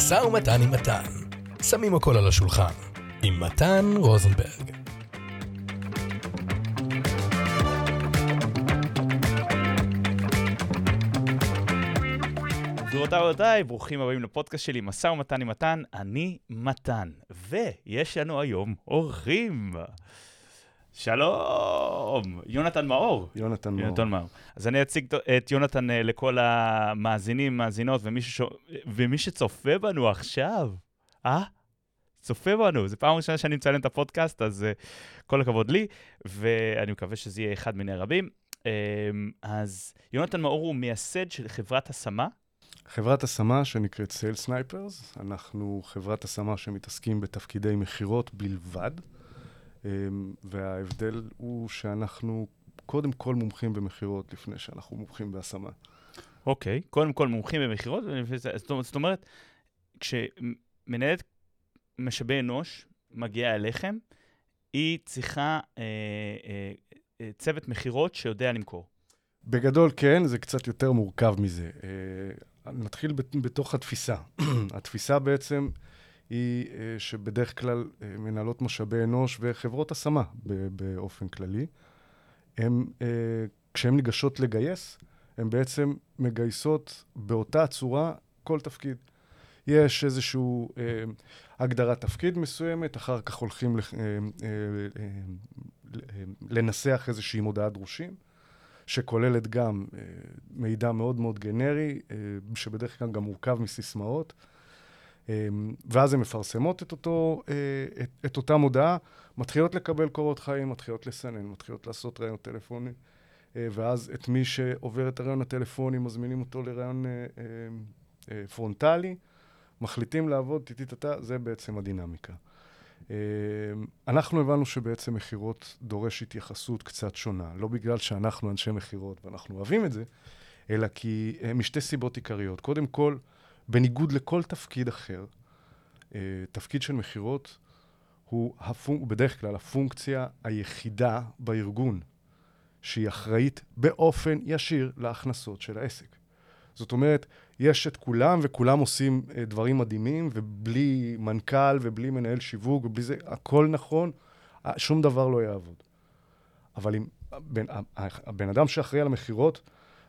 משא ומתן עם מתן. שמים הכל על השולחן. עם מתן רוזנברג. גבירותיי ורבותיי, ברוכים הבאים לפודקאסט שלי, משא ומתן עם מתן, אני מתן. ויש לנו היום אורחים. שלום, יונתן מאור. יונתן מאור. יונתן מאור. אז אני אציג את יונתן אה, לכל המאזינים, מאזינות, ומי, ששו... ומי שצופה בנו עכשיו. אה? צופה בנו, זו פעם ראשונה שאני מצלם את הפודקאסט, אז אה, כל הכבוד לי, ואני מקווה שזה יהיה אחד מיני רבים. אמ, אז יונתן מאור הוא מייסד של חברת השמה. חברת השמה שנקראת Sale Snipers, אנחנו חברת השמה שמתעסקים בתפקידי מכירות בלבד, וההבדל הוא שאנחנו קודם כל מומחים במכירות לפני שאנחנו מומחים בהשמה. אוקיי, okay. קודם כל מומחים במכירות, זאת אומרת, כשמנהלת משאבי אנוש מגיעה אליכם, היא צריכה אה, אה, אה, צוות מכירות שיודע למכור. בגדול כן, זה קצת יותר מורכב מזה. אה, נתחיל בתוך התפיסה. התפיסה בעצם היא אה, שבדרך כלל אה, מנהלות משאבי אנוש וחברות השמה באופן כללי, הם, אה, כשהן ניגשות לגייס, הן בעצם מגייסות באותה צורה כל תפקיד. יש איזושהי אה, הגדרת תפקיד מסוימת, אחר כך הולכים לח, אה, אה, אה, לנסח איזושהי מודעת דרושים, שכוללת גם אה, מידע מאוד מאוד גנרי, אה, שבדרך כלל גם מורכב מסיסמאות. אה, ואז הן מפרסמות את, אותו, אה, את, את אותה מודעה, מתחילות לקבל קורות חיים, מתחילות לסנן, מתחילות לעשות ראיון טלפוני, אה, ואז את מי שעובר את הראיון הטלפוני, מזמינים אותו לראיון אה, פרונטלי. מחליטים לעבוד טיטיטטה, זה בעצם הדינמיקה. אנחנו הבנו שבעצם מכירות דורש התייחסות קצת שונה, לא בגלל שאנחנו אנשי מכירות ואנחנו אוהבים את זה, אלא כי משתי סיבות עיקריות. קודם כל, בניגוד לכל תפקיד אחר, אה, תפקיד של מכירות הוא הפונק, בדרך כלל הפונקציה היחידה בארגון שהיא אחראית באופן ישיר להכנסות של העסק. זאת אומרת, יש את כולם, וכולם עושים uh, דברים מדהימים, ובלי מנכ"ל, ובלי מנהל שיווק, ובלי זה, הכל נכון, שום דבר לא יעבוד. אבל אם הבן, הבן אדם שאחראי על המכירות,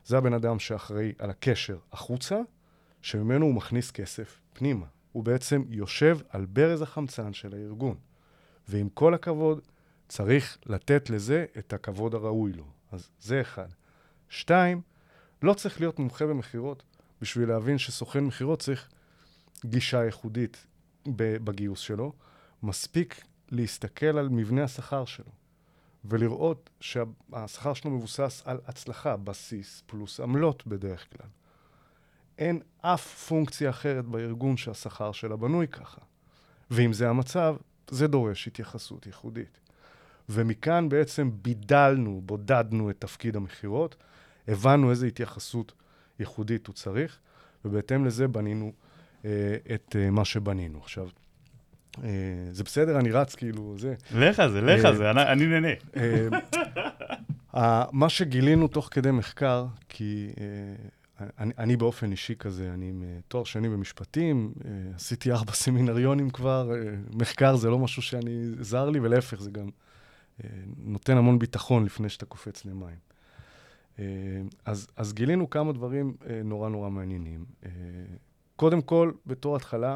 זה הבן אדם שאחראי על הקשר החוצה, שממנו הוא מכניס כסף פנימה. הוא בעצם יושב על ברז החמצן של הארגון. ועם כל הכבוד, צריך לתת לזה את הכבוד הראוי לו. אז זה אחד. שתיים, לא צריך להיות מומחה במכירות בשביל להבין שסוכן מכירות צריך גישה ייחודית בגיוס שלו. מספיק להסתכל על מבנה השכר שלו ולראות שהשכר שלו מבוסס על הצלחה, בסיס פלוס עמלות בדרך כלל. אין אף פונקציה אחרת בארגון שהשכר שלה בנוי ככה. ואם זה המצב, זה דורש התייחסות ייחודית. ומכאן בעצם בידלנו, בודדנו את תפקיד המכירות, הבנו איזו התייחסות ייחודית הוא צריך, ובהתאם לזה בנינו אה, את אה, מה שבנינו. עכשיו, אה, זה בסדר, אני רץ כאילו, זה. לך זה, לך אה, זה, אני, אני נהנה. אה, מה שגילינו תוך כדי מחקר, כי אה, אני, אני באופן אישי כזה, אני עם אה, תואר שני במשפטים, אה, עשיתי ארבע סמינריונים כבר, אה, מחקר זה לא משהו שאני זר לי, ולהפך, זה גם אה, נותן המון ביטחון לפני שאתה קופץ למים. אה, אז, אז גילינו כמה דברים אה, נורא נורא מעניינים. אה, קודם כל, בתור התחלה,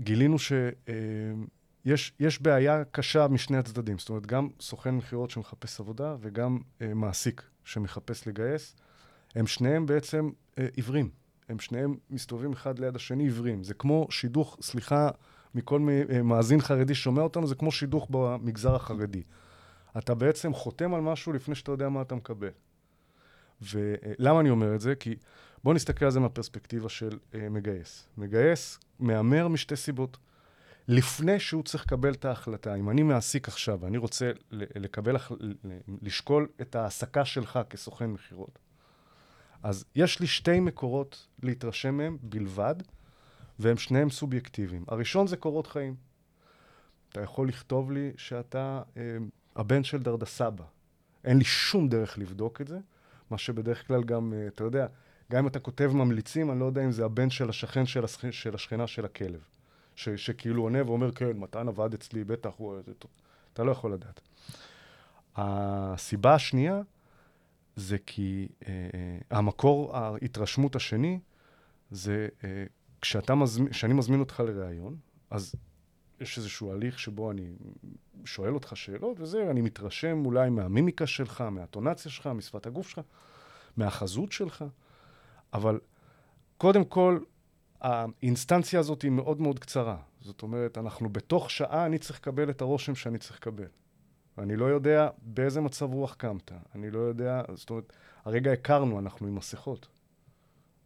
גילינו שיש יש בעיה קשה משני הצדדים. זאת אומרת, גם סוכן מכירות שמחפש עבודה וגם מעסיק שמחפש לגייס, הם שניהם בעצם עיוורים. הם שניהם מסתובבים אחד ליד השני עיוורים. זה כמו שידוך, סליחה מכל מאזין חרדי ששומע אותנו, זה כמו שידוך במגזר החרדי. אתה בעצם חותם על משהו לפני שאתה יודע מה אתה מקבל. ולמה אני אומר את זה? כי בואו נסתכל על זה מהפרספקטיבה של אה, מגייס. מגייס מהמר משתי סיבות. לפני שהוא צריך לקבל את ההחלטה, אם אני מעסיק עכשיו ואני רוצה לקבל, לשקול את ההעסקה שלך כסוכן מכירות, אז יש לי שתי מקורות להתרשם מהם בלבד, והם שניהם סובייקטיביים. הראשון זה קורות חיים. אתה יכול לכתוב לי שאתה אה, הבן של דרדסבא. אין לי שום דרך לבדוק את זה, מה שבדרך כלל גם, אה, אתה יודע, גם אם אתה כותב ממליצים, אני לא יודע אם זה הבן של השכן של, השכ... של השכנה של הכלב. ש... שכאילו עונה ואומר, כן, מתן עבד אצלי, בטח, הוא... אתה לא יכול לדעת. הסיבה השנייה זה כי אה, המקור ההתרשמות השני זה אה, כשאתה מזמין, כשאני מזמין אותך לראיון, אז יש איזשהו הליך שבו אני שואל אותך שאלות, וזה, אני מתרשם אולי מהמימיקה שלך, מהטונציה שלך, משפת הגוף שלך, מהחזות שלך, אבל קודם כל, האינסטנציה הזאת היא מאוד מאוד קצרה. זאת אומרת, אנחנו בתוך שעה, אני צריך לקבל את הרושם שאני צריך לקבל. ואני לא יודע באיזה מצב רוח קמת. אני לא יודע, זאת אומרת, הרגע הכרנו, אנחנו עם מסכות.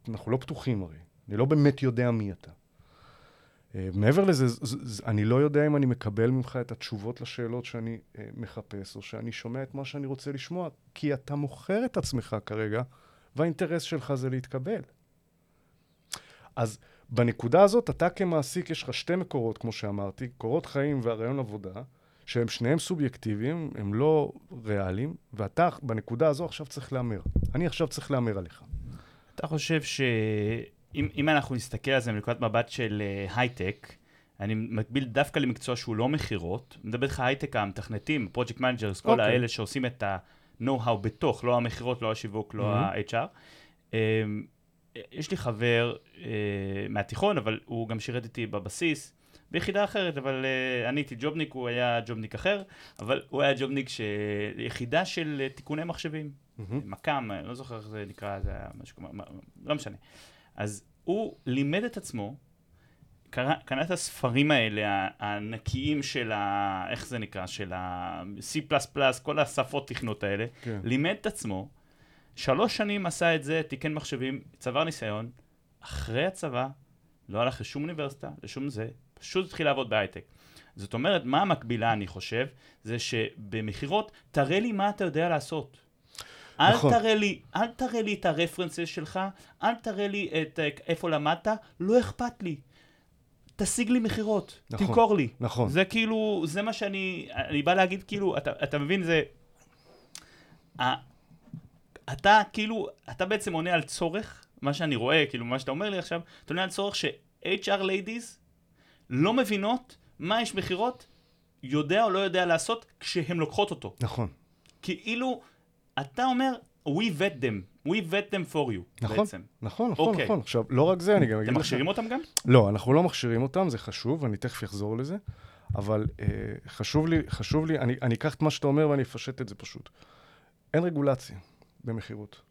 אנחנו לא פתוחים הרי. אני לא באמת יודע מי אתה. Uh, מעבר לזה, אני לא יודע אם אני מקבל ממך את התשובות לשאלות שאני uh, מחפש, או שאני שומע את מה שאני רוצה לשמוע, כי אתה מוכר את עצמך כרגע, והאינטרס שלך זה להתקבל. אז בנקודה הזאת, אתה כמעסיק, יש לך שתי מקורות, כמו שאמרתי, קורות חיים והרעיון עבודה, שהם שניהם סובייקטיביים, הם לא ריאליים, ואתה בנקודה הזו עכשיו צריך להמר. אני עכשיו צריך להמר עליך. אתה חושב שאם אנחנו נסתכל על זה מנקודת מבט של אה, הייטק, אני מקביל דווקא למקצוע שהוא לא מכירות, מדבר איתך הייטק המתכנתים, project managers, כל okay. אוקיי. האלה שעושים את ה-know-how בתוך, לא המכירות, לא השיווק, לא mm-hmm. ה-HR. יש לי חבר אה, מהתיכון, אבל הוא גם שירת איתי בבסיס, ביחידה אחרת, אבל אה, אני הייתי ג'ובניק, הוא היה ג'ובניק אחר, אבל הוא היה ג'ובניק ש... יחידה של uh, תיקוני מחשבים. Mm-hmm. מקם, לא זוכר איך זה נקרא, זה היה משהו כמו, לא משנה. אז הוא לימד את עצמו, קרא, קנה את הספרים האלה, הענקיים של ה... איך זה נקרא? של ה-C++, כל השפות תכנות האלה, כן. לימד את עצמו, שלוש שנים עשה את זה, תיקן מחשבים, צבר ניסיון, אחרי הצבא, לא הלך לשום אוניברסיטה, לשום זה, פשוט התחיל לעבוד בהייטק. זאת אומרת, מה המקבילה, אני חושב, זה שבמכירות, תראה לי מה אתה יודע לעשות. אל נכון. תראה לי, אל תראה לי את הרפרנסס שלך, אל תראה לי את איפה למדת, לא אכפת לי. תשיג לי מכירות, נכון, תמכור לי. נכון. זה כאילו, זה מה שאני, אני בא להגיד כאילו, אתה, אתה מבין, זה... אתה כאילו, אתה בעצם עונה על צורך, מה שאני רואה, כאילו, מה שאתה אומר לי עכשיו, אתה עונה על צורך ש-HR ladies לא מבינות מה יש מכירות, יודע או לא יודע לעשות, כשהן לוקחות אותו. נכון. כאילו, אתה אומר, we vet them, we vet them for you, נכון, בעצם. נכון, נכון, okay. אוקיי. נכון. עכשיו, לא רק זה, אני גם אגיד לך... אתם מכשירים אותם גם? לא, אנחנו לא מכשירים אותם, זה חשוב, אני תכף אחזור לזה, אבל אה, חשוב לי, חשוב לי, אני, אני אקח את מה שאתה אומר ואני אפשט את זה פשוט. אין רגולציה במכירות.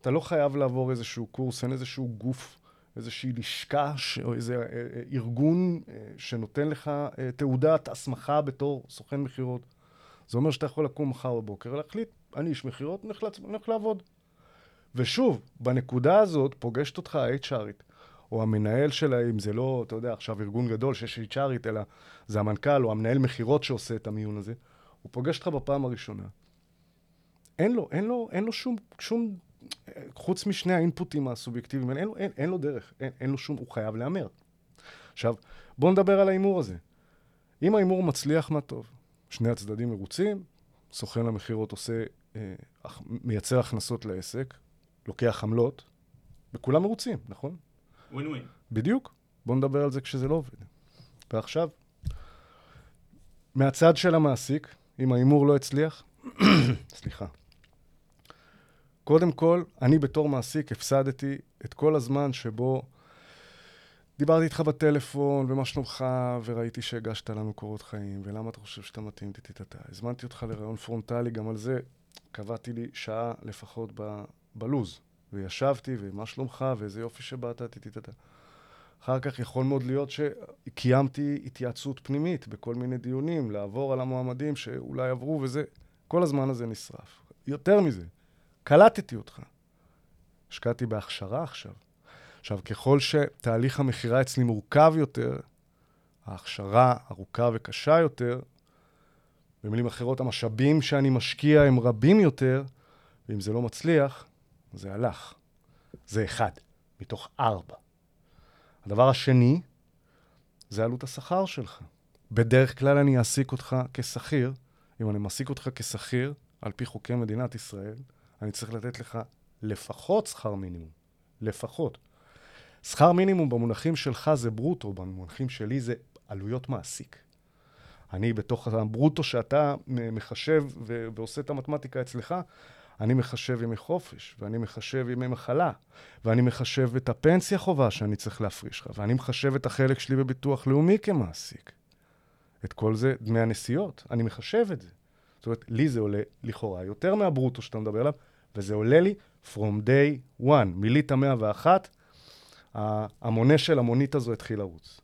אתה לא חייב לעבור איזשהו קורס, אין איזשהו גוף איזושהי לשכה. או איזה אה, אה, ארגון אה, שנותן לך תעודת הסמכה בתור סוכן מכירות. זה אומר שאתה יכול לקום מחר בבוקר ולהחליט, אני איש מכירות, אני הולך לעבוד. ושוב, בנקודה הזאת פוגשת אותך ה-HRית, או המנהל שלה, אם זה לא, אתה יודע, עכשיו ארגון גדול שיש HRית, אלא זה המנכ"ל או המנהל מכירות שעושה את המיון הזה, הוא פוגש אותך בפעם הראשונה. אין לו, אין לו, אין לו שום, שום חוץ משני האינפוטים הסובייקטיביים, אין, אין, אין לו דרך, אין, אין לו שום, הוא חייב להמר. עכשיו, בואו נדבר על ההימור הזה. אם ההימור מצליח, מה טוב. שני הצדדים מרוצים, סוכן המכירות עושה, אה, מייצר הכנסות לעסק, לוקח עמלות, וכולם מרוצים, נכון? ווין ווין. בדיוק. בואו נדבר על זה כשזה לא עובד. ועכשיו, מהצד של המעסיק, אם ההימור לא הצליח, סליחה, קודם כל, אני בתור מעסיק הפסדתי את כל הזמן שבו דיברתי איתך בטלפון, ומה שלומך, וראיתי שהגשת לנו קורות חיים, ולמה אתה חושב שאתה מתאים טיטיטטה. הזמנתי אותך לראיון פרונטלי, גם על זה קבעתי לי שעה לפחות ב- בלו"ז. וישבתי, ומה שלומך, ואיזה יופי שבאת, טיטיטטה. אחר כך יכול מאוד להיות שקיימתי התייעצות פנימית בכל מיני דיונים, לעבור על המועמדים שאולי עברו, וזה, כל הזמן הזה נשרף. יותר מזה, קלטתי אותך. השקעתי בהכשרה עכשיו. עכשיו, ככל שתהליך המכירה אצלי מורכב יותר, ההכשרה ארוכה וקשה יותר, במילים אחרות, המשאבים שאני משקיע הם רבים יותר, ואם זה לא מצליח, זה הלך. זה אחד, מתוך ארבע. הדבר השני, זה עלות השכר שלך. בדרך כלל אני אעסיק אותך כשכיר. אם אני מעסיק אותך כשכיר, על פי חוקי מדינת ישראל, אני צריך לתת לך לפחות שכר מינימום, לפחות. שכר מינימום במונחים שלך זה ברוטו, במונחים שלי זה עלויות מעסיק. אני בתוך הברוטו שאתה מחשב ו- ועושה את המתמטיקה אצלך, אני מחשב ימי חופש, ואני מחשב ימי מחלה, ואני מחשב את הפנסיה חובה שאני צריך להפריש לך, ואני מחשב את החלק שלי בביטוח לאומי כמעסיק. את כל זה, דמי הנסיעות, אני מחשב את זה. זאת אומרת, לי זה עולה לכאורה יותר מהברוטו שאתה מדבר עליו, וזה עולה לי from day one. מילית 101, המונה של המונית הזו התחיל לרוץ.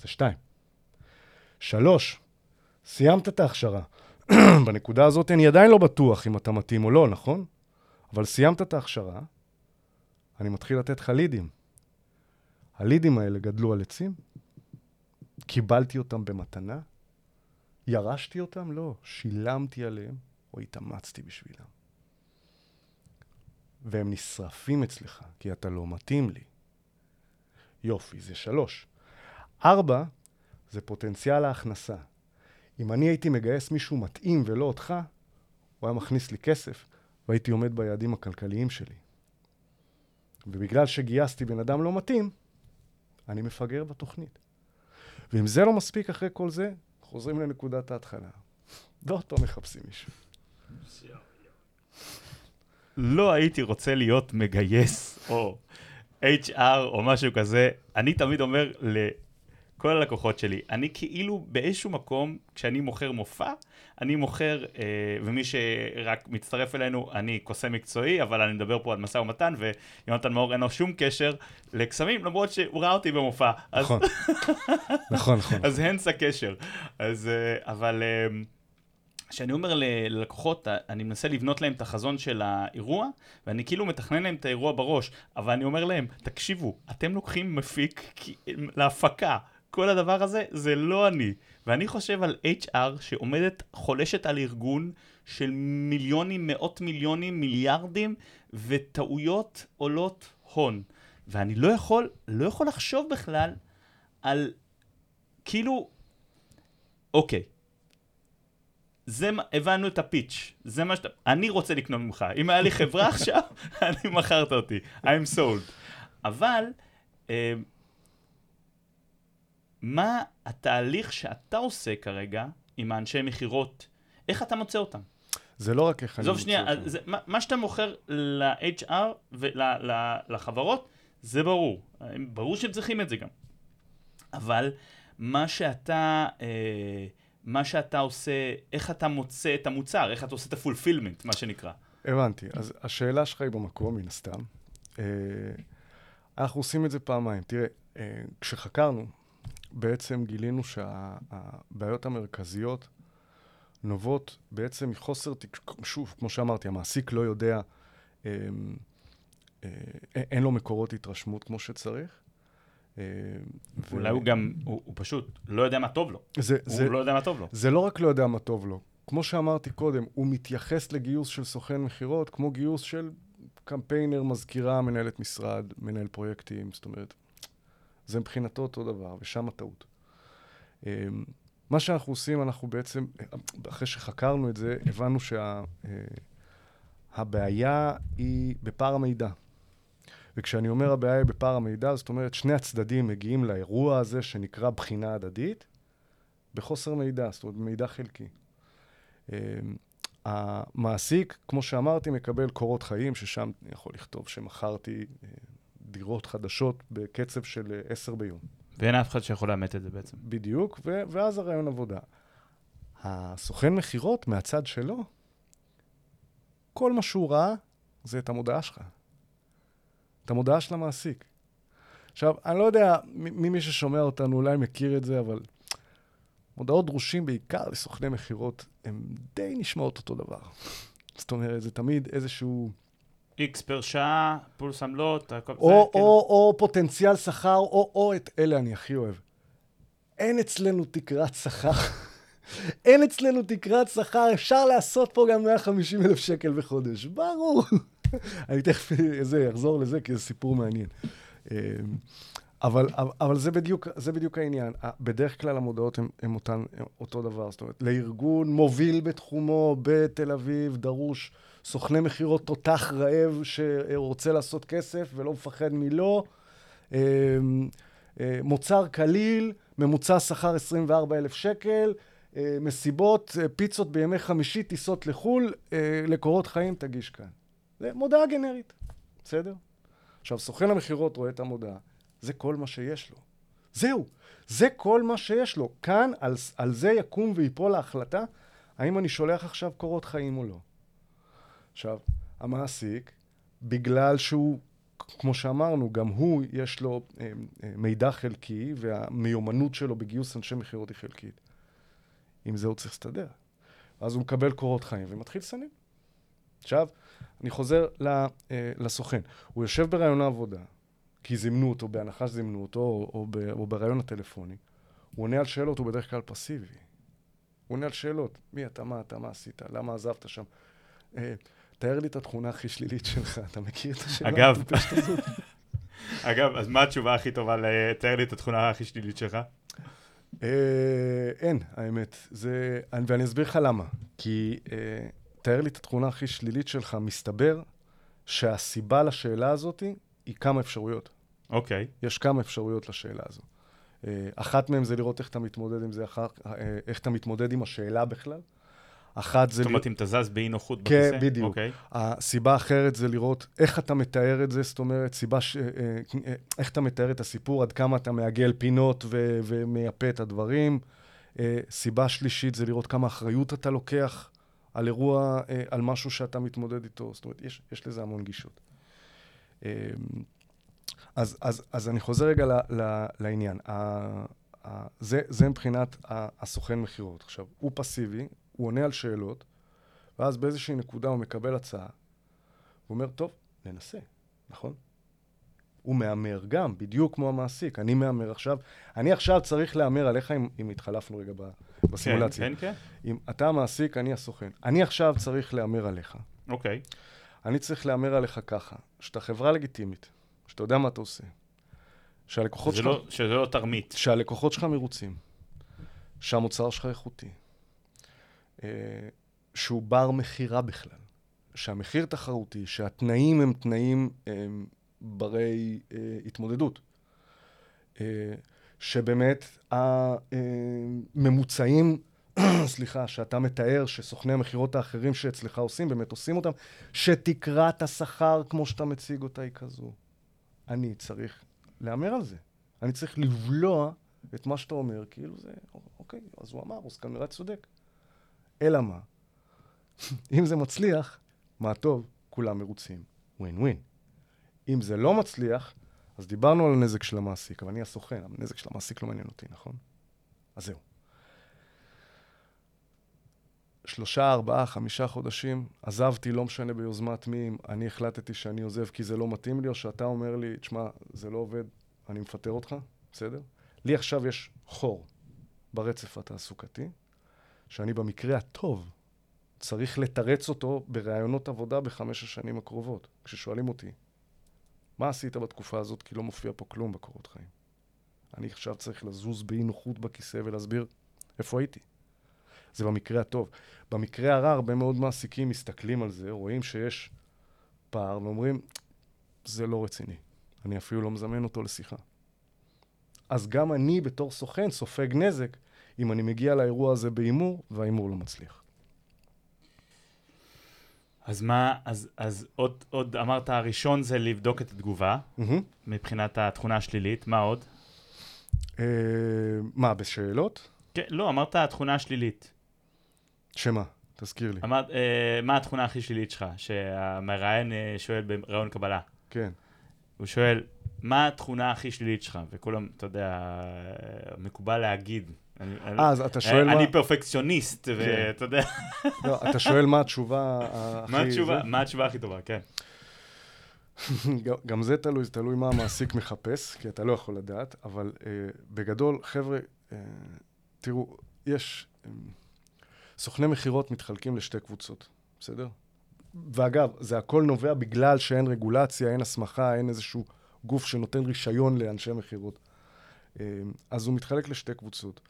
זה שתיים. שלוש, סיימת את ההכשרה. בנקודה הזאת אני עדיין לא בטוח אם אתה מתאים או לא, נכון? אבל סיימת את ההכשרה, אני מתחיל לתת לך לידים. הלידים האלה גדלו על עצים, קיבלתי אותם במתנה, ירשתי אותם? לא. שילמתי עליהם, או התאמצתי בשבילם. והם נשרפים אצלך, כי אתה לא מתאים לי. יופי, זה שלוש. ארבע, זה פוטנציאל ההכנסה. אם אני הייתי מגייס מישהו מתאים ולא אותך, הוא היה מכניס לי כסף, והייתי עומד ביעדים הכלכליים שלי. ובגלל שגייסתי בן אדם לא מתאים, אני מפגר בתוכנית. ואם זה לא מספיק אחרי כל זה, חוזרים לנקודת ההתחלה. ועוד פעם מחפשים מישהו. לא הייתי רוצה להיות מגייס או HR או משהו כזה. אני תמיד אומר לכל הלקוחות שלי, אני כאילו באיזשהו מקום, כשאני מוכר מופע, אני מוכר, אה, ומי שרק מצטרף אלינו, אני קוסם מקצועי, אבל אני מדבר פה על משא ומתן, ויונתן מאור אין לו שום קשר לקסמים, למרות שהוא ראה אותי במופע. נכון, נכון, נכון. אז הנס הקשר. אז, אה, אבל... אה, כשאני אומר ללקוחות, אני מנסה לבנות להם את החזון של האירוע, ואני כאילו מתכנן להם את האירוע בראש, אבל אני אומר להם, תקשיבו, אתם לוקחים מפיק להפקה, כל הדבר הזה זה לא אני. ואני חושב על HR שעומדת, חולשת על ארגון של מיליונים, מאות מיליונים, מיליארדים, וטעויות עולות הון. ואני לא יכול, לא יכול לחשוב בכלל על, כאילו, אוקיי, זה, הבנו את הפיץ', זה מה שאתה, אני רוצה לקנות ממך, אם היה לי חברה עכשיו, אני מכרת אותי, I'm sold. אבל, אה, מה התהליך שאתה עושה כרגע עם האנשי מכירות, איך אתה מוצא אותם? זה לא רק איך אני מוצא אותם. זה, מה, מה שאתה מוכר ל-HR ולחברות, זה ברור. ברור שהם צריכים את זה גם. אבל מה שאתה... אה, מה שאתה עושה, איך אתה מוצא את המוצר, איך אתה עושה את הפולפילמנט, מה שנקרא. הבנתי. אז השאלה שלך היא במקום, מן הסתם. אה, אנחנו עושים את זה פעמיים. תראה, אה, כשחקרנו, בעצם גילינו שהבעיות המרכזיות נובעות בעצם מחוסר, שוב, כמו שאמרתי, המעסיק לא יודע, אה, אין לו מקורות התרשמות כמו שצריך. אה, אולי ו... הוא גם, הוא, הוא פשוט לא יודע מה טוב לו. זה, הוא זה, לא יודע מה טוב לו. זה לא רק לא יודע מה טוב לו. כמו שאמרתי קודם, הוא מתייחס לגיוס של סוכן מכירות כמו גיוס של קמפיינר, מזכירה, מנהלת משרד, מנהל פרויקטים, זאת אומרת, זה מבחינתו אותו דבר, ושם הטעות. אה, מה שאנחנו עושים, אנחנו בעצם, אחרי שחקרנו את זה, הבנו שהבעיה שה, היא בפער המידע. וכשאני אומר הבעיה היא בפער המידע, זאת אומרת, שני הצדדים מגיעים לאירוע הזה שנקרא בחינה הדדית, בחוסר מידע, זאת אומרת, מידע חלקי. אמ, המעסיק, כמו שאמרתי, מקבל קורות חיים, ששם אני יכול לכתוב שמכרתי אה, דירות חדשות בקצב של אה, עשר ביום. ואין אף אחד שיכול לאמת את זה בעצם. בדיוק, ו- ואז הרעיון עבודה. הסוכן מכירות, מהצד שלו, כל מה שהוא ראה זה את המודעה שלך. את המודעה של המעסיק. עכשיו, אני לא יודע, מי, מי ששומע אותנו אולי מכיר את זה, אבל מודעות דרושים בעיקר לסוכני מכירות, הן די נשמעות אותו דבר. זאת אומרת, זה תמיד איזשהו... איקס פר שעה, פולס עמלות, הכל זה, או, כאילו... או, או פוטנציאל שכר, או, או את אלה אני הכי אוהב. אין אצלנו תקרת שכר. אין אצלנו תקרת שכר, אפשר לעשות פה גם 150 אלף שקל בחודש. ברור. אני תכף אחזור לזה, כי זה סיפור מעניין. אמ, אבל, אבל, זה, בדיוק, זה בדיוק העניין. בדרך כלל המודעות הן אותו דבר. זאת אומרת, לארגון מוביל בתחומו בתל אביב דרוש סוכני מכירות תותח רעב שרוצה לעשות כסף ולא מפחד מלא. אה, אה, מוצר קליל, ממוצע שכר 24,000 שקל, אה, מסיבות, אה, פיצות בימי חמישי, טיסות לחו"ל, לקורות חיים תגיש כאן. זה מודעה גנרית, בסדר? עכשיו, סוכן המכירות רואה את המודעה, זה כל מה שיש לו. זהו, זה כל מה שיש לו. כאן, על, על זה יקום ויפול ההחלטה, האם אני שולח עכשיו קורות חיים או לא. עכשיו, המעסיק, בגלל שהוא, כמו שאמרנו, גם הוא, יש לו אה, אה, מידע חלקי, והמיומנות שלו בגיוס אנשי מכירות היא חלקית. עם זה הוא צריך להסתדר. אז הוא מקבל קורות חיים ומתחיל לסנן. עכשיו, אני חוזר אה, לסוכן. הוא יושב ברעיון העבודה, כי זימנו אותו, בהנחה שזימנו אותו, או, או, או ברעיון הטלפוני. הוא עונה על שאלות, הוא בדרך כלל פסיבי. הוא עונה על שאלות. מי אתה, מה אתה, מה עשית, למה עזבת שם? אה, תאר לי את התכונה הכי שלילית שלך, אתה מכיר את השאלה אגב. אגב, אז מה התשובה הכי טובה לתאר לי את התכונה הכי שלילית שלך? אה, אין, האמת. זה... אני- ואני אסביר לך למה. כי אה, תאר לי את התכונה הכי שלילית שלך, מסתבר שהסיבה לשאלה הזאת היא כמה אפשרויות. אוקיי. יש כמה אפשרויות לשאלה הזו. אה, אחת מהן זה לראות איך אתה מתמודד עם זה אחר, אה, איך אתה מתמודד עם השאלה בכלל. אחת זה... זאת אומרת, אם אתה זז באי נוחות כן, בכיסא? בדיוק. אוקיי. הסיבה האחרת זה לראות איך אתה מתאר את זה, זאת אומרת, סיבה ש... אה, איך אתה מתאר את הסיפור, עד כמה אתה מעגל פינות ו... ומייפה את הדברים. סיבה שלישית זה לראות כמה אחריות אתה לוקח על אירוע, אה, על משהו שאתה מתמודד איתו. זאת אומרת, יש, יש לזה המון גישות. אה, אז, אז, אז אני חוזר רגע ל, ל, לעניין. ה, ה, זה, זה מבחינת הסוכן מכירות. עכשיו, הוא פסיבי, הוא עונה על שאלות, ואז באיזושהי נקודה הוא מקבל הצעה, הוא אומר, טוב, ננסה, נכון? הוא מהמר גם, בדיוק כמו המעסיק. אני מהמר עכשיו. אני עכשיו צריך להמר עליך, אם, אם התחלפנו רגע בסימולציה. כן, כן, אם אתה המעסיק, אני הסוכן. אני עכשיו צריך להמר עליך. כן. אוקיי. אני צריך להמר עליך ככה, שאתה חברה לגיטימית, שאתה יודע מה אתה עושה, שהלקוחות שלך... לא- שזה לא תרמית. שהלקוחות שלך מרוצים, שהמוצר שלך איכותי, אה, שהוא בר מכירה בכלל, שהמחיר תחרותי, שהתנאים הם תנאים אה, ברי אה, התמודדות, אה, שבאמת הממוצעים, סליחה, שאתה מתאר, שסוכני המכירות האחרים שאצלך עושים, באמת עושים אותם, שתקרת השכר כמו שאתה מציג אותה היא כזו. אני צריך להמר על זה. אני צריך לבלוע את מה שאתה אומר, כאילו זה, אוקיי, אז הוא אמר, אז כנראה צודק. אלא מה? אם זה מצליח, מה טוב, כולם מרוצים. ווין ווין. אם זה לא מצליח, אז דיברנו על הנזק של המעסיק, אבל אני הסוכן, הנזק של המעסיק לא מעניין אותי, נכון? אז זהו. שלושה, ארבעה, חמישה חודשים, עזבתי, לא משנה ביוזמת מי, אם אני החלטתי שאני עוזב כי זה לא מתאים לי, או שאתה אומר לי, תשמע, זה לא עובד, אני מפטר אותך, בסדר? לי עכשיו יש חור ברצף התעסוקתי, שאני במקרה הטוב צריך לתרץ אותו בראיונות עבודה בחמש השנים הקרובות. כששואלים אותי, מה עשית בתקופה הזאת? כי לא מופיע פה כלום בקורות חיים. אני עכשיו צריך לזוז באי נוחות בכיסא ולהסביר איפה הייתי. זה במקרה הטוב. במקרה הרע, הרבה מאוד מעסיקים מסתכלים על זה, רואים שיש פער, ואומרים, זה לא רציני. אני אפילו לא מזמן אותו לשיחה. אז גם אני בתור סוכן סופג נזק אם אני מגיע לאירוע הזה בהימור, וההימור לא מצליח. אז מה, אז, אז עוד, עוד אמרת, הראשון זה לבדוק את התגובה, מהמם. מבחינת התכונה השלילית, מה עוד? אה, מה, בשאלות? כן, לא, אמרת התכונה השלילית. שמה? תזכיר לי. אמרת, אה, מה התכונה הכי שלילית שלך? שהמראיין אה, שואל בראיון קבלה. כן. הוא שואל, מה התכונה הכי שלילית שלך? וכולם, אתה יודע, מקובל להגיד. אה, אז אתה שואל מה... אני פרפקציוניסט, ואתה יודע, לא, אתה שואל מה התשובה הכי... מה התשובה- הכי טובה, כן. גם- גם זה תלוי, זה תלוי מה המעסיק מחפש, כי אתה לא יכול לדעת, אבל אה, בגדול, חבר'ה, אה, תראו, יש... אה, סוכני מכירות מתחלקים לשתי קבוצות, בסדר? ואגב, זה הכל נובע בגלל שאין רגולציה, אין הסמכה, אין איזשהו גוף שנותן רישיון לאנשי מכירות. אה, אז הוא מתחלק לשתי קבוצות.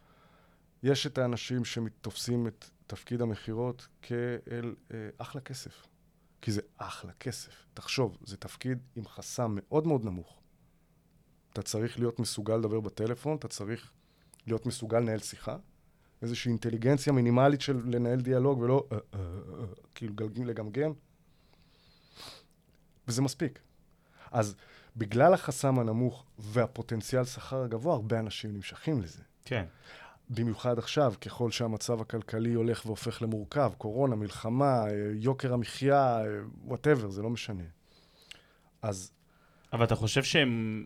יש את האנשים שתופסים את תפקיד המכירות כאל אה, אחלה כסף. כי זה אחלה כסף. תחשוב, זה תפקיד עם חסם מאוד מאוד נמוך. אתה צריך להיות מסוגל לדבר בטלפון, אתה צריך להיות מסוגל לנהל שיחה, איזושהי אינטליגנציה מינימלית של לנהל דיאלוג ולא אה, אה, אה, כאילו לגמגם, וזה מספיק. אז בגלל החסם הנמוך והפוטנציאל שכר הגבוה, הרבה אנשים נמשכים לזה. כן. במיוחד עכשיו, ככל שהמצב הכלכלי הולך והופך למורכב, קורונה, מלחמה, יוקר המחיה, וואטאבר, זה לא משנה. אז... אבל אתה חושב שהם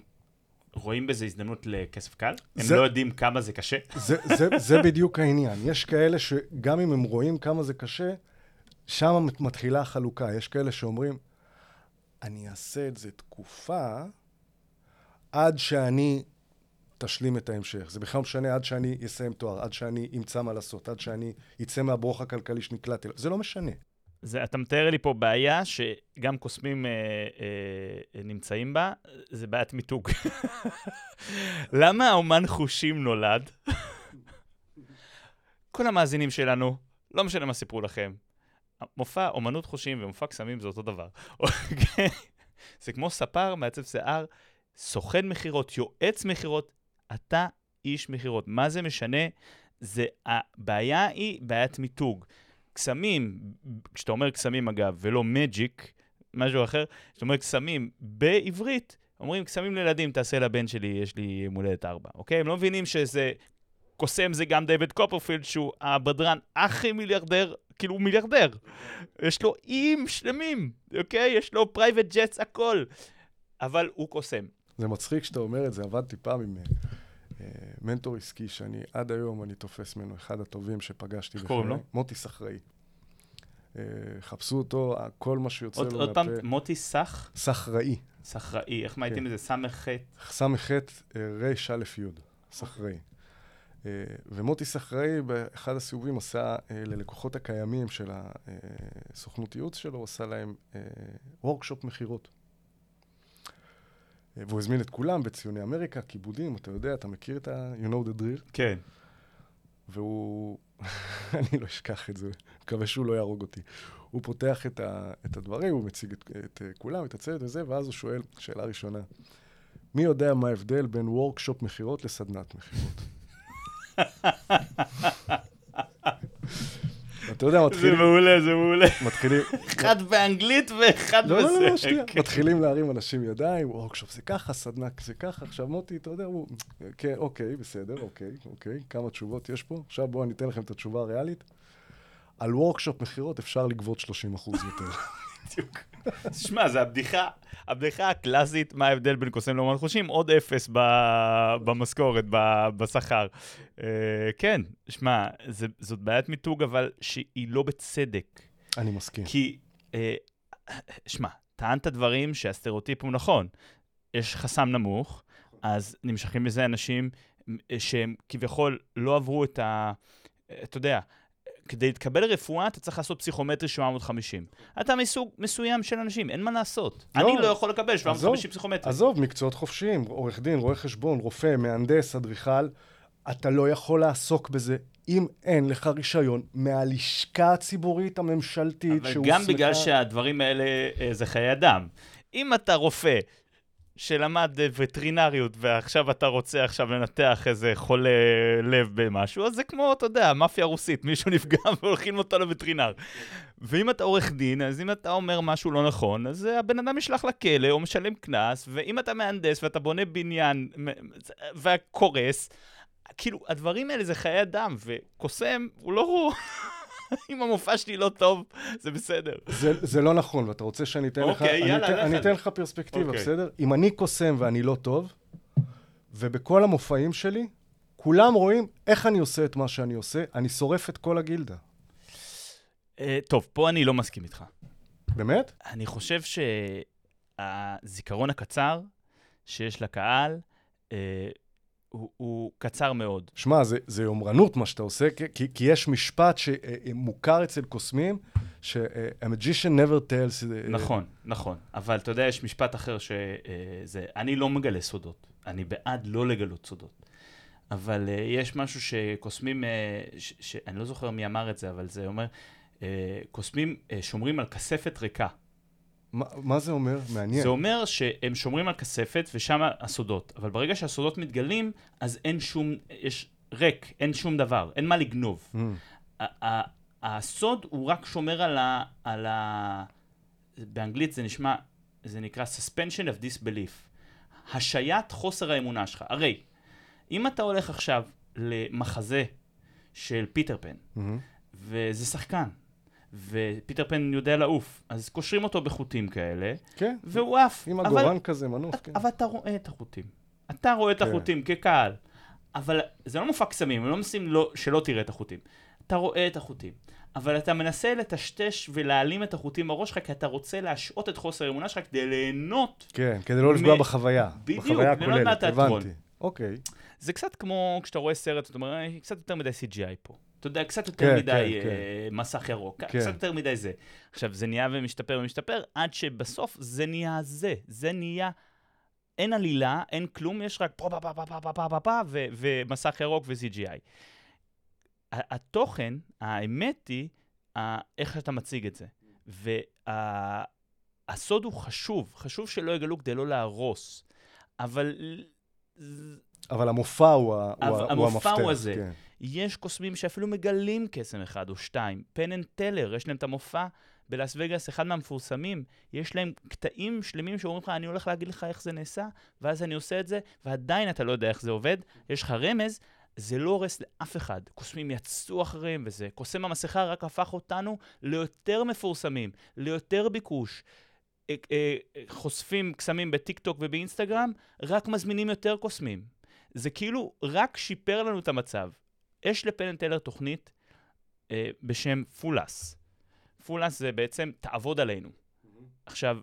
רואים בזה הזדמנות לכסף קל? הם לא יודעים כמה זה קשה? זה, זה, זה בדיוק העניין. יש כאלה שגם אם הם רואים כמה זה קשה, שם מתחילה החלוקה. יש כאלה שאומרים, אני אעשה את זה תקופה עד שאני תשלים את ההמשך. זה בכלל משנה עד שאני אסיים תואר, עד שאני אמצא מה לעשות, עד שאני אצא מהברוך הכלכלי שנקלעתי זה לא משנה. זה, אתה מתאר לי פה בעיה שגם קוסמים אה, אה, נמצאים בה, זה בעיית מיתוג. למה האומן חושים נולד? כל המאזינים שלנו, לא משנה מה סיפרו לכם, מופע אומנות חושים ומופע קסמים זה אותו דבר. זה כמו ספר, מעצב שיער, סוכן מכירות, יועץ מכירות, אתה איש מכירות. מה זה משנה? זה, הבעיה היא בעיית מיתוג. קסמים, כשאתה אומר קסמים אגב, ולא magic, משהו אחר, כשאתה אומר קסמים בעברית, אומרים קסמים לילדים, תעשה לבן שלי, יש לי יום הולדת ארבע, אוקיי? הם לא מבינים שזה... קוסם זה גם דיוויד קופרפילד, שהוא הבדרן הכי מיליארדר, כאילו הוא מיליארדר. יש לו איים שלמים, אוקיי? יש לו private jets, הכל. אבל הוא קוסם. זה מצחיק שאתה אומר את זה, עבדתי פעם עם אה, מנטור עסקי שאני עד היום אני תופס ממנו, אחד הטובים שפגשתי בחיי. קוראים לו? מוטי סחראי. אה, חפשו אותו, כל מה שיוצא לו מהפה. עוד פעם, מוטי סח? סחראי. סחראי, איך מעיטים כן. לזה? ס"ח? ס"ח ר"א י', סחראי. אה, ומוטי סחראי באחד הסיבובים עשה ללקוחות הקיימים של הסוכנות ייעוץ שלו, עשה להם וורקשופ מכירות. והוא הזמין את כולם בציוני אמריקה, כיבודים, אתה יודע, אתה מכיר את ה... you know the drill? כן. והוא... אני לא אשכח את זה, מקווה שהוא לא יהרוג אותי. הוא פותח את, ה... את הדברים, הוא מציג את, את כולם, את הצוות וזה, ואז הוא שואל, שאלה ראשונה, מי יודע מה ההבדל בין וורקשופ מכירות לסדנת מכירות? אתה יודע, מתחילים... זה מעולה, זה מעולה. מתחילים... אחד באנגלית ואחד בזה. לא, לא, לא, שנייה. מתחילים להרים אנשים ידיים, וורקשופ זה ככה, סדנק זה ככה. עכשיו מוטי, אתה יודע, הוא... כן, אוקיי, בסדר, אוקיי, אוקיי. כמה תשובות יש פה? עכשיו בואו אני אתן לכם את התשובה הריאלית. על וורקשופ מכירות אפשר לגבות 30 אחוז יותר. בדיוק. שמע, זה הבדיחה, הבדיחה הקלאסית, מה ההבדל בין קוסם לאומן חושים, עוד אפס במשכורת, בשכר. אה, כן, שמע, זאת בעיית מיתוג, אבל שהיא לא בצדק. אני מסכים. כי, אה, שמע, טענת דברים שהסטריאוטיפ הוא נכון. יש חסם נמוך, אז נמשכים בזה אנשים אה, שהם כביכול לא עברו את ה... אתה יודע, כדי להתקבל לרפואה, אתה צריך לעשות פסיכומטרי 750. אתה מסוג מסוים של אנשים, אין מה לעשות. לא, אני לא יכול לקבל 750 פסיכומטרי. עזוב, מקצועות חופשיים, עורך דין, רואה חשבון, רופא, מהנדס, אדריכל, אתה לא יכול לעסוק בזה אם אין לך רישיון מהלשכה הציבורית הממשלתית אבל גם בגלל שהדברים האלה אה, זה חיי אדם. אם אתה רופא שלמד וטרינריות, ועכשיו אתה רוצה עכשיו לנתח איזה חולה לב במשהו, אז זה כמו, אתה יודע, מאפיה רוסית, מישהו נפגע והולכים אותו לווטרינר. ואם אתה עורך דין, אז אם אתה אומר משהו לא נכון, אז הבן אדם ישלח לכלא או משלם קנס, ואם אתה מהנדס ואתה בונה בניין וקורס, כאילו, הדברים האלה זה חיי אדם, וקוסם הוא לא הוא. אם המופע שלי לא טוב, זה בסדר. זה, זה לא נכון, ואתה רוצה שאני אתן לך... אוקיי, יאללה, אני, אני אתן לך פרספקטיבה, אוקיי. בסדר? אם אני קוסם ואני לא טוב, ובכל המופעים שלי, כולם רואים איך אני עושה את מה שאני עושה, אני שורף את כל הגילדה. Uh, טוב, פה אני לא מסכים איתך. באמת? אני חושב שהזיכרון הקצר שיש לקהל, uh, הוא, הוא קצר מאוד. שמע, זה, זה יומרנות מה שאתה עושה, כי, כי יש משפט שמוכר אצל קוסמים, ש-a magician never tells... אה, נכון, נכון. אבל אתה יודע, יש משפט אחר שזה, אני לא מגלה סודות. אני בעד לא לגלות סודות. אבל יש משהו שקוסמים, ש- שאני לא זוכר מי אמר את זה, אבל זה אומר, קוסמים שומרים על כספת ריקה. מה, מה זה אומר? מעניין. זה אומר שהם שומרים על כספת ושם הסודות, אבל ברגע שהסודות מתגלים, אז אין שום, יש ריק, אין שום דבר, אין מה לגנוב. Mm, הסוד הוא רק שומר על ה... על ה... באנגלית זה נשמע, זה נקרא suspension of disbelief. השעיית חוסר האמונה שלך. הרי, אם אתה הולך עכשיו למחזה של פיטר פן, מהמם. וזה שחקן, ופיטר פן יודע לעוף, אז קושרים אותו בחוטים כאלה, כן, והוא עף. עם אבל- עגורן כזה, מנוף, כן. אבל אתה רואה את החוטים. אתה רואה את כן. החוטים כקהל. אבל זה לא מופע קסמים, הם לא מנסים לא, שלא תראה את החוטים. אתה רואה את החוטים. אבל אתה מנסה לטשטש ולהעלים את החוטים בראש שלך, כי אתה רוצה להשעות את חוסר האמונה שלך כדי ליהנות. כן, כדי לא לפגוע מ- בחוויה. בדיוק, בחוויה הכוללת. הבנתי. אוקיי. זה קצת כמו כשאתה רואה סרט, אתה אומר, "אה, קצת יותר מדי CGI פה. אתה יודע, קצת יותר כן, מדי כן, אה, מסך ירוק, כן. קצת יותר מדי זה. עכשיו, זה נהיה ומשתפר ומשתפר, עד שבסוף זה נהיה זה. זה נהיה... אין עלילה, אין כלום, יש רק פה פה פה פה פה פה פה פה פה ומסך ירוק ו-CGI. התוכן, האמת היא, איך אתה מציג את זה. והסוד הוא חשוב, חשוב שלא יגלו כדי לא להרוס. אבל אבל המופע הוא ה- הוא אבל ה- הוא המופע המפתח. הוא הזה. כן. יש קוסמים שאפילו מגלים קסם אחד או שתיים. Penn and Teller, יש להם את המופע בלאס וגאס, אחד מהמפורסמים. יש להם קטעים שלמים שאומרים לך, אני הולך להגיד לך איך זה נעשה, ואז אני עושה את זה, ועדיין אתה לא יודע איך זה עובד. יש לך רמז, זה לא הורס לאף אחד. קוסמים יצאו אחריהם וזה. קוסם המסכה רק הפך אותנו ליותר מפורסמים, ליותר ביקוש. אה, אה, חושפים קסמים בטיק טוק ובאינסטגרם, רק מזמינים יותר קוסמים. זה כאילו רק שיפר לנו את המצב. יש ל Penn and Teller תוכנית אה, בשם Fool Us. Fool Us זה בעצם תעבוד עלינו. עכשיו,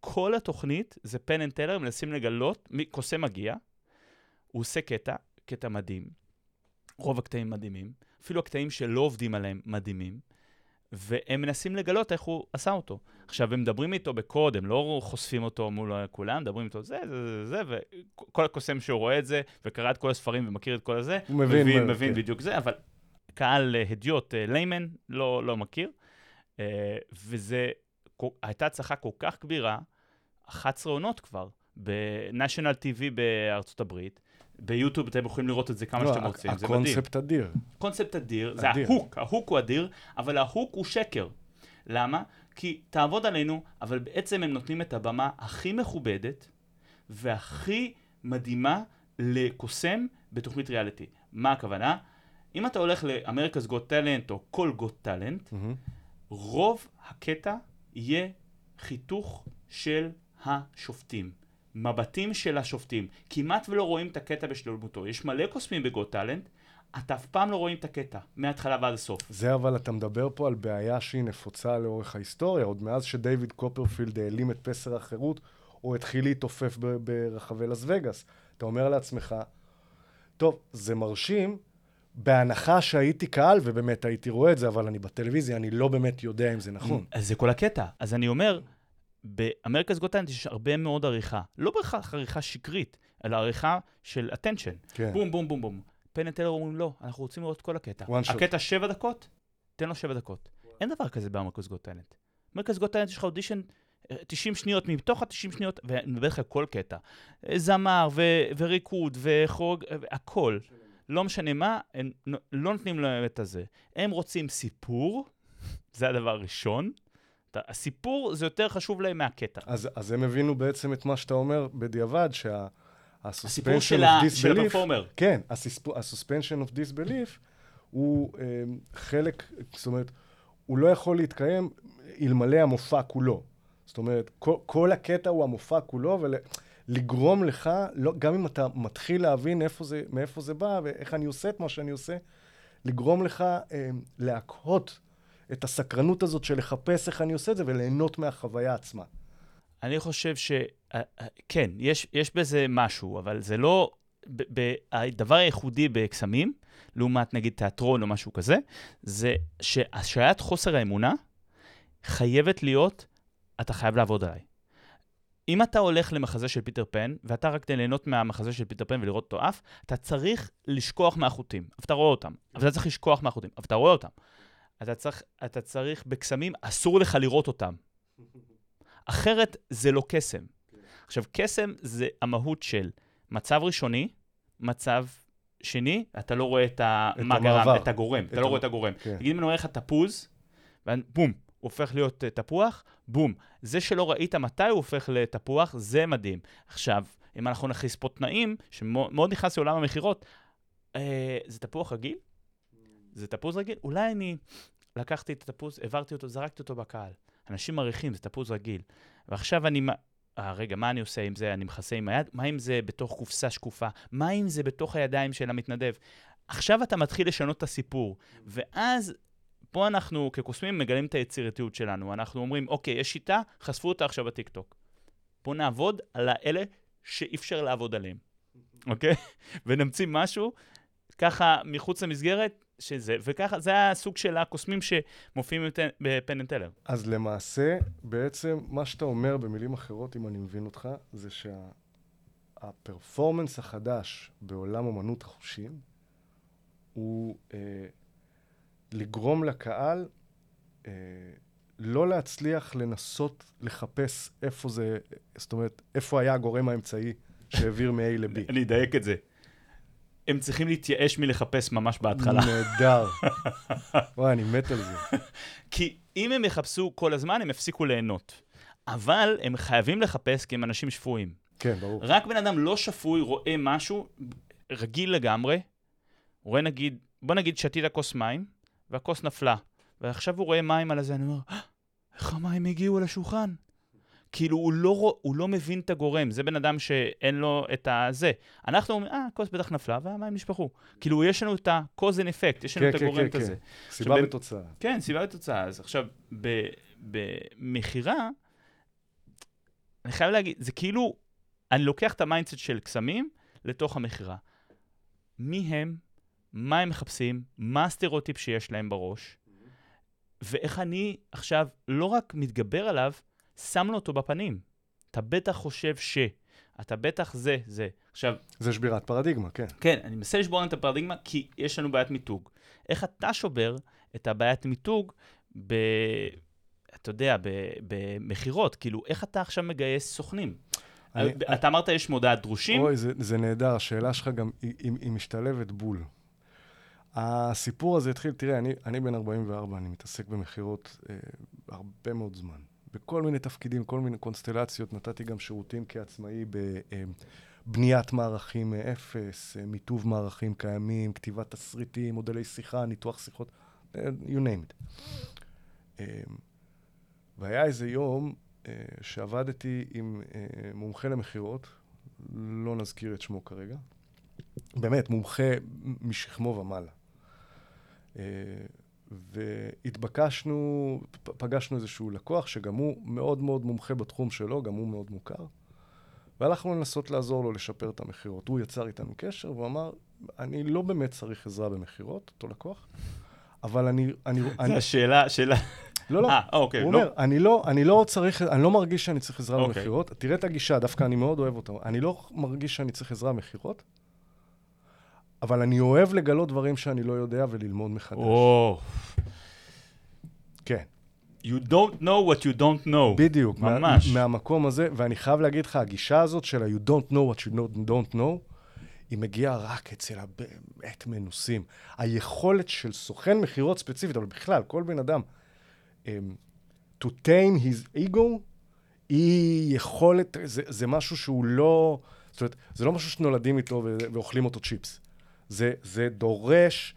כל התוכנית זה Penn and Teller, מנסים לגלות, קוסם מגיע, הוא עושה קטע, קטע מדהים. רוב הקטעים מדהימים, אפילו הקטעים שלא עובדים עליהם מדהימים, והם מנסים לגלות איך הוא עשה אותו. עכשיו, הם מדברים איתו בקוד, הם לא חושפים אותו מול כולם, מדברים איתו זה, זה, זה, זה, וכל הקוסם שהוא רואה את זה, וקרא את כל הספרים ומכיר את כל הזה, הוא מבין, מבין, מבין כן. בדיוק זה, אבל קהל אה, הדיוט, אה, ליימן, לא, לא מכיר. אה, וזה, הייתה הצלחה כל כך כבירה, 11 עונות כבר, ב-National TV בארצות הברית. ביוטיוב אתם יכולים לראות את זה כמה לא, שאתם רוצים, זה מדהים. הקונספט אדיר. קונספט אדיר, זה אדיר. ההוק, ההוק הוא אדיר, אבל ה hook הוא שקר. למה? כי תעבוד עלינו, אבל בעצם הם נותנים את הבמה הכי מכובדת והכי מדהימה לקוסם בתוכנית ריאליטי. מה הכוונה? אם אתה הולך ל America's Got Talent או כל Got Talent. רוב הקטע יהיה חיתוך של השופטים. מבטים של השופטים. כמעט ולא רואים את הקטע בשלמותו. יש מלא קוסמים ב Got Talent, אתה אף פעם לא רואים את הקטע, מההתחלה ועד הסוף. זה אבל אתה מדבר פה על בעיה שהיא נפוצה לאורך ההיסטוריה, עוד מאז שדייוויד קופרפילד העלים את פסל החירות, או התחיל להתעופף ברחבי לס וגאס. אתה אומר לעצמך, טוב, זה מרשים, בהנחה שהייתי קהל, ובאמת הייתי רואה את זה, אבל אני בטלוויזיה, אני לא באמת יודע אם זה נכון. אז זה כל הקטע. אז אני אומר, ב America's Got Talent יש הרבה מאוד עריכה. לא בהכרח עריכה שקרית, אלא עריכה של attention. כן. בום, בום, בום, בום. Penn and Teller אומרים, לא, אנחנו רוצים לראות כל הקטע. הקטע שבע דקות, תן לו שבע דקות. אין דבר כזה ב America's Got Talent. ב America's Got Talent יש לך אודישן אה, 90 שניות, מתוך ה-90 שניות, ואני מדבר לך כל קטע. זמר ו- וריקוד וחוג, הכל. לא משנה מה, הם לא נותנים להם את הזה. הם רוצים סיפור, זה הדבר הראשון. הסיפור זה יותר חשוב להם מהקטע. אז, אז הם הבינו בעצם את מה שאתה אומר בדיעבד, שה... הסיפור של ה- הפרפורמר. כן, ה-suspension of disbelief הוא אה, חלק, זאת אומרת, הוא לא יכול להתקיים אלמלא המופע כולו. זאת אומרת, כל, כל הקטע הוא המופע כולו, ולגרום לך, לא, גם אם אתה מתחיל להבין איפה זה, מאיפה זה בא ואיך אני עושה את מה שאני עושה, לגרום לך אה, להקהות את הסקרנות הזאת של לחפש איך אני עושה את זה וליהנות מהחוויה עצמה. אני חושב ש... אה, אה, כן, יש, יש בזה משהו, אבל זה לא... הדבר הייחודי בקסמים, לעומת נגיד תיאטרון או משהו כזה, זה שהשעיית חוסר האמונה חייבת להיות, אתה חייב לעבוד עליי. אם אתה הולך למחזה של פיטר פן, ואתה רק כדי ליהנות מהמחזה של פיטר פן ולראות אותו עף, אתה צריך לשכוח מהחוטים. אבל אתה רואה אותם. אבל אתה צריך לשכוח מהחוטים. אבל אתה רואה אותם. אתה צריך, אתה צריך בקסמים, אסור לך לראות אותם. אחרת זה לא קסם. עכשיו, קסם זה המהות של מצב ראשוני, מצב שני, אתה לא רואה את ה... את מה המעבר. גרם, את הגורם, את אתה לא רואה את הגורם. כן. נגיד אם אני רואה לך תפוז, ובום, הוא הופך להיות אה, תפוח, בום. זה שלא ראית מתי הוא הופך לתפוח, זה מדהים. עכשיו, אם אנחנו נכניס פה תנאים, שמאוד נכנס לעולם המכירות, אה, זה תפוח רגיל? זה תפוז רגיל? אולי אני לקחתי את התפוז, העברתי אותו, זרקתי אותו בקהל. אנשים מעריכים, זה תפוז רגיל. ועכשיו אני... אה, רגע, מה אני עושה עם זה? אני מכסה עם היד? מה אם זה בתוך קופסה שקופה? מה אם זה בתוך הידיים של המתנדב? עכשיו אתה מתחיל לשנות את הסיפור, ואז פה אנחנו כקוסמים מגלים את היצירתיות שלנו. אנחנו אומרים, אוקיי, יש שיטה, חשפו אותה עכשיו בטיקטוק. בואו נעבוד על האלה שאי אפשר לעבוד עליהם, אוקיי? ונמציא משהו ככה מחוץ למסגרת, שזה, וככה, זה הסוג של הקוסמים שמופיעים בפן- בפן אנד טלר. אז למעשה, בעצם, מה שאתה אומר במילים אחרות, אם אני מבין אותך, זה שהפרפורמנס החדש בעולם אמנות החושים, הוא אה, לגרום לקהל אה, לא להצליח לנסות לחפש איפה זה, זאת אומרת, איפה היה הגורם האמצעי שהעביר מ-A ל-B. אני אדייק את זה. הם צריכים להתייאש מלחפש ממש בהתחלה. נהדר. וואי, אני מת על זה. כי אם הם יחפשו כל הזמן, הם יפסיקו ליהנות. אבל הם חייבים לחפש כי הם אנשים שפויים. כן, ברור. רק בן אדם לא שפוי רואה משהו רגיל לגמרי, הוא רואה נגיד, בוא נגיד שתית כוס מים, והכוס נפלה, ועכשיו הוא רואה מים על הזה, אני אומר, "אה, איך המים הגיעו לשולחן? כאילו, הוא לא, הוא לא מבין את הגורם, זה בן אדם שאין לו את הזה. אנחנו אומרים, אה, הכוס בטח נפלה, והמים נשפכו. כאילו, יש לנו את ה-cause and effect, יש לנו כן, את כן, הגורם כן, כזה. כן. סיבה בין- ותוצאה. כן, סיבה ותוצאה. אז עכשיו, במכירה, אני חייב להגיד, זה כאילו, אני לוקח את ה mindset של קסמים לתוך המכירה. מי הם, מה הם מחפשים, מה הסטריאוטיפ שיש להם בראש, ואיך אני עכשיו לא רק מתגבר עליו, שם לו אותו בפנים. אתה בטח חושב ש... אתה בטח זה, זה. עכשיו, זה שבירת פרדיגמה, כן. כן, אני מנסה לשבור את הפרדיגמה, כי יש לנו בעיית מיתוג. איך אתה שובר את הבעיית מיתוג ב... אתה יודע, במכירות? כאילו, איך אתה עכשיו מגייס סוכנים? אני- אתה אמרת יש מודעת דרושים? אוי, זה, זה נהדר, השאלה שלך גם, היא, היא משתלבת בול. הסיפור הזה התחיל, תראה, אני, אני בן 44, אני מתעסק במכירות אה, הרבה מאוד זמן. בכל מיני תפקידים, כל מיני קונסטלציות, נתתי גם שירותים כעצמאי בבניית מערכים מאפס, אה, מיטוב מערכים קיימים, כתיבת תסריטים, מודלי שיחה, ניתוח שיחות, אה, you name it. אה, והיה איזה יום אה, שעבדתי עם אה, מומחה למכירות, לא נזכיר את שמו כרגע, באמת, מומחה משכמו ומעלה. והתבקשנו, פגשנו איזשהו לקוח שגם הוא מאוד מאוד מומחה בתחום שלו, גם הוא מאוד מוכר, והלכנו לנסות לעזור לו לשפר את המכירות. הוא יצר איתנו קשר והוא אמר, אני לא באמת צריך עזרה במכירות, אותו לקוח, אבל אני... אני, אני זו השאלה, שאלה... לא, לא. אה, אוקיי, הוא לא. אומר, אני לא, אני לא צריך, אני לא מרגיש שאני צריך עזרה אוקיי. במכירות. תראה את הגישה, דווקא אני מאוד אוהב אותה. אני לא מרגיש שאני צריך עזרה במכירות, אבל אני אוהב לגלות דברים שאני לא יודע וללמוד מחדש. כן, you don't know what you don't know. בדיוק. מה- ממש. מהמקום הזה, ואני חייב להגיד לך, הגישה הזאת של ה-you don't know what you don't- don't know, היא מגיעה רק אצל הבאמת מנוסים. היכולת של סוכן מכירות ספציפית, אבל בכלל, כל בן אדם, um, to tame his ego, היא יכולת, זה, זה משהו שהוא לא, זאת אומרת, זה לא משהו שנולדים איתו ואוכלים אותו צ'יפס. זה, זה דורש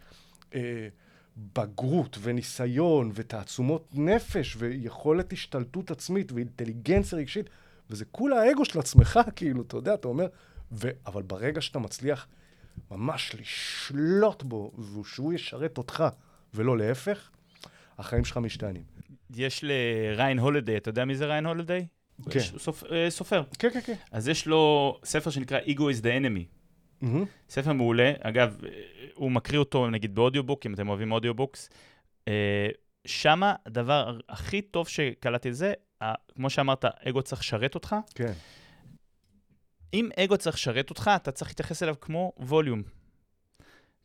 אה, בגרות וניסיון ותעצומות נפש ויכולת השתלטות עצמית ואינטליגנציה רגשית, וזה כולה האגו של עצמך, כאילו, אתה יודע, אתה אומר, ו... אבל ברגע שאתה מצליח ממש לשלוט בו, ושהוא ישרת אותך ולא להפך, החיים שלך משתנים. יש לריין הולדיי, אתה יודע מי זה ריין הולדיי? כן. סופ- אה, סופר. כן, כן, כן. אז יש לו ספר שנקרא Ego is the enemy. מהמם. ספר מעולה, אגב, הוא מקריא אותו נגיד ב audiobook, אם אתם אוהבים audiobooks. אה, שמה הדבר הכי טוב שקלטתי זה, כמו שאמרת, אגו צריך לשרת אותך. כן, אם אגו צריך לשרת אותך, אתה צריך להתייחס אליו כמו ווליום.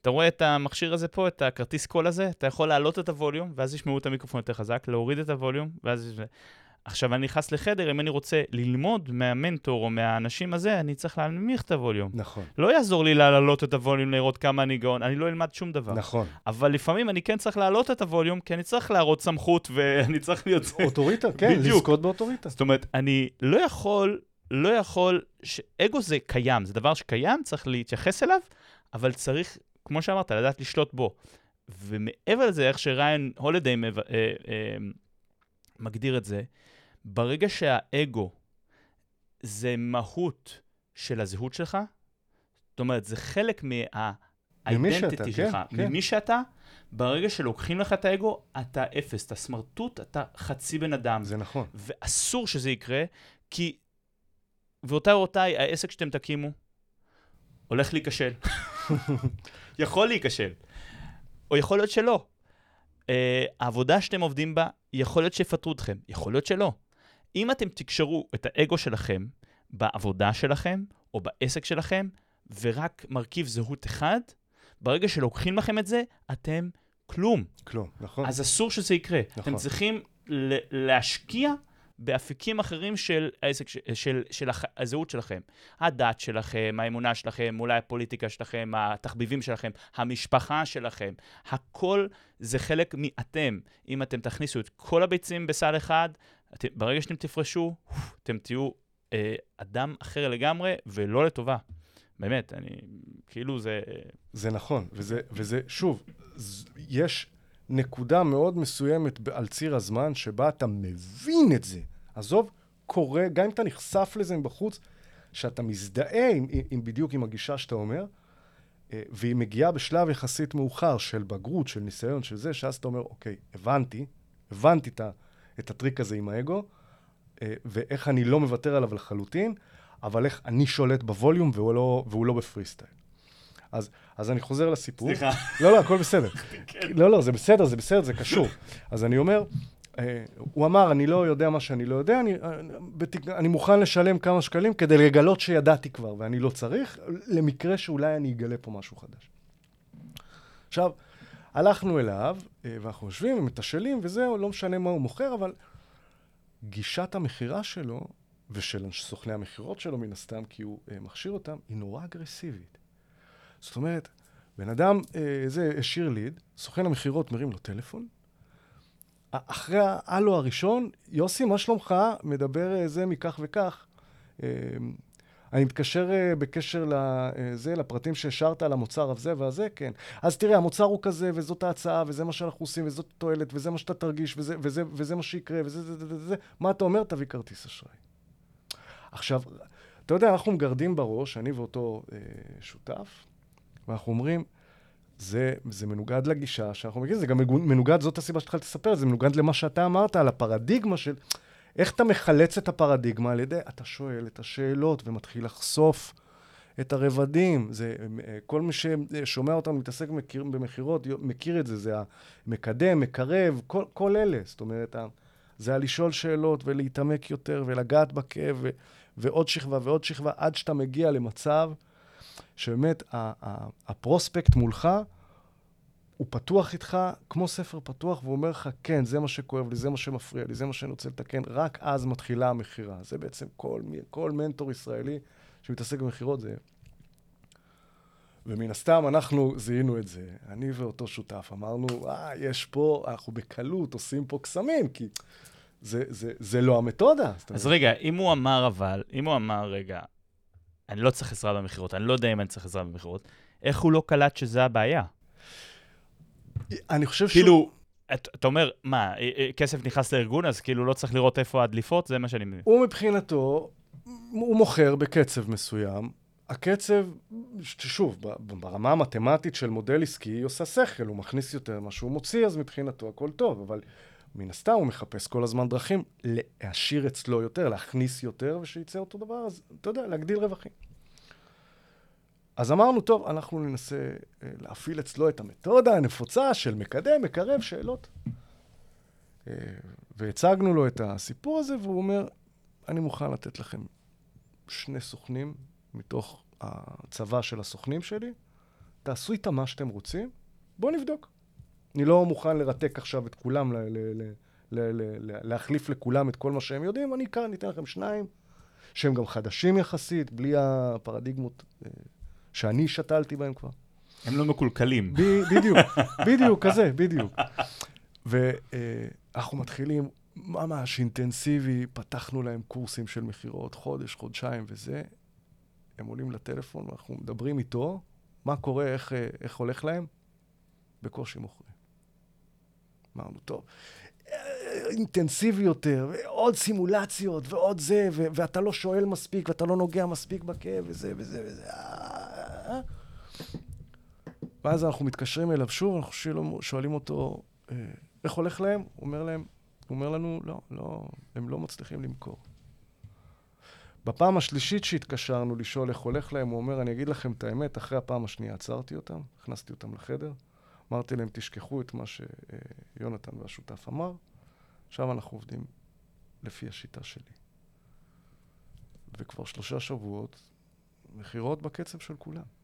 אתה רואה את המכשיר הזה פה, את הכרטיס קול הזה? אתה יכול להעלות את הווליום, ואז ישמעו את המיקרופון יותר חזק, להוריד את הווליום, ואז... עכשיו, אני נכנס לחדר, אם אני רוצה ללמוד מהמנטור או מהאנשים הזה, אני צריך להנמיך את הווליום. נכון, לא יעזור לי להעלות את הווליום, לראות כמה אני גאון, אני לא אלמד שום דבר. נכון. אבל לפעמים אני כן צריך להעלות את הווליום, כי אני צריך להראות סמכות ואני צריך להיות... אוטוריטה, כן, בדיוק. לזכות באוטוריטה. זאת אומרת, אני לא יכול, לא יכול, ש... אגו זה קיים, זה דבר שקיים, צריך להתייחס אליו, אבל צריך, כמו שאמרת, לדעת לשלוט בו. ומעבר לזה, איך שריין הולדיי מב... אה, אה, מגדיר את זה, ברגע שהאגו זה מהות של הזהות שלך, זאת אומרת, זה חלק מה-identity שאתה, שלך, כן, כן. ממי שאתה, ברגע שלוקחים לך את האגו, אתה אפס, אתה סמרטוט, אתה חצי בן אדם. זה נכון. ואסור שזה יקרה, כי, גבירותיי ורבותיי, העסק שאתם תקימו הולך להיכשל. יכול להיכשל. או יכול להיות שלא. Uh, העבודה שאתם עובדים בה, יכול להיות שיפטרו אתכם, יכול להיות שלא. אם אתם תקשרו את האגו שלכם בעבודה שלכם, או בעסק שלכם, ורק מרכיב זהות אחד, ברגע שלוקחים לכם את זה, אתם כלום. כלום, נכון. אז אסור שזה יקרה. נכון. אתם צריכים להשקיע באפיקים אחרים של העסק, ש- של, של הח- הזהות שלכם. הדת שלכם, האמונה שלכם, אולי הפוליטיקה שלכם, התחביבים שלכם, המשפחה שלכם. הכל זה חלק מאתם. אם אתם תכניסו את כל הביצים בסל אחד, אתם, ברגע שאתם תפרשו, אתם תהיו אה, אדם אחר לגמרי, ולא לטובה. באמת, אני, כאילו זה... זה נכון, וזה, וזה שוב, ז- יש נקודה מאוד מסוימת על ציר הזמן שבה אתה מבין את זה. עזוב, קורה, גם אם אתה נחשף לזה מבחוץ, שאתה מזדהה עם, עם בדיוק עם הגישה שאתה אומר, אה, והיא מגיעה בשלב יחסית מאוחר של בגרות, של ניסיון, של זה, שאז אתה אומר, אוקיי, הבנתי, הבנתי את, ה, את הטריק הזה עם האגו, אה, ואיך אני לא מוותר עליו לחלוטין, אבל איך אני שולט בווליום והוא לא, והוא לא בפרי סטייל. אז, אז אני חוזר לסיפור. סליחה. לא, לא, הכל בסדר. לא, לא, זה בסדר, זה בסדר, זה קשור. אז אני אומר, אה, הוא אמר, אני לא יודע מה שאני לא יודע, אני, בתק... אני מוכן לשלם כמה שקלים כדי לגלות שידעתי כבר, ואני לא צריך, למקרה שאולי אני אגלה פה משהו חדש. עכשיו, הלכנו אליו, אה, ואנחנו יושבים ומתשאלים וזהו, לא משנה מה הוא מוכר, אבל גישת המכירה שלו, ושל סוכני המכירות שלו מן הסתם, כי הוא אה, מכשיר אותם, היא נורא אגרסיבית. זאת אומרת, בן אדם, אה, זה השאיר ליד, סוכן המכירות מרים לו טלפון, אחרי ההלו הראשון, יוסי, מה שלומך? מדבר זה מכך וכך. אה, אני מתקשר אה, בקשר לזה, לפרטים שהשארת על המוצר הזה והזה, כן. אז תראה, המוצר הוא כזה, וזאת ההצעה, וזה מה שאנחנו עושים, וזאת התועלת, וזה מה שאתה תרגיש, וזה, וזה, וזה מה שיקרה, וזה, זה, זה, זה, זה. מה אתה אומר? תביא כרטיס אשראי. עכשיו, אתה יודע, אנחנו מגרדים בראש, אני ואותו אה, שותף, ואנחנו אומרים, זה, זה מנוגד לגישה שאנחנו מכירים, זה גם מנוגד, זאת הסיבה שהתחלתי לספר, זה מנוגד למה שאתה אמרת על הפרדיגמה של... איך אתה מחלץ את הפרדיגמה על ידי, אתה שואל את השאלות ומתחיל לחשוף את הרבדים. זה, אה, כל מי ששומע אותנו מתעסק מכיר, במכירות, מכיר את זה, זה המקדם, מקרב, כל, כל אלה. זאת אומרת, זה הלשאול שאלות ולהתעמק יותר ולגעת בכאב ו, ועוד שכבה ועוד שכבה, עד שאתה מגיע למצב שבאמת הפרוספקט מולך, הוא פתוח איתך כמו ספר פתוח, והוא אומר לך, כן, זה מה שכואב לי, זה מה שמפריע לי, זה מה שאני רוצה לתקן, רק אז מתחילה המכירה. זה בעצם כל, כל מנטור ישראלי שמתעסק במכירות זה... ומן הסתם אנחנו זיהינו את זה. אני ואותו שותף אמרנו, אה, יש פה, אנחנו בקלות עושים פה קסמים, כי זה, זה, זה לא המתודה. אז רגע, אם הוא אמר אבל, אם הוא אמר, רגע, אני לא צריך עזרה במכירות, אני לא יודע אם אני צריך עזרה במכירות, איך הוא לא קלט שזה הבעיה? אני חושב שהוא... כאילו, את- אתה אומר, מה, אה, אה, כסף נכנס לארגון, אז כאילו לא צריך לראות איפה הדליפות? זה מה שאני מבין. הוא מבחינתו, הוא מוכר בקצב מסוים. הקצב, ש- שוב, ברמה המתמטית של מודל עסקי, היא עושה שכל, הוא מכניס יותר ממה שהוא מוציא, אז מבחינתו הכל טוב, אבל מן הסתם הוא מחפש כל הזמן דרכים להשאיר אצלו יותר, להכניס יותר, ושיצא אותו דבר, אז אתה יודע, להגדיל רווחים. אז אמרנו, טוב, אנחנו ננסה אה, להפעיל אצלו את המתודה הנפוצה של מקדם, מקרב, שאלות. אה, והצגנו לו את הסיפור הזה, והוא אומר, אני מוכן לתת לכם שני סוכנים מתוך הצבא של הסוכנים שלי, תעשו איתם מה שאתם רוצים, בואו נבדוק. אני לא מוכן לרתק עכשיו את כולם, ל- ל- ל- ל- ל- להחליף לכולם את כל מה שהם יודעים, אני כאן אתן לכם שניים, שהם גם חדשים יחסית, בלי הפרדיגמות אה, שאני שתלתי בהם כבר. הם לא מקולקלים. ב- בדיוק, בדיוק, כזה, בדיוק. ואנחנו מתחילים ממש אינטנסיבי, פתחנו להם קורסים של מכירות, חודש, חודשיים וזה. הם עולים לטלפון ואנחנו מדברים איתו, מה קורה, איך, אה, איך הולך להם? בקושי מוכרים. אמרנו, טוב, אה, אינטנסיבי יותר, ועוד סימולציות, ועוד זה, ו- ואתה לא שואל מספיק, ואתה לא נוגע מספיק בכאב, וזה וזה וזה. אה. ואז אנחנו מתקשרים אליו שוב, אנחנו שואלים, שואלים אותו, אה, איך הולך להם? הוא אומר להם, הוא אומר לנו, לא, לא, הם לא מצליחים למכור. בפעם השלישית שהתקשרנו לשאול איך הולך להם, הוא אומר, אני אגיד לכם את האמת, אחרי הפעם השנייה עצרתי אותם, הכנסתי אותם לחדר, אמרתי להם, תשכחו את מה שיונתן והשותף אמר, עכשיו אנחנו עובדים לפי השיטה שלי. וכבר שלושה שבועות, מכירות בקצב של כולם.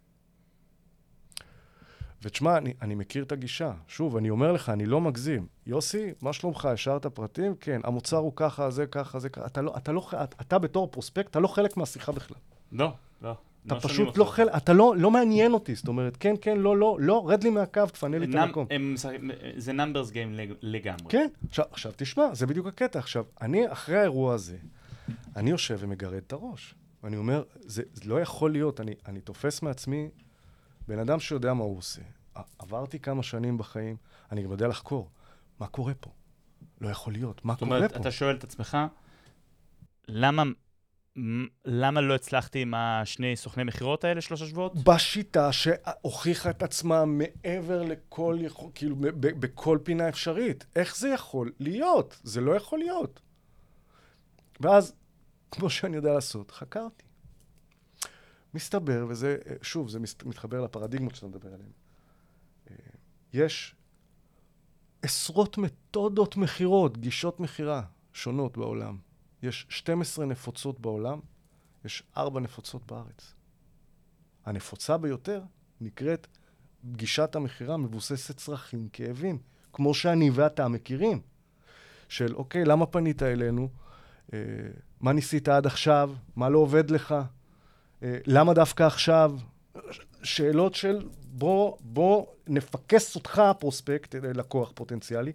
ותשמע, אני, אני מכיר את הגישה. שוב, אני אומר לך, אני לא מגזים. יוסי, מה שלומך? השארת פרטים? כן. המוצר הוא ככה, זה ככה, זה ככה. אתה, לא, אתה, לא, אתה, אתה בתור פרוספקט, אתה לא חלק מהשיחה בכלל. לא, לא. אתה פשוט לא חלק, אתה לא, לא מעניין אותי. זאת אומרת, כן, כן, לא, לא, לא, רד לי מהקו, תפנה לי את המקום. זה נאמברס גיים לגמרי. כן. עכשיו, עכשיו, תשמע, זה בדיוק הקטע. עכשיו, אני, אחרי האירוע הזה, אני יושב ומגרד את הראש. ואני אומר, זה, זה לא יכול להיות. אני, אני תופס מעצמי בן אדם שיודע מה הוא עושה. עברתי כמה שנים בחיים, אני גם יודע לחקור. מה קורה פה? לא יכול להיות. מה קורה פה? זאת אומרת, אתה שואל את עצמך, למה, למה לא הצלחתי עם השני סוכני מכירות האלה שלושה שבועות? בשיטה שהוכיחה את עצמה מעבר לכל, כאילו, בכל פינה אפשרית. איך זה יכול להיות? זה לא יכול להיות. ואז, כמו שאני יודע לעשות, חקרתי. מסתבר, וזה, שוב, זה מתחבר לפרדיגמות שאתה מדבר עליהן. יש עשרות מתודות מכירות, גישות מכירה שונות בעולם. יש 12 נפוצות בעולם, יש 4 נפוצות בארץ. הנפוצה ביותר נקראת גישת המכירה מבוססת צרכים, כאבים, כמו שאני ואתה מכירים. של, אוקיי, למה פנית אלינו? אה, מה ניסית עד עכשיו? מה לא עובד לך? אה, למה דווקא עכשיו? שאלות של בוא, בוא נפקס אותך, פרוספקט, לקוח פוטנציאלי,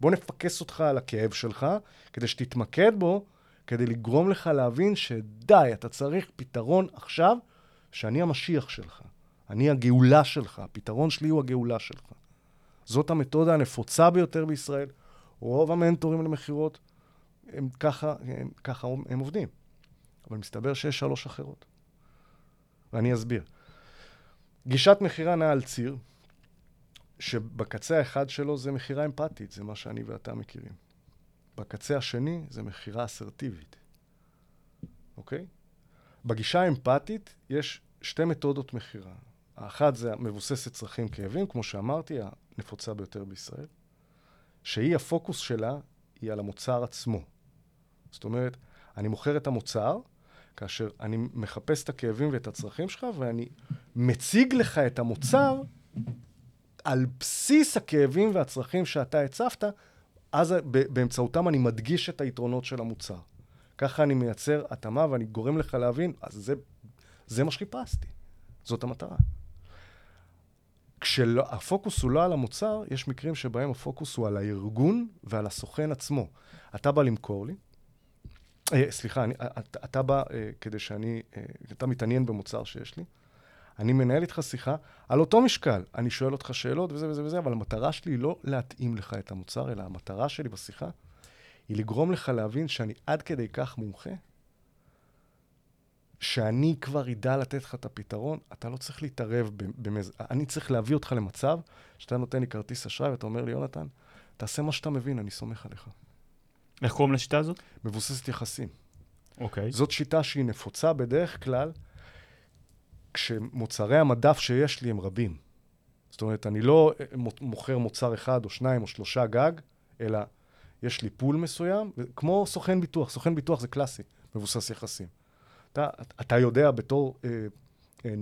בוא נפקס אותך על הכאב שלך, כדי שתתמקד בו, כדי לגרום לך להבין שדי, אתה צריך פתרון עכשיו, שאני המשיח שלך. אני הגאולה שלך, הפתרון שלי הוא הגאולה שלך. זאת המתודה הנפוצה ביותר בישראל. רוב המנטורים למכירות, הם ככה, הם, ככה הם עובדים. אבל מסתבר שיש שלוש אחרות. ואני אסביר. גישת מכירה נעה על ציר, שבקצה האחד שלו זה מכירה אמפתית, זה מה שאני ואתה מכירים. בקצה השני זה מכירה אסרטיבית, אוקיי? בגישה האמפתית יש שתי מתודות מכירה. האחת זה מבוססת צרכים כאבים, כמו שאמרתי, הנפוצה ביותר בישראל, שהיא, הפוקוס שלה היא על המוצר עצמו. זאת אומרת, אני מוכר את המוצר, כאשר אני מחפש את הכאבים ואת הצרכים שלך, ואני מציג לך את המוצר על בסיס הכאבים והצרכים שאתה הצפת, אז באמצעותם אני מדגיש את היתרונות של המוצר. ככה אני מייצר התאמה ואני גורם לך להבין, אז זה, זה מה שחיפשתי. זאת המטרה. כשהפוקוס הוא לא על המוצר, יש מקרים שבהם הפוקוס הוא על הארגון ועל הסוכן עצמו. אתה בא למכור לי, סליחה, אני, אתה, אתה בא אה, כדי שאני, אה, אתה מתעניין במוצר שיש לי, אני מנהל איתך שיחה על אותו משקל. אני שואל אותך שאלות וזה וזה וזה, אבל המטרה שלי היא לא להתאים לך את המוצר, אלא המטרה שלי בשיחה היא לגרום לך להבין שאני עד כדי כך מומחה, שאני כבר אדע לתת לך את הפתרון, אתה לא צריך להתערב במז... אני צריך להביא אותך למצב שאתה נותן לי כרטיס אשראי ואתה אומר לי, יונתן, תעשה מה שאתה מבין, אני סומך עליך. איך קוראים לשיטה הזאת? מבוססת יחסים. אוקיי. Okay. זאת שיטה שהיא נפוצה בדרך כלל כשמוצרי המדף שיש לי הם רבים. זאת אומרת, אני לא מוכר מוצר אחד או שניים או שלושה גג, אלא יש לי פול מסוים, כמו סוכן ביטוח, סוכן ביטוח זה קלאסי, מבוסס יחסים. אתה, אתה יודע בתור אה, אה, אה,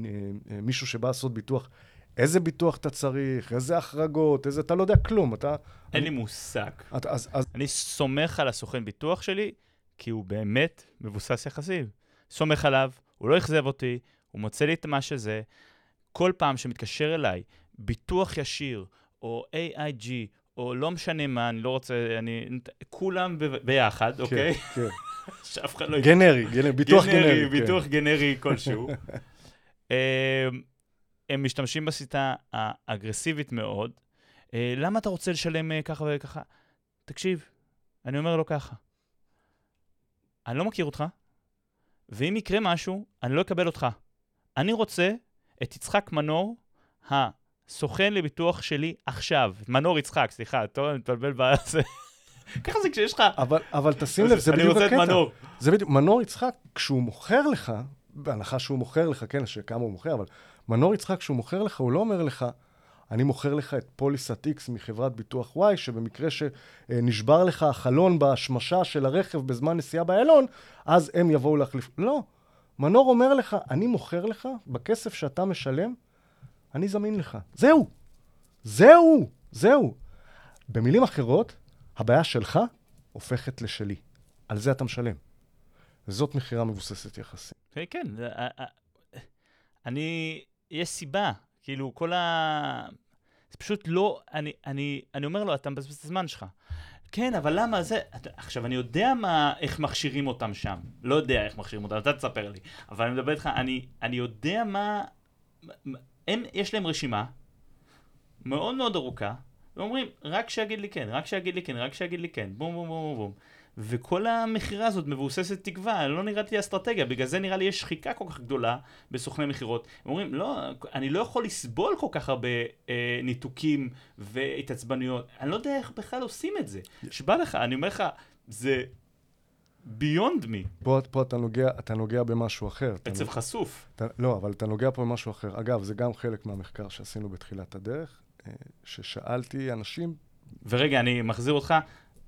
אה, מישהו שבא לעשות ביטוח, איזה ביטוח אתה צריך, איזה החרגות, איזה... אתה לא יודע כלום, אתה... אין אני, לי מושג. אתה, אז, אז, אני סומך על הסוכן ביטוח שלי, כי הוא באמת מבוסס יחסים. סומך עליו, הוא לא אכזב אותי, הוא מוצא לי את מה שזה. כל פעם שמתקשר אליי ביטוח ישיר, או AIG, או לא משנה מה, אני לא רוצה, אני... כולם ב- ביחד, אוקיי? כן, שאף אחד לא... כן. גנרי, גנרי, ביטוח גנרי. כן. ביטוח גנרי כלשהו. הם משתמשים בשיטה האגרסיבית מאוד. אה, למה אתה רוצה לשלם אה, ככה וככה? תקשיב, אני אומר לו ככה, אני לא מכיר אותך, ואם יקרה משהו, אני לא אקבל אותך. אני רוצה את יצחק מנור, הסוכן לביטוח שלי עכשיו. מנור יצחק, סליחה, טוב, אני מתבלבל בזה. ככה זה כשיש לך... אבל, אבל תשים לב, זה אני בדיוק רוצה הקטע. את מנור. זה בדיוק, מנור יצחק, כשהוא מוכר לך, בהנחה שהוא מוכר לך, כן, שכמה הוא מוכר, אבל מנור יצחק, כשהוא מוכר לך, הוא לא אומר לך, אני מוכר לך את פוליסת X מחברת ביטוח Y, שבמקרה שנשבר לך החלון בהשמשה של הרכב בזמן נסיעה באיילון, אז הם יבואו להחליף. לא. מנור אומר לך, אני מוכר לך, בכסף שאתה משלם, אני זמין לך. זהו. זהו. זהו. במילים אחרות, הבעיה שלך הופכת לשלי. על זה אתה משלם. זאת מכירה מבוססת יחסים. כן, כן, זה- ה- ה- אני, יש סיבה, כאילו, כל ה... זה פשוט לא, אני, אני, אני אומר לו, אתה מבזבז את הזמן שלך. כן, אבל למה זה... עכשיו, אני יודע מה, איך מכשירים אותם שם. לא יודע איך מכשירים אותם, אתה תספר לי. אבל אני מדבר איתך, אני, אני יודע מה... הם, יש להם רשימה מאוד מאוד ארוכה, ואומרים, רק שיגיד לי כן, רק שיגיד לי כן, רק שיגיד לי כן, בום בום בום בום. וכל המכירה הזאת מבוססת תקווה, לא נראית לי אסטרטגיה, בגלל זה נראה לי יש שחיקה כל כך גדולה בסוכני מכירות. הם אומרים, לא, אני לא יכול לסבול כל כך הרבה אה, ניתוקים והתעצבנויות, אני לא יודע איך בכלל עושים את זה. שבא לך, אני אומר לך, זה beyond me, פה, פה אתה, נוגע, אתה נוגע במשהו אחר. אתה עצב חשוף. אתה, לא, אבל אתה נוגע פה במשהו אחר. אגב, זה גם חלק מהמחקר שעשינו בתחילת הדרך, אה, ששאלתי אנשים, ורגע, אני מחזיר אותך,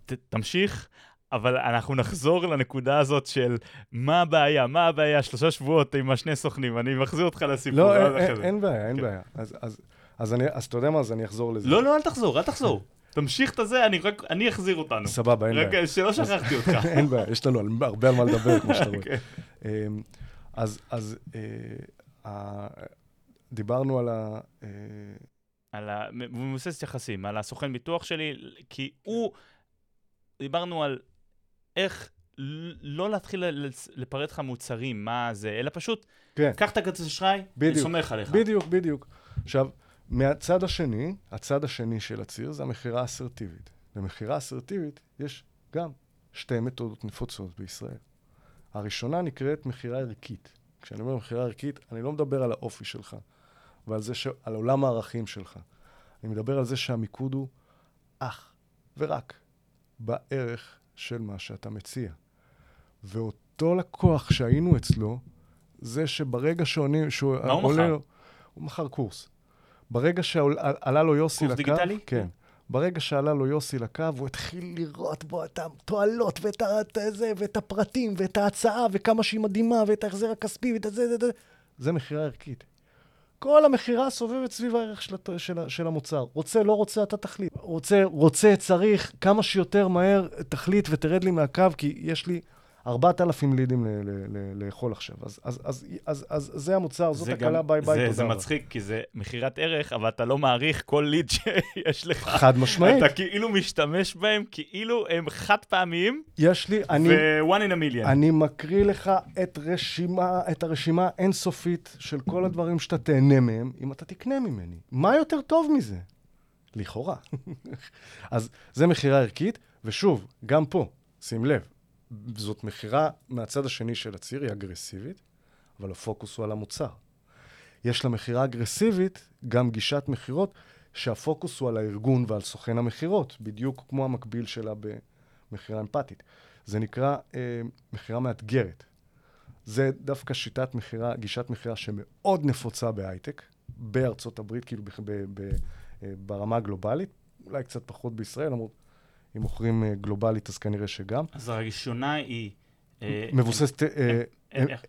ת, תמשיך, אבל אנחנו נחזור לנקודה הזאת של מה הבעיה, מה הבעיה, שלושה שבועות עם השני סוכנים, אני מחזיר אותך לסיפור. לא, ואז אין, אחרי אין. אין בעיה, אין כן. בעיה. אז, אז, אז, אני, אז אתה יודע מה? אז אני אחזור לזה. לא, לא, אל תחזור, אל תחזור. תמשיך את הזה, אני רק, אני אחזיר אותנו. סבבה, אין בעיה. רק שלא שכחתי אותך. אין בעיה, יש לנו הרבה על מה לדבר, כמו שאתה רואה. כן. אמ, אז, אז אה, דיברנו על ה... אה, על ה... יחסים, על הסוכן ביטוח שלי, כי הוא... דיברנו על איך לא להתחיל לפרט לך מוצרים, מה זה, אלא פשוט, כן. קח את הכרטיס אשראי, אני. סומך עליך. בדיוק, בדיוק. עכשיו, מהצד השני, הצד השני של הציר זה המכירה האסרטיבית. במכירה אסרטיבית יש גם שתי מתודות נפוצות בישראל. הראשונה נקראת מכירה ערכית. כשאני אומר מכירה ערכית, אני לא מדבר על האופי שלך, ועל זה ש... על עולם הערכים שלך. אני מדבר על זה שהמיקוד הוא אך ורק בערך של מה שאתה מציע. ואותו לקוח שהיינו אצלו, זה שברגע שעונים, שהוא מה הוא עולה מכר? לו- הוא מכר קורס. ברגע שעלה לו יוסי קורס לקו, דיגיטלי? כן. ברגע שעלה לו יוסי לקו, הוא התחיל לראות בו את התועלות ואת את זה, ואת הפרטים, ואת ההצעה, וכמה שהיא מדהימה, ואת ההחזר הכספי, ואת זה, זה, זה. זה מכירה ערכית. כל המכירה סובבת סביב הערך של, של, של המוצר. רוצה, לא רוצה, אתה תחליט. רוצה, רוצה, צריך, כמה שיותר מהר תחליט ותרד לי מהקו, כי יש לי 4,000 לידים לאכול עכשיו. אז, אז, אז, אז, אז זה המוצר, זאת הקלה, ביי ביי, זה- תודה זה. מצחיק, כי זה מכירת ערך, אבל אתה לא מעריך כל ליד שיש לך. חד משמעית. אתה כאילו משתמש בהם, כאילו הם חד פעמיים, יש לי, אני... ו-one in a million. אני מקריא לך את, רשימה, את הרשימה האינסופית של כל הדברים שאתה תהנה מהם, אם אתה תקנה ממני. מה יותר טוב מזה? לכאורה. אז זה מכירה ערכית, ושוב, גם פה, שים לב, זאת מכירה מהצד השני של הציר, היא אגרסיבית, אבל הפוקוס הוא על המוצר. יש למכירה אגרסיבית גם גישת מכירות, שהפוקוס הוא על הארגון ועל סוכן המכירות, בדיוק כמו המקביל שלה במכירה אמפתית. זה נקרא אה, מכירה מאתגרת. זה דווקא שיטת מכירה, גישת מכירה שמאוד נפוצה בהייטק, בארצות הברית, כאילו ב, ב, ב, אה, ברמה הגלובלית, אולי קצת פחות בישראל, למרות אם מוכרים אה, גלובלית, אז כנראה שגם. אז הראשונה היא... אה, מבוססת... אה, אה, איך-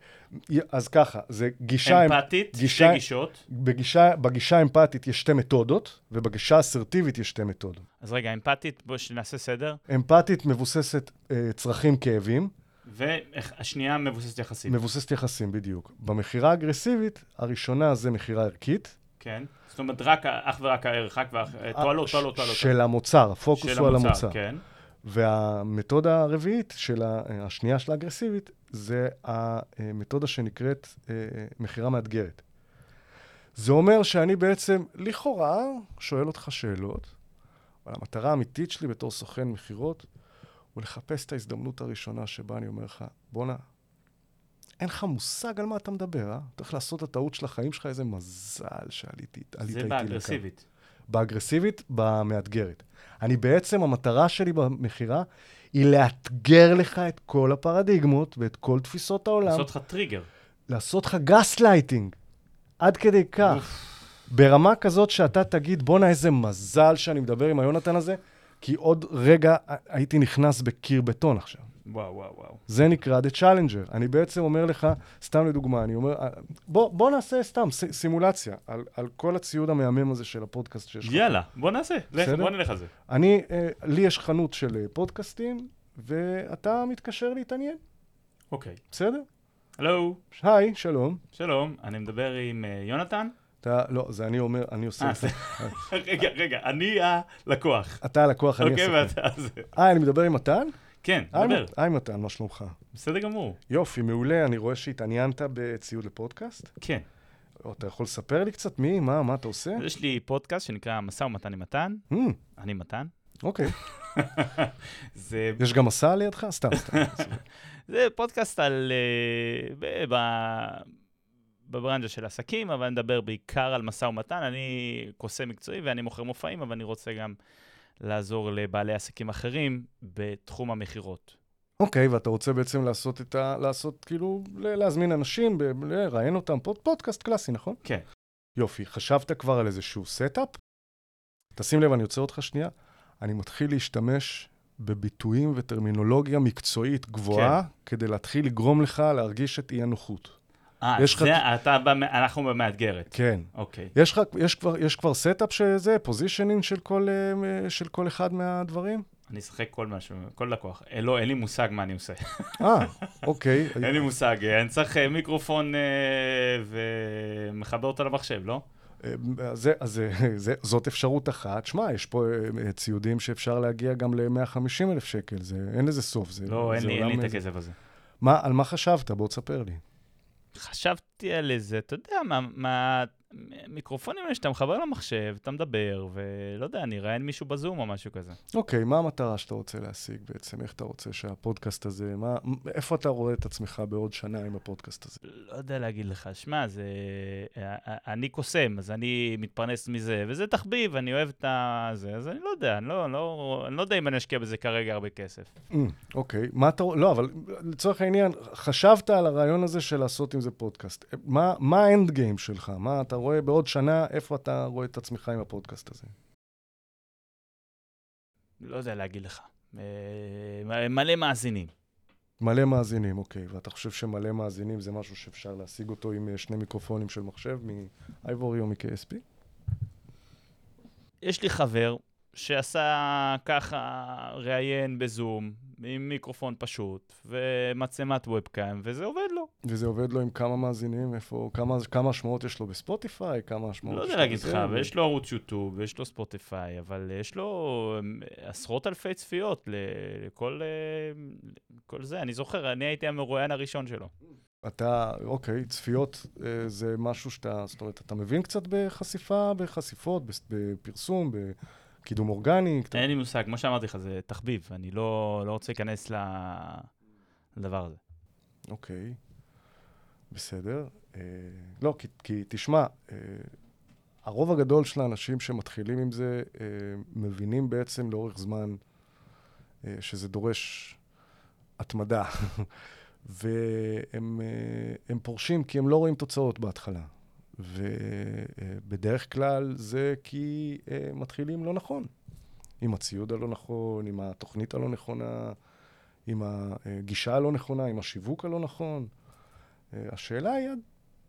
אז ככה, זה גישה... אמפתית, גישה- שתי גישות. בגישה, בגישה האמפתית יש שתי מתודות, ובגישה האסרטיבית יש שתי מתודות. אז רגע, אמפתית, בואו שנעשה סדר. אמפתית מבוססת אה, צרכים כאבים, והשנייה מבוססת יחסית. מבוססת יחסים בדיוק. במכירה האגרסיבית, הראשונה זה מכירה ערכית. כן. זאת אומרת, רק, אך ורק הערך, רק. תועלות, תועלות, תועלות. אה, של המוצר, הפוקוס הוא על המוצר. כן. והמתודה הרביעית, של ה- השנייה של האגרסיבית, זה המתודה שנקראת אה, מכירה מאתגרת. זה אומר שאני בעצם, לכאורה, שואל אותך שאלות, אבל המטרה האמיתית שלי בתור סוכן מכירות, הוא לחפש את ההזדמנות הראשונה שבה אני אומר לך, בואנה, אין לך מושג על מה אתה מדבר, אה? אתה הולך לעשות את הטעות של החיים שלך, איזה מזל שעליתי עלית זה איתי לכאן. באגרסיבית. באגרסיבית, במאתגרת. אני בעצם, המטרה שלי במכירה היא לאתגר לך את כל הפרדיגמות ואת כל תפיסות העולם, לעשות לך טריגר. לעשות לך גס לייטינג. עד כדי כך. ברמה כזאת שאתה תגיד, בואנה, איזה מזל שאני מדבר עם היונתן הזה, כי עוד רגע הייתי נכנס בקיר בטון עכשיו. וואו, וואו, וואו. זה נקרא The Challenger. אני בעצם אומר לך, סתם לדוגמה, אני אומר, בוא, בוא נעשה סתם ס, סימולציה על, על כל הציוד המהמם הזה של הפודקאסט שיש לך. יאללה, בוא נעשה. לך? בוא נלך על זה. אני, אה, לי יש חנות של אה, פודקאסטים, ואתה מתקשר להתעניין, אוקיי. בסדר? הלו, היי, שלום. שלום, אני מדבר עם אה, יונתן. אתה, לא, זה אני אומר, אני עושה אה, את זה. רגע, רגע, אני הלקוח. אתה הלקוח, אני אוקיי, הסוכן. ואתה זה. אה, אני מדבר עם מתן? כן, דבר. היי מתן, מה שלומך? בסדר גמור. יופי, מעולה, אני רואה שהתעניינת בציוד לפודקאסט. כן. אתה יכול לספר לי קצת מי, מה, מה אתה עושה? יש לי פודקאסט שנקרא משא ומתן עם מתן. Hmm, אני מתן. אוקיי. זה יש גם מסע לידך? סתם, סתם. זה פודקאסט על... אה, ב- ב- בברנז'ה של עסקים, אבל אני מדבר בעיקר על משא ומתן. אני קוסם מקצועי ואני מוכר מופעים, אבל אני רוצה גם לעזור לבעלי עסקים אחרים בתחום המכירות. אוקיי, ואתה רוצה בעצם לעשות את ה... לעשות, כאילו, להזמין אנשים, לראיין אותם, פוד- פודקאסט קלאסי, נכון? כן. יופי, חשבת כבר על איזשהו setup? תשים לב, אני עוצר אותך שנייה. אני מתחיל להשתמש בביטויים וטרמינולוגיה מקצועית גבוהה, כדי להתחיל לגרום לך להרגיש את אי-הנוחות. אה, יש לך- זה, אתה, במ- אנחנו במאתגרת. כן. אוקיי. יש, לך, יש, כבר, יש כבר setup שזה, positioning של, כל, אה, של כל אחד מהדברים? אני אשחק כל משהו, כל לקוח. אה, לא, אין לי מושג מה אני עושה. אה, אוקיי. אין לי מושג. אה, אני צריך מיקרופון אה, ומחבר אותו למחשב, לא? זה, אז זה, זה, זאת אפשרות אחת. שמע, יש פה ציודים שאפשר להגיע גם ל-150 אלף שקל, זה, אין לזה סוף. זה, לא, אין זה לי, אין לי את הכסף הזה. מה, על מה חשבת? בוא תספר לי. חשבתי על איזה, אתה יודע, מה, מה, מיקרופונים האלה שאתה מחבר למחשב, אתה מדבר, ולא יודע, אני אראיין מישהו בזום או משהו כזה. אוקיי, מה המטרה שאתה רוצה להשיג בעצם? איך אתה רוצה שהפודקאסט הזה, מה, איפה אתה רואה את עצמך בעוד שנה עם הפודקאסט הזה? לא יודע להגיד לך, שמע, זה... אני קוסם, אז אני מתפרנס מזה, וזה תחביב, אני אוהב את ה... זה, אז אני לא יודע, אני לא, לא, אני לא יודע אם אני אשקיע בזה כרגע הרבה כסף. Mm, אוקיי, מה אתה... לא, אבל לצורך העניין, חשבת על הרעיון הזה של לעשות עם זה פודקאסט. מה האנד גיים שלך? מה אתה רואה בעוד שנה, איפה אתה רואה את עצמך עם הפודקאסט הזה? לא יודע להגיד לך. אה, מלא מאזינים. מלא מאזינים, אוקיי. ואתה חושב שמלא מאזינים זה משהו שאפשר להשיג אותו עם אה, שני מיקרופונים של מחשב, מאייבורי או מ-KSP? יש לי חבר שעשה ככה ראיין בזום, עם מיקרופון פשוט, ומצלמת ובקאם, וזה עובד לו. וזה עובד לו עם כמה מאזינים, איפה, כמה, כמה השמעות יש לו בספוטיפיי, כמה השמעות לא יש יודע להגיד לך, ו- ויש לו ערוץ יוטיוב, ויש לו ספוטיפיי, אבל יש לו אמ, עשרות אלפי צפיות לכל אה, כל זה. אני זוכר, אני הייתי המרואיין הראשון שלו. אתה, אוקיי, צפיות אה, זה משהו שאתה, זאת אומרת, אתה מבין קצת בחשיפה, בחשיפות, בפרסום, בקידום אורגני? אין לי מושג, כמו שאמרתי לך, זה תחביב, אני לא לא רוצה להיכנס ל- לדבר הזה. אוקיי, בסדר. אה, לא, כי, כי תשמע, אה, הרוב הגדול של האנשים שמתחילים עם זה, אה, מבינים בעצם לאורך זמן אה, שזה דורש התמדה. והם הם פורשים כי הם לא רואים תוצאות בהתחלה. ובדרך כלל זה כי אה, מתחילים לא נכון. עם הציוד הלא נכון, עם התוכנית הלא נכונה, עם הגישה הלא נכונה, עם השיווק הלא נכון. אה, השאלה היא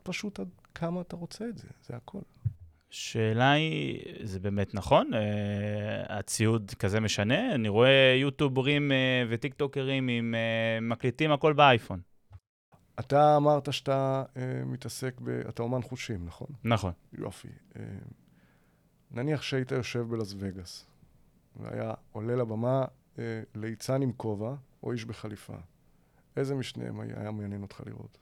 פשוט עד כמה אתה רוצה את זה, זה הכל. שאלה היא, זה באמת נכון? Uh, הציוד כזה משנה? אני רואה יוטוברים uh, וטיקטוקרים עם uh, מקליטים הכל באייפון. אתה אמרת שאתה uh, מתעסק ב... אתה אומן חושים, נכון? נכון. יופי. Uh, נניח שהיית יושב בלאס וגאס, והיה עולה לבמה uh, ליצן עם כובע או איש בחליפה. איזה משניהם היה מעניין אותך לראות?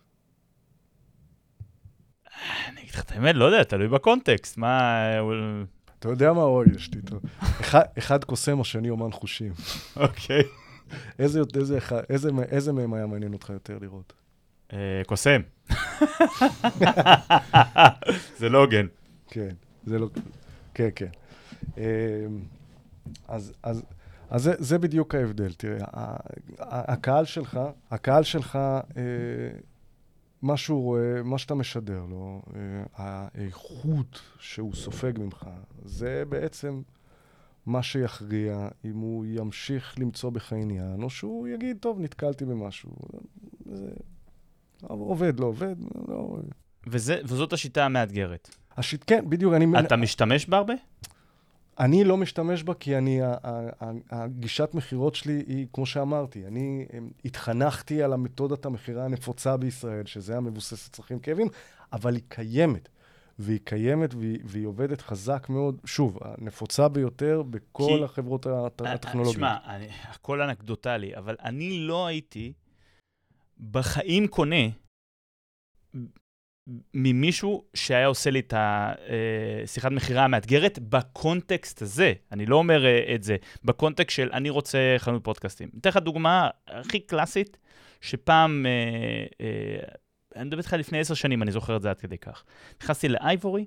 אני אגיד לך את האמת, לא יודע, תלוי בקונטקסט, מה... אתה יודע מה, אוי, יש לי טוב. אחד קוסם, השני אומן חושים. אוקיי. איזה, איזה, איזה, איזה מהם היה מעניין אותך יותר לראות? אה, קוסם. זה לא הוגן. כן, זה לא... כן, כן. אמ, אז, אז, אז זה, זה בדיוק ההבדל. תראה, הקהל שלך, הקהל שלך, אה, מה שהוא רואה, מה שאתה משדר לו, אה, האיכות שהוא סופג ממך, זה בעצם מה שיכריע אם הוא ימשיך למצוא בך עניין, או שהוא יגיד, טוב, נתקלתי במשהו. זה עובד, לא עובד, לא... וזה, וזאת השיטה המאתגרת. השיט, כן, בדיוק, אני... אתה משתמש בה הרבה? אני לא משתמש בה כי אני, הגישת מכירות שלי היא, כמו שאמרתי, אני אמ, התחנכתי על המתודת המכירה הנפוצה בישראל, שזה המבוסס לצרכים כאבים, אבל היא קיימת. והיא קיימת והיא, והיא עובדת חזק מאוד, שוב, הנפוצה ביותר בכל כי... החברות הט... הטכנולוגיות. שמע, הכל אנקדוטלי, אבל אני לא הייתי בחיים קונה ממישהו שהיה עושה לי את השיחת אה, מכירה המאתגרת בקונטקסט הזה. אני לא אומר אה, את זה, בקונטקסט של אני רוצה חנות פודקאסטים. אתן לך דוגמה הכי קלאסית, שפעם, אה, אני מדבר איתך לפני עשר שנים, אני זוכר את זה עד כדי כך. נכנסתי לאייבורי,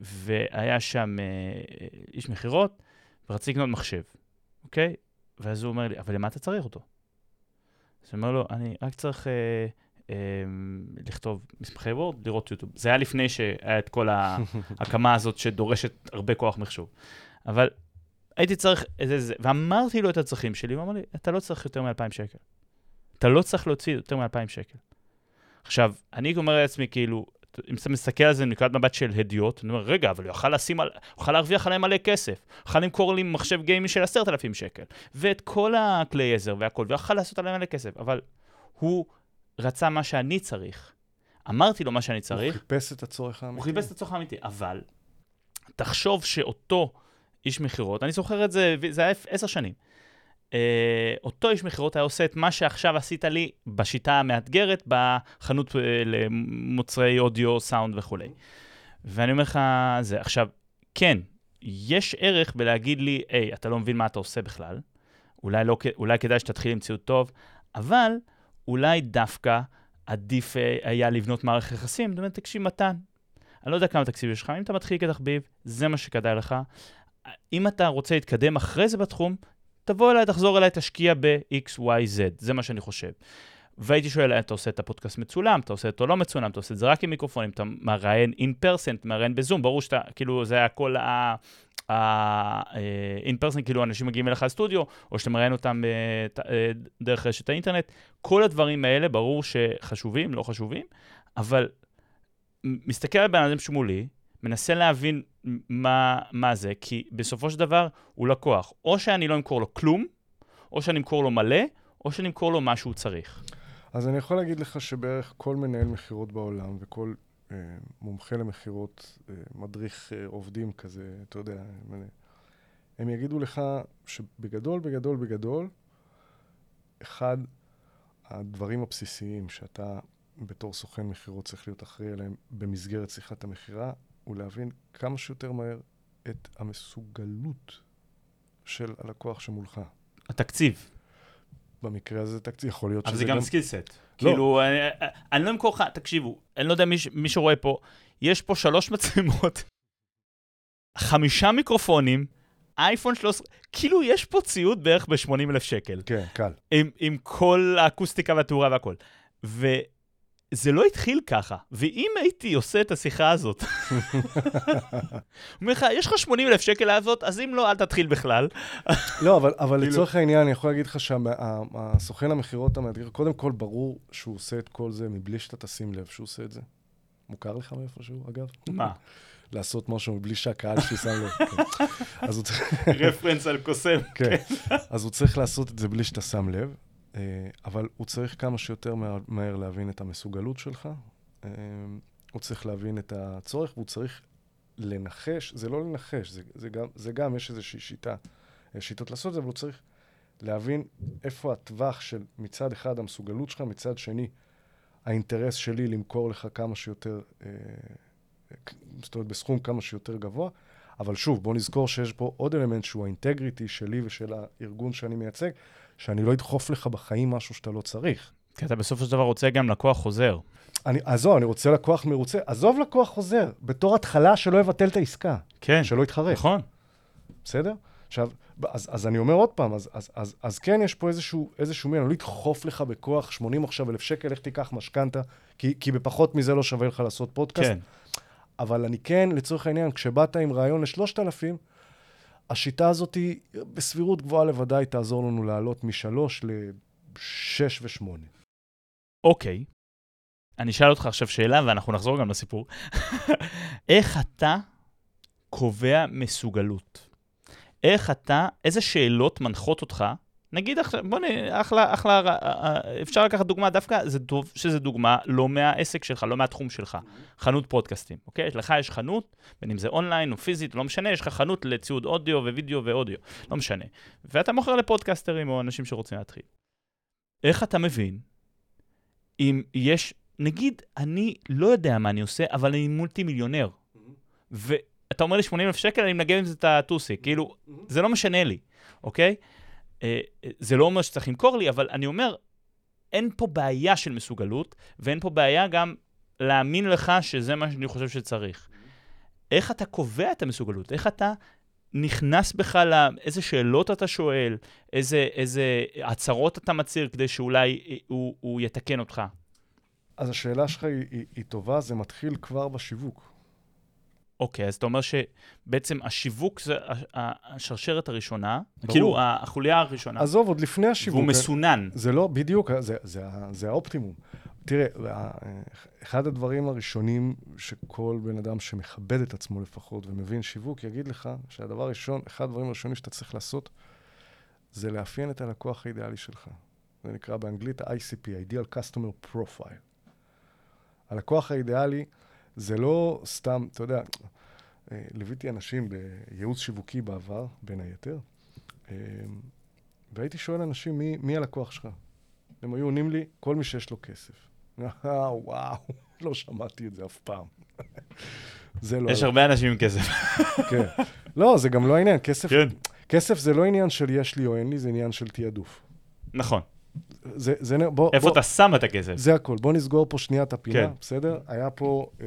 והיה שם איש מכירות, ורציתי לקנות מחשב, אוקיי? ואז הוא אומר לי, אבל למה אתה צריך אותו? אז אני אומר לו, אני רק צריך... אה, אמ, לכתוב מסמכי וורד, לראות יוטיוב. זה היה לפני שהיה את כל ההקמה הזאת שדורשת הרבה כוח מחשוב. אבל הייתי צריך איזה זה, ואמרתי לו את הצרכים שלי, הוא אמר לי, אתה לא צריך יותר מ-2,000 שקל. אתה לא צריך להוציא יותר מ-2,000 שקל. עכשיו, אני אומר לעצמי, כאילו, אם אתה מסתכל על זה מנקודת מבט של הדיוט, אני אומר, רגע, אבל הוא יכל לשים, הוא יכל להרוויח עליהם מלא כסף. הוא יכל למכור לי מחשב גיימי של 10,000 שקל, ואת כל הכלי עזר והכל, ויכל לעשות עליהם מלא כסף, אבל הוא רצה מה שאני צריך. אמרתי לו מה שאני צריך. הוא חיפש את הצורך האמיתי. הוא חיפש את הצורך האמיתי, אבל תחשוב שאותו איש מכירות, אני זוכר את זה, זה היה עשר שנים. Uh, אותו איש מכירות היה עושה את מה שעכשיו עשית לי בשיטה המאתגרת בחנות uh, למוצרי אודיו, סאונד וכולי. ואני אומר לך, זה עכשיו, כן, יש ערך בלהגיד לי, היי, אתה לא מבין מה אתה עושה בכלל, אולי, לא, אולי כדאי שתתחיל עם ציוד טוב, אבל אולי דווקא עדיף אה, היה לבנות מערכת יחסים. זאת אומרת, תקשיב, מתן, אני לא יודע כמה תקציב יש לך, אם אתה מתחיל כתחביב, זה מה שכדאי לך. אם אתה רוצה להתקדם אחרי זה בתחום, תבוא אליי, תחזור אליי, תשקיע ב-X, Y, Z, זה מה שאני חושב. והייתי שואל, אתה עושה את הפודקאסט מצולם, אתה עושה אותו לא מצולם, אתה עושה את זה רק עם מיקרופונים, אתה מראיין אין פרסנט, אתה מראיין בזום, ברור שאתה, כאילו, זה הכל ה-in person, כאילו אנשים מגיעים אליך לסטודיו, או שאתה מראיין אותם אה, אה, דרך רשת האינטרנט. כל הדברים האלה, ברור שחשובים, לא חשובים, אבל מסתכל על בן אדם שמולי, מנסה להבין מה, מה זה, כי בסופו של דבר הוא לקוח. או שאני לא אמכור לו כלום, או שאני אמכור לו מלא, או שאני אמכור לו מה שהוא צריך. אז אני יכול להגיד לך שבערך כל מנהל מכירות בעולם וכל אה, מומחה למכירות, אה, מדריך אה, עובדים כזה, אתה יודע, הם יגידו לך שבגדול, בגדול, בגדול, אחד הדברים הבסיסיים שאתה בתור סוכן מכירות צריך להיות אחראי עליהם במסגרת שיחת המכירה, הוא להבין כמה שיותר מהר את המסוגלות של הלקוח שמולך. התקציב. במקרה הזה תקציב, יכול להיות שזה גם... אבל זה גם סקילסט. לא. כאילו, אני, אני לא אמכור לך, תקשיבו, אני לא יודע מי, מי שרואה פה, יש פה שלוש מצלמות, חמישה מיקרופונים, אייפון 13, כאילו יש פה ציוד בערך ב-80 אלף שקל. כן, קל. עם, עם כל האקוסטיקה והתאורה והכל. זה לא התחיל ככה, ואם הייתי עושה את השיחה הזאת, אומר לך, יש לך 80 אלף שקל לעשות, אז אם לא, אל תתחיל בכלל. לא, אבל, אבל כאילו- לצורך העניין, אני יכול להגיד לך שהסוכן המכירות המאתגר, קודם כל, ברור שהוא עושה את כל זה מבלי שאתה תשים לב שהוא עושה את זה. מוכר לך מאיפשהו, אגב? מה? לעשות משהו מבלי שהקהל שלי שם לב. כן. רפרנס על קוסם. כן. אז הוא צריך לעשות את זה בלי שאתה שם לב, אבל הוא צריך כמה שיותר מה- מהר להבין את המסוגלות שלך, אה, הוא צריך להבין את הצורך, והוא צריך לנחש, זה לא לנחש, זה, זה, גם, זה גם, יש איזושהי שיטה, יש שיטות לעשות את זה, אבל הוא צריך להבין איפה הטווח של מצד אחד המסוגלות שלך, מצד שני האינטרס שלי למכור לך כמה שיותר, אה, זאת אומרת, בסכום כמה שיותר גבוה. אבל שוב, בוא נזכור שיש פה עוד אלמנט שהוא האינטגריטי שלי ושל הארגון שאני מייצג, שאני לא אדחוף לך בחיים משהו שאתה לא צריך. כי אתה בסופו של דבר רוצה גם לקוח חוזר. אני, עזוב, אני רוצה לקוח מרוצה. עזוב לקוח חוזר, בתור התחלה שלא יבטל את העסקה, כן, שלא יתחרט, נכון. בסדר? עכשיו, אז, אז אני אומר עוד פעם, אז, אז, אז, אז כן יש פה איזשהו, איזשהו מין, אני לא אדחוף לך בכוח 80 עכשיו אלף שקל, לך תיקח משכנתה, כי, כי בפחות מזה לא שווה לך לעשות פודקאסט. כן. אבל אני כן, לצורך העניין, כשבאת עם רעיון לשלושת אלפים, השיטה הזאת היא בסבירות גבוהה לוודאי תעזור לנו לעלות משלוש לשש ושמונה. אוקיי. אני אשאל אותך עכשיו שאלה, ואנחנו נחזור גם לסיפור. איך אתה קובע מסוגלות? איך אתה, איזה שאלות מנחות אותך? נגיד עכשיו, בוא נ... אחלה, אחלה, אה, אפשר לקחת דוגמה, דווקא זה טוב שזה דוגמה לא מהעסק שלך, לא מהתחום שלך. חנות פודקאסטים, אוקיי? לך יש חנות, בין אם זה אונליין או פיזית, לא משנה, יש לך חנות לציוד אודיו ווידאו ואודיו, לא משנה. ואתה מוכר לפודקאסטרים או אנשים שרוצים להתחיל. איך אתה מבין אם יש, נגיד, אני לא יודע מה אני עושה, אבל אני מולטי מיליונר. ואתה אומר לי 80 אלף שקל, אני מנגן עם זה את הטוסי. כאילו, זה לא משנה לי, אוקיי? אה, אה, זה לא אומר שצריך למכור לי, אבל אני אומר, אין פה בעיה של מסוגלות, ואין פה בעיה גם להאמין לך שזה מה שאני חושב שצריך. איך אתה קובע את המסוגלות? איך אתה נכנס בכלל לאיזה שאלות אתה שואל, איזה, איזה הצהרות אתה מצהיר כדי שאולי אה, הוא, הוא יתקן אותך? אז השאלה שלך היא, היא, היא טובה, זה מתחיל כבר בשיווק. אוקיי, אז אתה אומר שבעצם השיווק זה השרשרת הראשונה, ברור. כאילו החוליה הראשונה, עזוב, עוד לפני השיווק. והוא מסונן. זה לא, בדיוק, זה, זה, ה- זה האופטימום. תראה, ה- אחד הדברים הראשונים שכל בן אדם שמכבד את עצמו לפחות ומבין שיווק, יגיד לך שהדבר הראשון, אחד הדברים הראשונים שאתה צריך לעשות, זה לאפיין את הלקוח האידיאלי שלך. זה נקרא באנגלית ה-ICP, Ideal Customer Profile. הלקוח האידיאלי זה לא סתם, אתה יודע, אה, ליוויתי אנשים בייעוץ שיווקי בעבר, בין היתר, אה, והייתי שואל אנשים, מי, מי הלקוח שלך? הם היו עונים לי, כל מי שיש לו כסף. אה, וואו, לא שמעתי את זה אף פעם. זה לא... יש הרבה אנשים עם כסף. כן. לא, זה גם לא העניין. כסף, כן. כסף זה לא עניין של יש לי או אין לי, זה עניין של תעדוף. נכון. זה, זה, בוא, איפה בוא, אתה שם את הכסף? זה הכל. בוא נסגור פה שנייה את הפינה, כן. בסדר? היה פה, אה,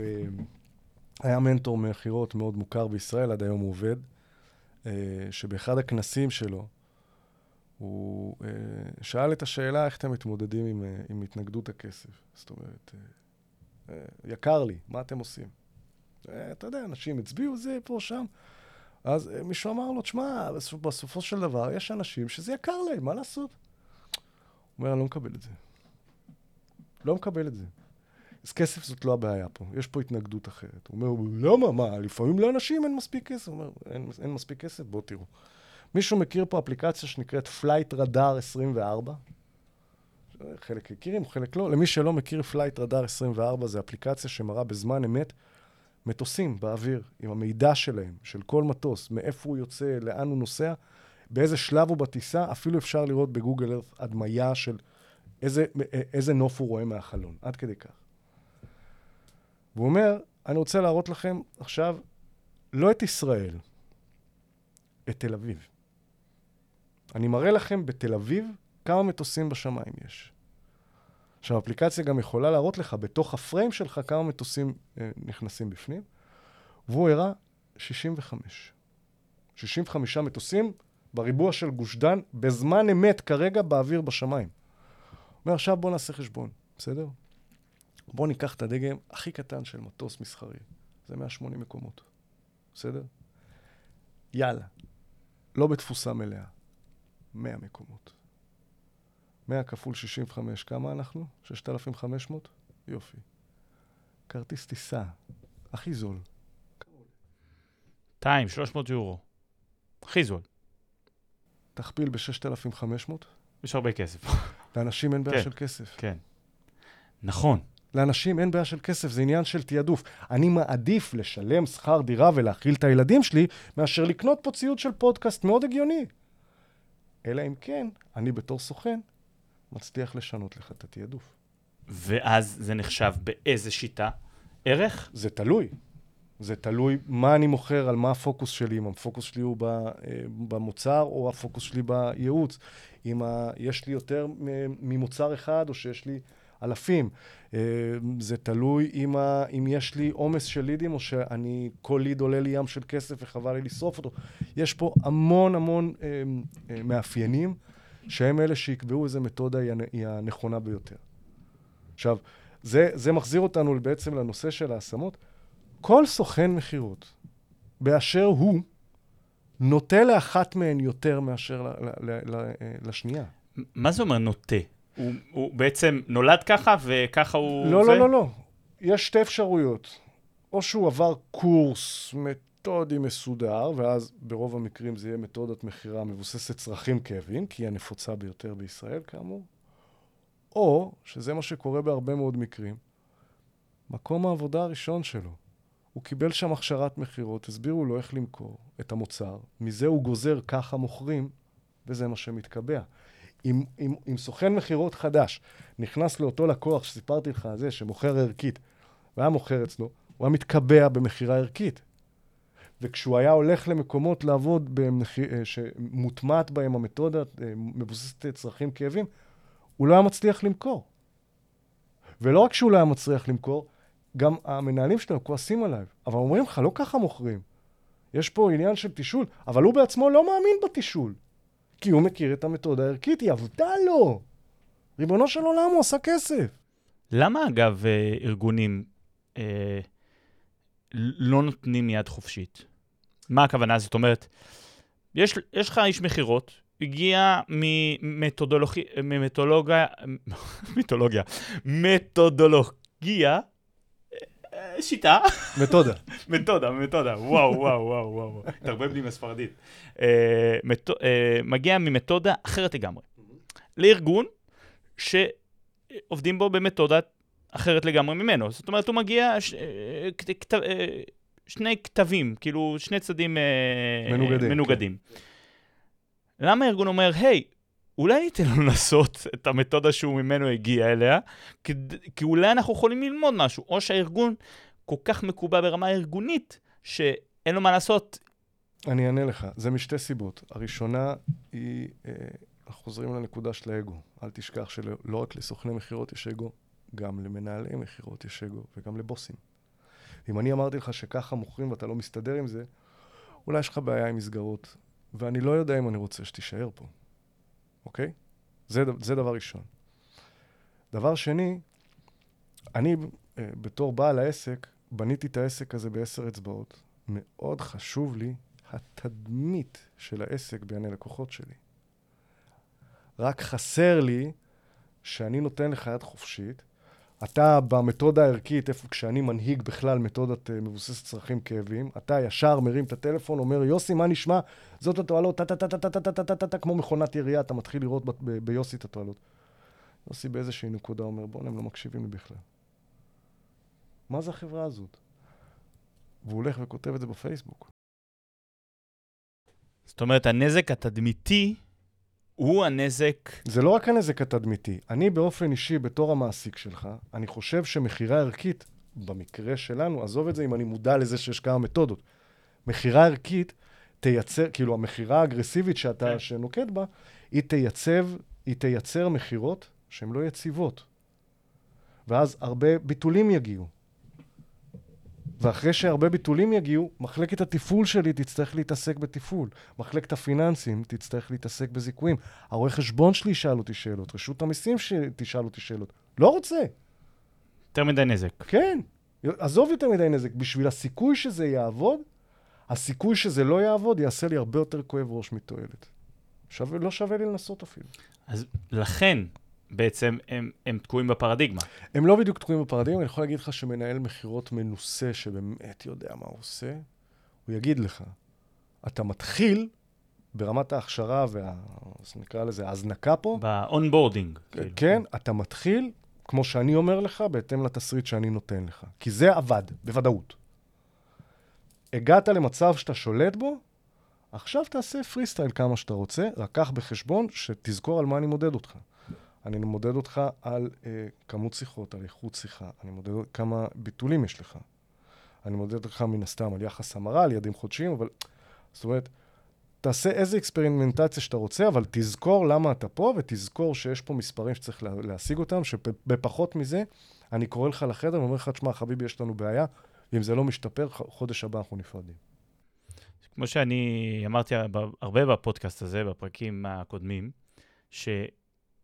היה מנטור מכירות מאוד מוכר בישראל, עד היום הוא עובד, אה, שבאחד הכנסים שלו, הוא אה, שאל את השאלה איך אתם מתמודדים עם, אה, עם התנגדות הכסף. זאת אומרת, אה, אה, יקר לי, מה אתם עושים? אה, אתה יודע, אנשים הצביעו זה פה, שם. אז אה, מישהו אמר לו, תשמע, בסופ- בסופו של דבר יש אנשים שזה יקר להם, מה לעשות? אומר, אני לא מקבל את זה. לא מקבל את זה. אז כסף זאת לא הבעיה פה, יש פה התנגדות אחרת. הוא אומר, למה? מה, לפעמים לאנשים אין מספיק כסף. הוא אומר, אין, אין מספיק כסף? בואו תראו. מישהו מכיר פה אפליקציה שנקראת Flight Radar 24? חלק מכירים, חלק לא. למי שלא מכיר, Flight Radar 24 זה אפליקציה שמראה בזמן אמת מטוסים באוויר, עם המידע שלהם, של כל מטוס, מאיפה הוא יוצא, לאן הוא נוסע, באיזה שלב הוא בטיסה, אפילו אפשר לראות בגוגל ארת הדמיה של איזה, איזה נוף הוא רואה מהחלון, עד כדי כך. והוא אומר, אני רוצה להראות לכם עכשיו לא את ישראל, את תל אביב. אני מראה לכם בתל אביב כמה מטוסים בשמיים יש. עכשיו, האפליקציה גם יכולה להראות לך בתוך הפריים שלך כמה מטוסים אה, נכנסים בפנים, והוא הראה 65. 65 מטוסים בריבוע של גוש דן, בזמן אמת כרגע באוויר בשמיים. אומר, עכשיו בואו נעשה חשבון, בסדר? בואו ניקח את הדגם הכי קטן של מטוס מסחרי, זה 180 מקומות, בסדר? יאללה, לא בתפוסה מלאה, 100 מקומות. 100 כפול 65, כמה אנחנו? 6,500? יופי. כרטיס טיסה, הכי זול. 200, 300 יורו. הכי זול. תכפיל ב-6,500, יש הרבה כסף. לאנשים אין בעיה כן. של כסף. כן. נכון. לאנשים אין בעיה של כסף, זה עניין של תעדוף. אני מעדיף לשלם שכר דירה ולהאכיל את הילדים שלי, מאשר לקנות פה ציוד של פודקאסט מאוד הגיוני. אלא אם כן, אני בתור סוכן, מצליח לשנות לך את התעדוף. ואז זה נחשב באיזה שיטה? ערך? זה תלוי. זה תלוי מה אני מוכר, על מה הפוקוס שלי, אם הפוקוס שלי הוא אה, במוצר או הפוקוס שלי בייעוץ. אם ה- יש לי יותר ממוצר אחד או שיש לי אלפים. אה, זה תלוי אם, ה- אם יש לי עומס של לידים או שאני, כל ליד עולה לי ים של כסף וחבל לי לשרוף אותו. יש פה המון המון אה, מאפיינים שהם אלה שיקבעו איזה מתודה היא הנכונה ביותר. עכשיו, זה, זה מחזיר אותנו בעצם לנושא של ההשמות. כל סוכן מכירות, באשר הוא, נוטה לאחת מהן יותר מאשר ל, ל, ל, ל, לשנייה. מה זה אומר נוטה? הוא, הוא בעצם נולד ככה וככה הוא... לא, זה? לא, לא, לא. יש שתי אפשרויות. או שהוא עבר קורס מתודי מסודר, ואז ברוב המקרים זה יהיה מתודת מכירה מבוססת צרכים כאבים, כי היא הנפוצה ביותר בישראל, כאמור. או, שזה מה שקורה בהרבה מאוד מקרים, מקום העבודה הראשון שלו. הוא קיבל שם הכשרת מכירות, הסבירו לו איך למכור את המוצר, מזה הוא גוזר ככה מוכרים, וזה מה שמתקבע. אם, אם, אם סוכן מכירות חדש נכנס לאותו לקוח שסיפרתי לך על זה, שמוכר ערכית, והיה מוכר אצלו, הוא היה מתקבע במכירה ערכית. וכשהוא היה הולך למקומות לעבוד במחיר, שמוטמעת בהם המתודה אה, מבוססת צרכים כאבים, הוא לא היה מצליח למכור. ולא רק שהוא לא היה מצליח למכור, גם המנהלים שלנו כועסים עליו. אבל אומרים לך, לא ככה מוכרים. יש פה עניין של תישול, אבל הוא בעצמו לא מאמין בתישול. כי הוא מכיר את המתודה הערכית, היא עבדה לו. ריבונו של עולם, הוא עשה כסף. למה, אגב, אה, ארגונים אה, לא נותנים יד חופשית? מה הכוונה? זאת אומרת, יש, יש לך איש מכירות, הגיע ממתודולוגיה, ממתולוגיה, מיתולוגיה, מתודולוגיה, אה, שיטה, מתודה. מתודה, מתודה, וואו, וואו, וואו, וואו, תרבה לי מת- אה, מגיע ממתודה אחרת לגמרי. לארגון שעובדים בו במתודה אחרת לגמרי ממנו. זאת אומרת, הוא מגיע. אה, אה, שני כתבים, כאילו שני צדדים אה, מנוגדים, מנוגדים. למה הארגון אומר, היי, אולי ניתן לו לנסות את המתודה שהוא ממנו הגיע אליה, כד... כי אולי אנחנו יכולים ללמוד משהו, או שהארגון כל כך מקובע ברמה ארגונית, שאין לו מה לעשות. אני אענה לך. זה משתי סיבות. הראשונה היא, אה, אנחנו חוזרים לנקודה של האגו. אל תשכח שלא רק לסוכני מכירות יש אגו, גם למנהלי מכירות יש אגו, וגם לבוסים. אם אני אמרתי לך שככה מוכרים ואתה לא מסתדר עם זה, אולי יש לך בעיה עם מסגרות, ואני לא יודע אם אני רוצה שתישאר פה, אוקיי? זה, זה דבר ראשון. דבר שני, אני אה, בתור בעל העסק, בניתי את העסק הזה בעשר אצבעות. מאוד חשוב לי התדמית של העסק בעיני לקוחות שלי. רק חסר לי שאני נותן לך יד חופשית. אתה במתודה הערכית, איפה כשאני מנהיג בכלל מתודת uh, מבוססת צרכים כאבים, אתה ישר מרים את הטלפון, אומר, יוסי, מה נשמע? זאת התועלות, טה-טה-טה-טה-טה-טה-טה-טה, כמו מכונת ירייה, אתה מתחיל לראות ביוסי את התועלות. יוסי באיזושהי נקודה אומר, בוא'נה, הם לא מקשיבים לי בכלל. מה זה החברה הזאת? והוא הולך וכותב את זה בפייסבוק. זאת אומרת, הנזק התדמיתי הוא הנזק... זה לא רק הנזק התדמיתי. אני באופן אישי, בתור המעסיק שלך, אני חושב שמכירה ערכית, במקרה שלנו, עזוב את זה אם אני מודע לזה שיש כמה מתודות. מכירה ערכית תייצר, כאילו המכירה האגרסיבית שאתה, כן. שנוקט בה, היא תייצב, היא תייצר מכירות שהן לא יציבות. ואז הרבה ביטולים יגיעו. ואחרי שהרבה ביטולים יגיעו, מחלקת התפעול שלי תצטרך להתעסק בתפעול. מחלקת הפיננסים תצטרך להתעסק בזיכויים. הרואה חשבון שלי ישאל אותי שאלות, רשות המיסים תשאל אותי שאלות. לא רוצה. יותר מדי נזק. כן, עזוב יותר מדי נזק. בשביל הסיכוי שזה יעבוד, הסיכוי שזה לא יעבוד יעשה לי הרבה יותר כואב ראש מתועלת. שווה, לא שווה לי לנסות אפילו. אז לכן, בעצם, הם, הם תקועים בפרדיגמה. הם לא בדיוק תקועים בפרדיגמה, אני יכול להגיד לך שמנהל מכירות מנוסה, שבאמת יודע מה הוא עושה, הוא יגיד לך, אתה מתחיל ברמת ההכשרה וה... נקרא לזה ההזנקה פה. ב-onboarding. כאילו. כן, אתה מתחיל, כמו שאני אומר לך, בהתאם לתסריט שאני נותן לך. כי זה עבד, בוודאות. הגעת למצב שאתה שולט בו, עכשיו תעשה פרי סטייל כמה שאתה רוצה, רק קח בחשבון שתזכור על מה אני מודד אותך. אני מודד אותך על אה, כמות שיחות, על איכות שיחה, אני מודד כמה ביטולים יש לך. אני מודד אותך מן הסתם על יחס המרה, על יעדים חודשיים, אבל... זאת אומרת, תעשה איזה אקספרימנטציה שאתה רוצה, אבל תזכור למה אתה פה, ותזכור שיש פה מספרים שצריך לה, להשיג אותם, שבפחות מזה, אני קורא לך לחדר ואומר לך, תשמע, חביבי, יש לנו בעיה, ואם זה לא משתפר, חודש הבא אנחנו נפרדים. כמו שאני אמרתי הרבה בפודקאסט הזה, בפרקים הקודמים,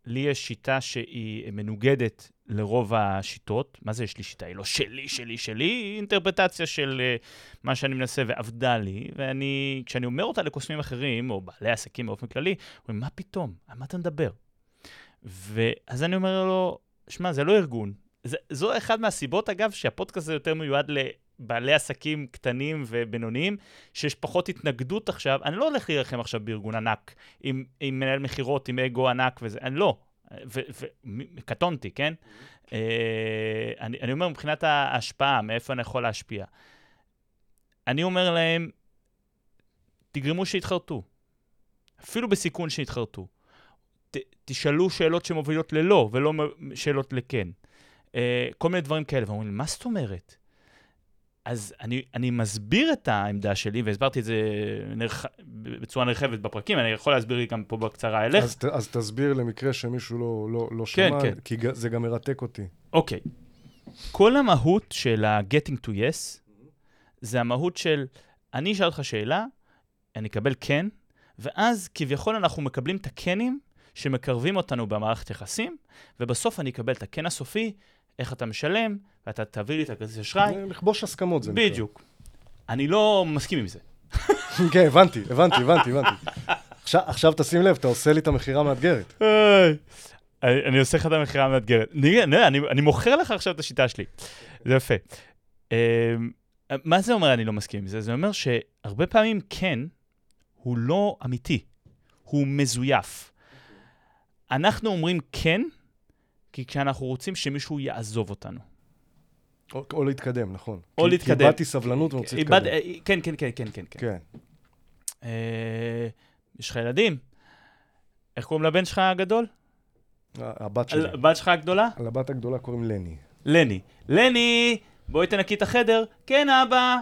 שלי יש שיטה שהיא מנוגדת לרוב השיטות. מה זה יש לי שיטה? היא לא שלי, שלי, שלי, היא אינטרפטציה של uh, מה שאני מנסה ועבדה לי, ואני, כשאני אומר אותה לקוסמים אחרים, או בעלי עסקים באופן כללי, אומרים, מה פתאום? על מה אתה מדבר? ואז אני אומר לו, שמע, זה לא ארגון. זה, זו אחת מהסיבות, אגב, שהפודקאסט הזה יותר מיועד לבעלי עסקים קטנים ובינוניים, שיש פחות התנגדות עכשיו. אני לא הולך להילחם עכשיו בארגון ענק, עם, עם מנהל מכירות, עם אגו ענק וזה, אני לא. וקטונתי, כן? אה, אני, אני אומר, מבחינת ההשפעה, מאיפה אני יכול להשפיע. אני אומר להם, תגרמו שיתחרטו. אפילו בסיכון שיתחרטו. ת, תשאלו שאלות שמובילות ללא, ולא שאלות לכן. Uh, כל מיני דברים כאלה, ואומרים לי, מה זאת אומרת? אז אני, אני מסביר את העמדה שלי, והסברתי את זה נרח... בצורה נרחבת בפרקים, אני יכול להסביר גם פה בקצרה אליך. אז, אז תסביר למקרה שמישהו לא, לא, לא כן, שמע, כן. כי זה גם מרתק אותי. אוקיי. כל המהות של ה-getting to yes, זה המהות של, אני אשאל אותך שאלה, אני אקבל כן, ואז כביכול אנחנו מקבלים את הכנים שמקרבים אותנו במערכת יחסים, ובסוף אני אקבל את הכן הסופי, איך אתה משלם, ואתה תביא לי את הכרטיס אשראי. לכבוש הסכמות זה נקרא. בדיוק. אני לא מסכים עם זה. כן, הבנתי, הבנתי, הבנתי, הבנתי. עכשיו, עכשיו תשים לב, אתה עושה לי את המכירה המאתגרת. אני עושה לך את המכירה המאתגרת. אני מוכר לך עכשיו את השיטה שלי. זה יפה. אמ, מה זה אומר אני לא מסכים עם זה? זה אומר שהרבה פעמים כן, הוא לא אמיתי, הוא מזויף. אנחנו אומרים כן, כי כשאנחנו רוצים שמישהו יעזוב אותנו. או, או להתקדם, נכון. או כי, להתקדם. כי איבדתי סבלנות ורוצה להתקדם. אה, כן, כן, כן, כן, כן. כן. אה, יש לך ילדים? איך קוראים לבן שלך הגדול? הבת שלי. הבת שלך הגדולה? לבת הגדולה קוראים לני. לני. לני, בואי תנקי את החדר. כן, אבא.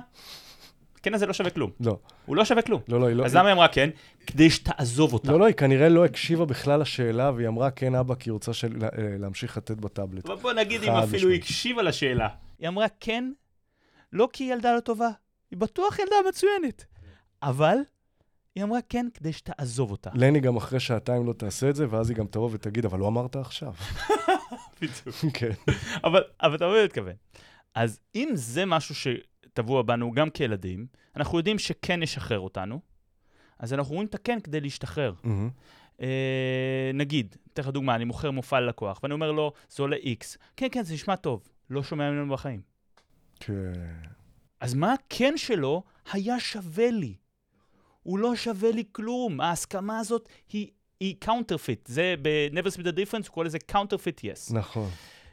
כן הזה לא שווה כלום. לא. הוא לא שווה כלום. לא, לא, היא לא... אז למה היא אמרה כן? כדי שתעזוב אותה. לא, לא, היא כנראה לא הקשיבה בכלל לשאלה, והיא אמרה כן, אבא, כי היא רוצה של... אה, להמשיך לתת בטאבלט. אבל בוא נגיד אם אפילו היא הקשיבה לשאלה. היא אמרה כן, לא כי היא ילדה לא טובה, היא בטוח ילדה מצוינת. אבל היא אמרה כן כדי שתעזוב אותה. לני גם אחרי שעתיים לא תעשה את זה, ואז היא גם תבוא ותגיד, אבל לא אמרת עכשיו. בדיוק. כן. אבל, אתה מבין מתכוון. אז אם זה משהו שטבוע בנו גם כילדים, אנחנו יודעים שכן ישחרר אותנו, אז אנחנו רואים את הכן כדי להשתחרר. Mm-hmm. אה, נגיד, אתן לך דוגמה, אני מוכר מופע ללקוח, ואני אומר לו, זה עולה X. כן, כן, זה נשמע טוב. לא שומע ממנו בחיים. כן. אז מה הכן שלו היה שווה לי? הוא לא שווה לי כלום. ההסכמה הזאת היא, היא counterfeit. זה ב-Never Speed the Difference, הוא קורא לזה counterfeit yes. נכון.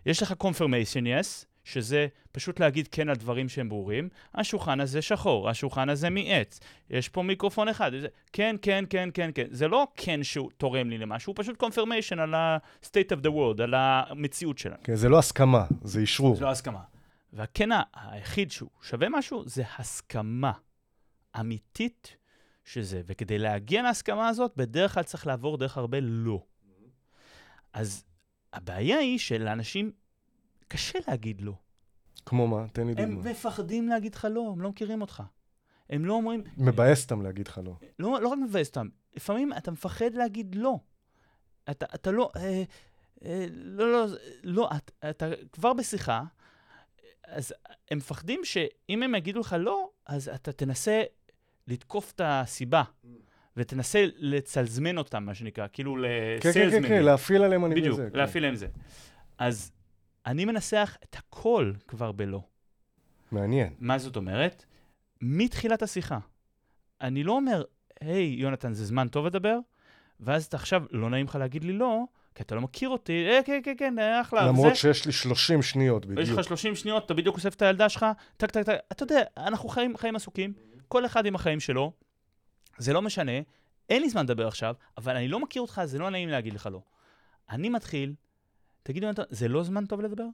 יש לך confirmation yes, שזה פשוט להגיד כן על דברים שהם ברורים. השולחן הזה שחור, השולחן הזה מעץ, יש פה מיקרופון אחד. זה, כן, כן, כן, כן, כן. זה לא כן שהוא תורם לי למשהו, הוא פשוט confirmation על ה-state of the world, על המציאות שלנו. כן, זה לא הסכמה, זה אישרור. זה לא הסכמה. והכן היחיד שהוא שווה משהו, זה הסכמה אמיתית שזה. וכדי להגיע להסכמה הזאת, בדרך כלל צריך לעבור דרך הרבה לא. אז הבעיה היא שלאנשים קשה להגיד לא. כמו מה? תן לי דוגמא. הם מפחדים להגיד לך לא, הם לא מכירים אותך. הם לא אומרים... מבאס אותם להגיד לך לא. לא, לא רק מבאס אותם, לפעמים אתה מפחד להגיד לא. אתה, אתה לא... אה, אה, לא, לא, לא, אתה, אתה כבר בשיחה, אז הם מפחדים שאם הם יגידו לך לא, אז אתה תנסה לתקוף את הסיבה, ותנסה לצלזמן אותם, מה שנקרא, כאילו כן, כן, כן, כן, להפעיל עליהם אני בדיוק, בזה. כן. להפעיל להם זה. אז אני מנסח את הכל כבר בלא. מעניין. מה זאת אומרת? מתחילת השיחה. אני לא אומר, היי, יונתן, זה זמן טוב לדבר, ואז אתה עכשיו, לא נעים לך להגיד לי לא, כי אתה לא מכיר אותי, אה, כן, כן, כן, אה, אחלה. למרות זה, שיש לי 30 שניות יש בדיוק. לך 30 שניות, אתה בדיוק אוסף את הילדה שלך, טק, טק, טק. אתה יודע, אנחנו חיים, חיים עסוקים, כל אחד עם החיים שלו, זה לא משנה, אין לי זמן לדבר עכשיו, אבל אני לא מכיר אותך, זה לא נעים להגיד לך לא. אני מתחיל, תגיד, יונתן, זה לא זמן טוב לדבר?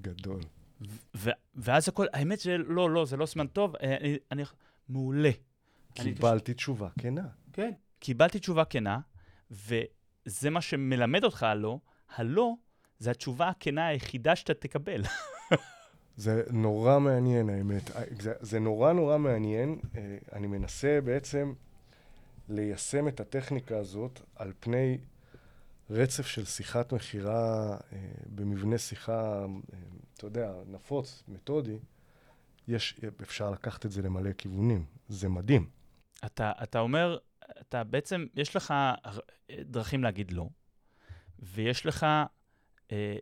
גדול. ו- ואז הכל, האמת שלא, לא, זה לא זמן טוב, אה, אני, אני מעולה. אני- קיבלתי תשובה כנה. כן. קיבלתי תשובה כנה, וזה מה שמלמד אותך הלא, הלא זה התשובה הכנה היחידה שאתה תקבל. זה נורא מעניין, האמת. אה, זה, זה נורא נורא מעניין. אה, אני מנסה בעצם ליישם את הטכניקה הזאת על פני רצף של שיחת מכירה אה, במבנה שיחה, אה, אתה יודע, נפוץ, מתודי. יש, אפשר לקחת את זה למלא כיוונים. זה מדהים. אתה, אתה אומר, אתה בעצם, יש לך דרכים להגיד לא, ויש לך אה,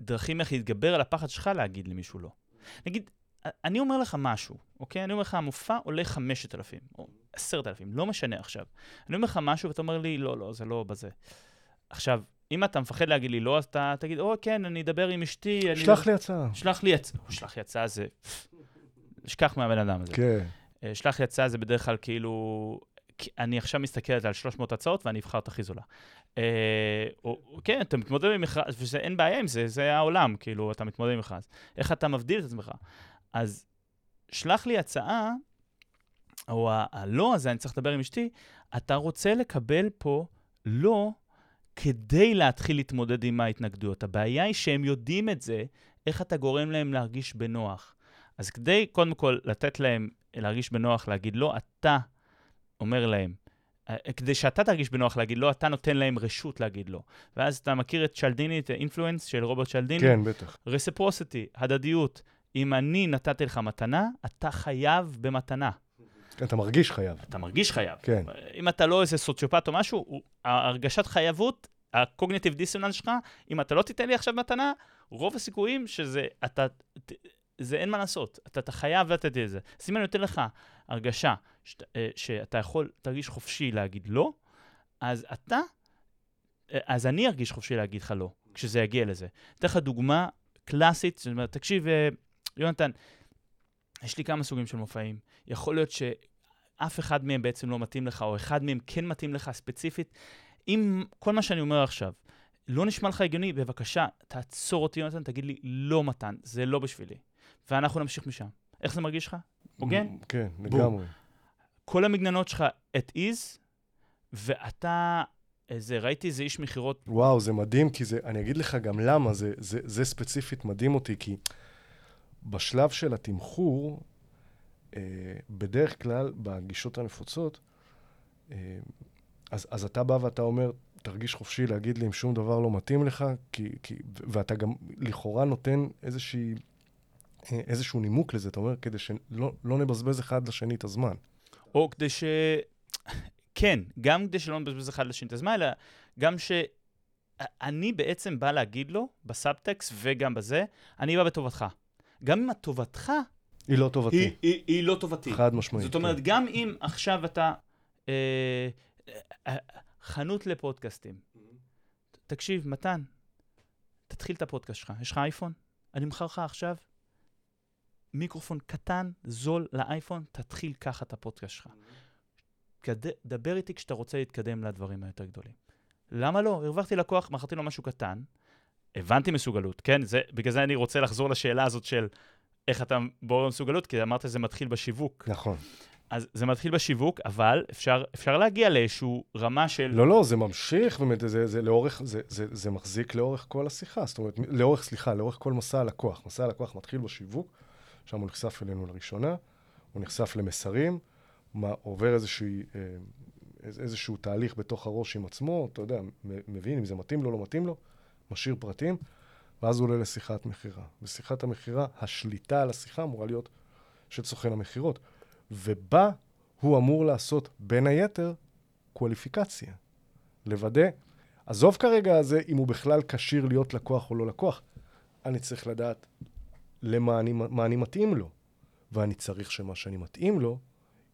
דרכים איך להתגבר על הפחד שלך להגיד למישהו לא. נגיד, אני אומר לך משהו, אוקיי? אני אומר לך, המופע עולה 5,000 או 10,000, לא משנה עכשיו. אני אומר לך משהו ואתה אומר לי, לא, לא, זה לא בזה. עכשיו, אם אתה מפחד להגיד לי לא, אז אתה תגיד, או, כן, אני אדבר עם אשתי. שלח לי הצעה. שלח לי הצעה. שלח לי הצעה זה... שכח מהבן אדם הזה. כן. אה, שלח לי הצעה זה בדרך כלל כאילו, אני עכשיו מסתכלת על 300 הצעות ואני אבחר את הכי זולה. אה, כן, אתה מתמודד עם מכרז, ואין בעיה עם זה, זה העולם, כאילו, אתה מתמודד עם מכרז. איך אתה מבדיל את עצמך? אז שלח לי הצעה, או הלא הזה, אני צריך לדבר עם אשתי, אתה רוצה לקבל פה לא כדי להתחיל להתמודד עם ההתנגדויות. הבעיה היא שהם יודעים את זה, איך אתה גורם להם להרגיש בנוח. אז כדי, קודם כל, לתת להם להרגיש בנוח להגיד לא, אתה אומר להם, אה, כדי שאתה תרגיש בנוח להגיד לא, אתה נותן להם רשות להגיד לא. ואז אתה מכיר את צ'לדיני, את האינפלואנס של רוברט צ'לדיני? כן, בטח. רסיפרוסיטי, הדדיות. אם אני נתתי לך מתנה, אתה חייב במתנה. אתה מרגיש חייב. אתה מרגיש חייב. כן. אם אתה לא איזה סוציופט או משהו, הוא- הרגשת חייבות, הקוגניטיב דיסוננס שלך, אם אתה לא תיתן לי עכשיו מתנה, רוב הסיכויים שזה, אתה, זה אין מה לעשות, אתה, אתה חייב לתת את זה. אז אם אני נותן לך הרגשה שת, אה, שאתה יכול, תרגיש חופשי להגיד לא, אז אתה, אז אני ארגיש חופשי להגיד לך לא, כשזה יגיע לזה. אתן לך דוגמה קלאסית, זאת אומרת, תקשיב, אה, יונתן, יש לי כמה סוגים של מופעים. יכול להיות שאף אחד מהם בעצם לא מתאים לך, או אחד מהם כן מתאים לך ספציפית. אם כל מה שאני אומר עכשיו לא נשמע לך הגיוני, בבקשה, תעצור אותי, יונתן, תגיד לי, לא מתן, זה לא בשבילי. ואנחנו נמשיך משם. איך זה מרגיש לך? הוגן? כן, לגמרי. כל המגננות שלך at ease, ואתה, איזה, ראיתי איזה איש מכירות, וואו, זה מדהים, כי זה, אני אגיד לך גם למה, זה, זה, זה ספציפית מדהים אותי, כי בשלב של התמחור, אה, בדרך כלל, בגישות הנפוצות, אה, אז, אז אתה בא ואתה אומר, תרגיש חופשי להגיד לי אם שום דבר לא מתאים לך, כי, כי, ואתה גם לכאורה נותן איזושהי, אה, איזשהו נימוק לזה, אתה אומר, כדי שלא לא נבזבז אחד לשני את הזמן. או כדי ש... כן, גם כדי שלא נבזבז אחד לשני את הזמן, אלא גם ש... אני בעצם בא להגיד לו, בסאבטקסט וגם בזה, אני בא בטובתך. גם אם הטובתך היא לא טובתי. היא, היא, היא לא טובתי. חד משמעית. זאת אומרת, כן. גם אם עכשיו אתה אה, אה, חנות לפודקאסטים, תקשיב, מתן, תתחיל את הפודקאסט שלך. יש לך אייפון? אני אמכר לך עכשיו מיקרופון קטן, זול לאייפון, תתחיל ככה את הפודקאסט שלך. דבר איתי כשאתה רוצה להתקדם לדברים היותר גדולים. למה לא? הרווחתי לקוח, מכרתי לו משהו קטן, הבנתי מסוגלות, כן? זה, בגלל זה אני רוצה לחזור לשאלה הזאת של איך אתה בורר מסוגלות, כי אמרת שזה מתחיל בשיווק. נכון. אז זה מתחיל בשיווק, אבל אפשר, אפשר להגיע לאיזושהי רמה של... לא, לא, זה ממשיך, באמת, זה, זה לאורך, זה, זה, זה מחזיק לאורך כל השיחה. זאת אומרת, לאורך, סליחה, לאורך כל מסע הלקוח. מסע הלקוח מתחיל בשיווק, שם הוא נחשף אלינו לראשונה, הוא נחשף למסרים, מה, עובר איזושהי, אה, איז- איזשהו תהליך בתוך הראש עם עצמו, אתה יודע, מבין אם זה מתאים לו, לא מתאים לו, משאיר פרטים, ואז הוא עולה לשיחת מכירה. בשיחת המכירה, השליטה על השיחה אמורה להיות של סוכן המכירות. ובה הוא אמור לעשות, בין היתר, קואליפיקציה. לוודא, עזוב כרגע זה אם הוא בכלל כשיר להיות לקוח או לא לקוח. אני צריך לדעת למה אני, מה אני מתאים לו. ואני צריך שמה שאני מתאים לו,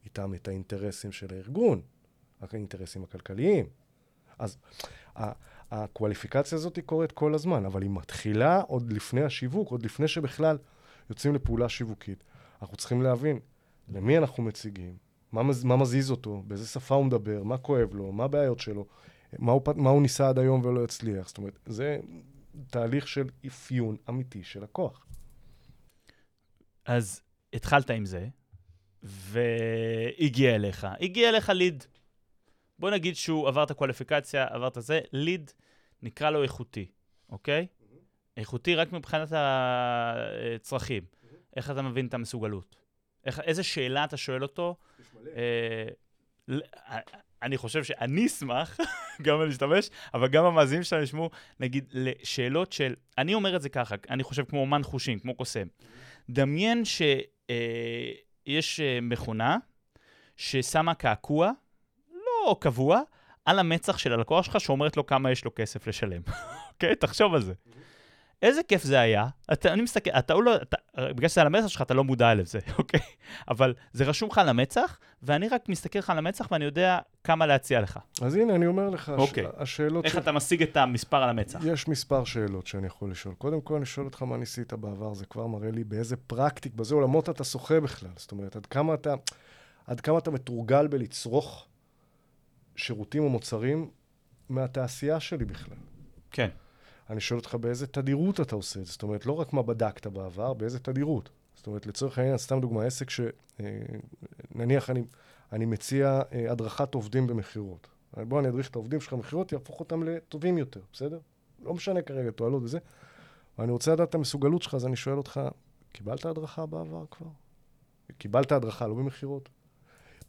איתם את האינטרסים של הארגון, האינטרסים הכלכליים. אז הקואליפיקציה הזאת קורית כל הזמן, אבל היא מתחילה עוד לפני השיווק, עוד לפני שבכלל יוצאים לפעולה שיווקית. אנחנו צריכים להבין למי אנחנו מציגים, מה, מז, מה מזיז אותו, באיזה שפה הוא מדבר, מה כואב לו, מה הבעיות שלו, מה הוא, מה הוא ניסה עד היום ולא הצליח. זאת אומרת, זה תהליך של אפיון אמיתי של הכוח. אז התחלת עם זה, והגיע אליך. הגיע אליך ליד. בוא נגיד שהוא עבר את הקואליפיקציה, עבר את זה, ליד, נקרא לו איכותי, אוקיי? Mm-hmm. איכותי רק מבחינת הצרכים. Mm-hmm. איך אתה מבין את המסוגלות? איך, איזה שאלה אתה שואל אותו? אה, אני חושב שאני אשמח גם להשתמש, אבל גם המאזינים שלנו ישמעו, נגיד, לשאלות של, אני אומר את זה ככה, אני חושב כמו אומן חושים, כמו קוסם. דמיין שיש אה, אה, מכונה ששמה קעקוע, לא קבוע, על המצח של הלקוח שלך, שאומרת לו כמה יש לו כסף לשלם. אוקיי? okay, תחשוב על זה. איזה כיף זה היה. אתה, אני מסתכל, אתה לא, אתה, בגלל שזה על המצח שלך, אתה לא מודע לזה, אוקיי? אבל זה רשום לך על המצח, ואני רק מסתכל לך על המצח ואני יודע כמה להציע לך. אז הנה, אני אומר לך, אוקיי. השאלות... איך ש... אתה משיג את המספר על המצח? יש מספר שאלות שאני יכול לשאול. קודם כל, אני שואל אותך מה ניסית בעבר, זה כבר מראה לי באיזה פרקטיק, באיזה עולמות אתה שוחה בכלל. זאת אומרת, עד כמה אתה, עד כמה אתה מתורגל בלצרוך שירותים או מוצרים מהתעשייה שלי בכלל. כן. אני שואל אותך באיזה תדירות אתה עושה את זה. זאת אומרת, לא רק מה בדקת בעבר, באיזה תדירות. זאת אומרת, לצורך העניין, סתם דוגמה, עסק ש... אה, אני, אני מציע אה, הדרכת עובדים במכירות. בוא אני אדריך את העובדים שלך במכירות, יהפוך אותם לטובים יותר, בסדר? לא משנה כרגע תועלות וזה. ואני רוצה לדעת את המסוגלות שלך, אז אני שואל אותך, קיבלת הדרכה בעבר כבר? קיבלת הדרכה, לא במכירות?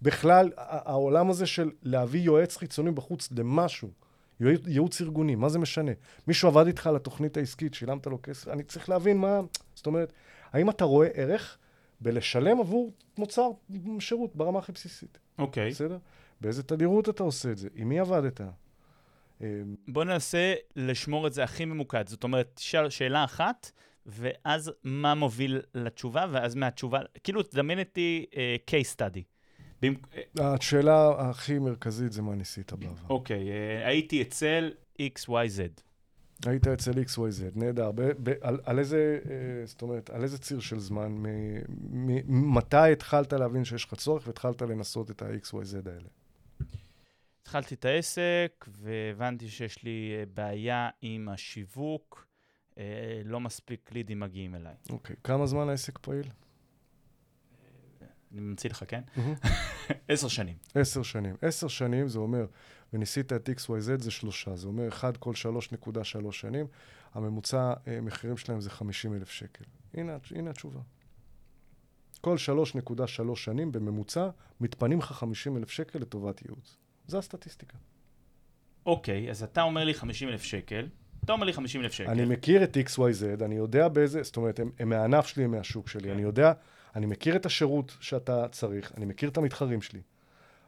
בכלל, העולם הזה של להביא יועץ חיצוני בחוץ למשהו, ייעוץ ארגוני, מה זה משנה? מישהו עבד איתך על התוכנית העסקית, שילמת לו כסף, אני צריך להבין מה... זאת אומרת, האם אתה רואה ערך בלשלם עבור מוצר, שירות, ברמה הכי בסיסית? אוקיי. Okay. בסדר? באיזה תדירות אתה עושה את זה? עם מי עבדת? אמ, בוא ננסה לשמור את זה הכי ממוקד. זאת אומרת, תשאל שאלה אחת, ואז מה מוביל לתשובה, ואז מהתשובה, כאילו, תדמיין איתי uh, case study. השאלה הכי מרכזית זה מה ניסית בעבר. אוקיי, אה, הייתי אצל XYZ. היית אצל XYZ, נהדר. על, איזה, אה, זאת אומרת, על איזה ציר של זמן, מתי התחלת להבין שיש לך צורך והתחלת לנסות את ה-XYZ האלה? התחלתי את העסק והבנתי שיש לי אה, בעיה עם השיווק, לא מספיק לידים מגיעים אליי. אוקיי, כמה זמן העסק פעיל? אני ממציא לך, כן? עשר שנים. עשר שנים. עשר שנים זה אומר, וניסית את XYZ זה שלושה, זה אומר אחד כל שלוש נקודה שלוש שנים, הממוצע אה, מחירים שלהם זה חמישים אלף שקל. הנה, הנה התשובה. כל שלוש נקודה שלוש שנים בממוצע מתפנים לך חמישים אלף שקל לטובת ייעוץ. זה הסטטיסטיקה. אוקיי, אז אתה אומר לי חמישים אלף שקל, אתה אומר לי 50 אלף שקל. אני מכיר את XYZ, אני יודע באיזה, זאת אומרת, הם, הם מהענף שלי, הם מהשוק שלי. כן. אני יודע אני מכיר את השירות שאתה צריך, אני מכיר את המתחרים שלי.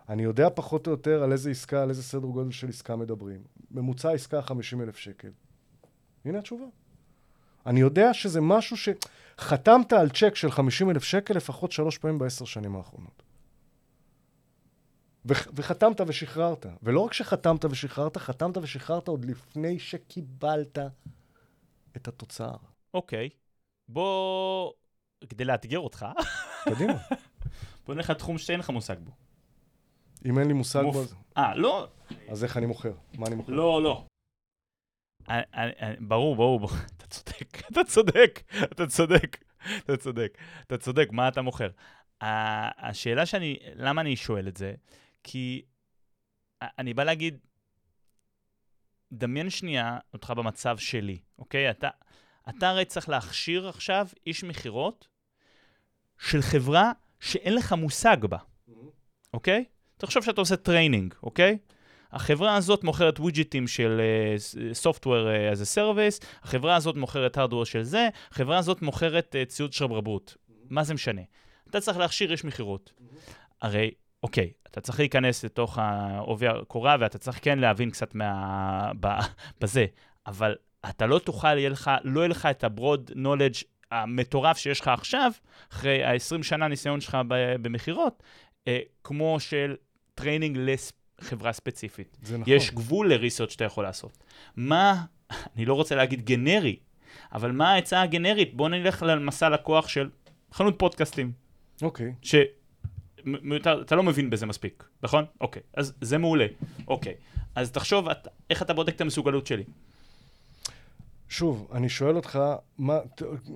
אני יודע פחות או יותר על איזה עסקה, על איזה סדר גודל של עסקה מדברים. ממוצע עסקה 50 אלף שקל. הנה התשובה. אני יודע שזה משהו שחתמת על צ'ק של 50 אלף שקל לפחות שלוש פעמים בעשר שנים האחרונות. ו- וחתמת ושחררת. ולא רק שחתמת ושחררת, חתמת ושחררת עוד לפני שקיבלת את התוצר. אוקיי. Okay. בוא כדי לאתגר אותך, קדימה. בוא נלך לתחום שאין לך מושג בו. אם אין לי מושג בו... אה, לא. אז איך אני מוכר? מה אני מוכר? לא, לא. ברור, ברור, אתה צודק, אתה צודק, אתה צודק, אתה צודק, אתה צודק, מה אתה מוכר? השאלה שאני, למה אני שואל את זה? כי אני בא להגיד, דמיין שנייה אותך במצב שלי, אוקיי? אתה, אתה הרי צריך להכשיר עכשיו איש מכירות של חברה שאין לך מושג בה, אוקיי? תחשוב שאתה עושה training, אוקיי? החברה הזאת מוכרת ווידג'יטים של uh, Software as a Service, החברה הזאת מוכרת Hardware של זה, החברה הזאת מוכרת uh, ציוד שרברבות. מה זה משנה? אתה צריך להכשיר איש מכירות. הרי, אוקיי, אתה צריך להיכנס לתוך העובי הקורה, ואתה צריך כן להבין קצת מה... בזה, אבל אתה לא תוכל, יהיה לך, לא יהיה לך את ה-broad knowledge המטורף שיש לך עכשיו, אחרי ה-20 שנה ניסיון שלך במכירות, אה, כמו של training לחברה ספציפית. זה נכון. יש גבול ל research שאתה יכול לעשות. מה, אני לא רוצה להגיד גנרי, אבל מה העצה הגנרית? בוא נלך למסע לקוח של חנות פודקאסטים. אוקיי. ש... מיותר, אתה לא מבין בזה מספיק, נכון? אוקיי, אז זה מעולה. אוקיי, אז תחשוב את, איך אתה בודק את המסוגלות שלי. שוב, אני שואל אותך, מה,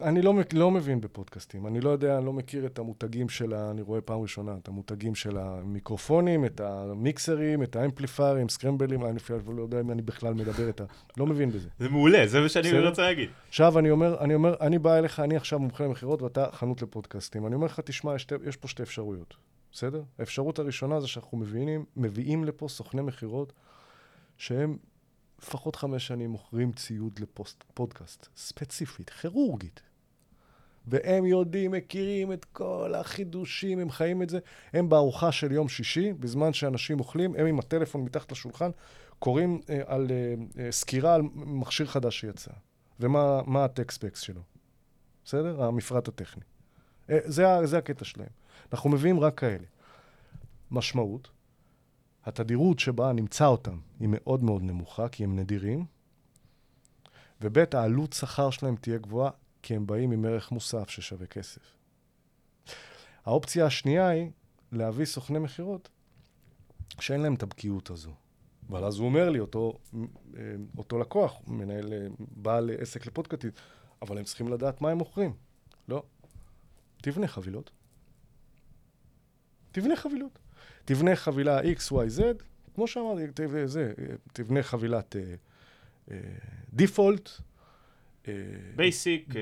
אני לא, לא מבין בפודקאסטים, אני לא יודע, אני לא מכיר את המותגים של ה... אני רואה פעם ראשונה, את המותגים של המיקרופונים, את המיקסרים, את האמפליפיירים, סקרמבלים, אני אפילו לא יודע אם אני בכלל מדבר את ה... לא מבין בזה. זה מעולה, זה מה שאני? רוצה להגיד. עכשיו, אני אומר, אני אומר, אני בא אליך, אני עכשיו מומחה למכירות ואתה חנות לפודקאסטים. אני אומר לך, תשמע, יש, יש פה שתי אפשרויות, בסדר? האפשרות הראשונה זה שאנחנו מביאים, מביאים לפה סוכני מכירות שהם לפחות חמש שנים מוכרים ציוד לפודקאסט, ספציפית, כירורגית. והם יודעים, מכירים את כל החידושים, הם חיים את זה. הם בארוחה של יום שישי, בזמן שאנשים אוכלים, הם עם הטלפון מתחת לשולחן, קוראים אה, על אה, אה, סקירה על מכשיר חדש שיצא, ומה הטקספקס שלו. בסדר? המפרט הטכני. אה, זה, זה הקטע שלהם. אנחנו מביאים רק כאלה. משמעות, התדירות שבה נמצא אותם היא מאוד מאוד נמוכה, כי הם נדירים, וב' העלות שכר שלהם תהיה גבוהה, כי הם באים עם ערך מוסף ששווה כסף. האופציה השנייה היא להביא סוכני מכירות שאין להם את הבקיאות הזו. אבל אז הוא אומר לי, אותו, אותו לקוח, מנהל, בעל עסק לפודקאסטים, אבל הם צריכים לדעת מה הם מוכרים. לא. תבנה חבילות. תבנה חבילות. תבנה חבילה XYZ, כמו שאמרתי, תבנה חבילת default. basic,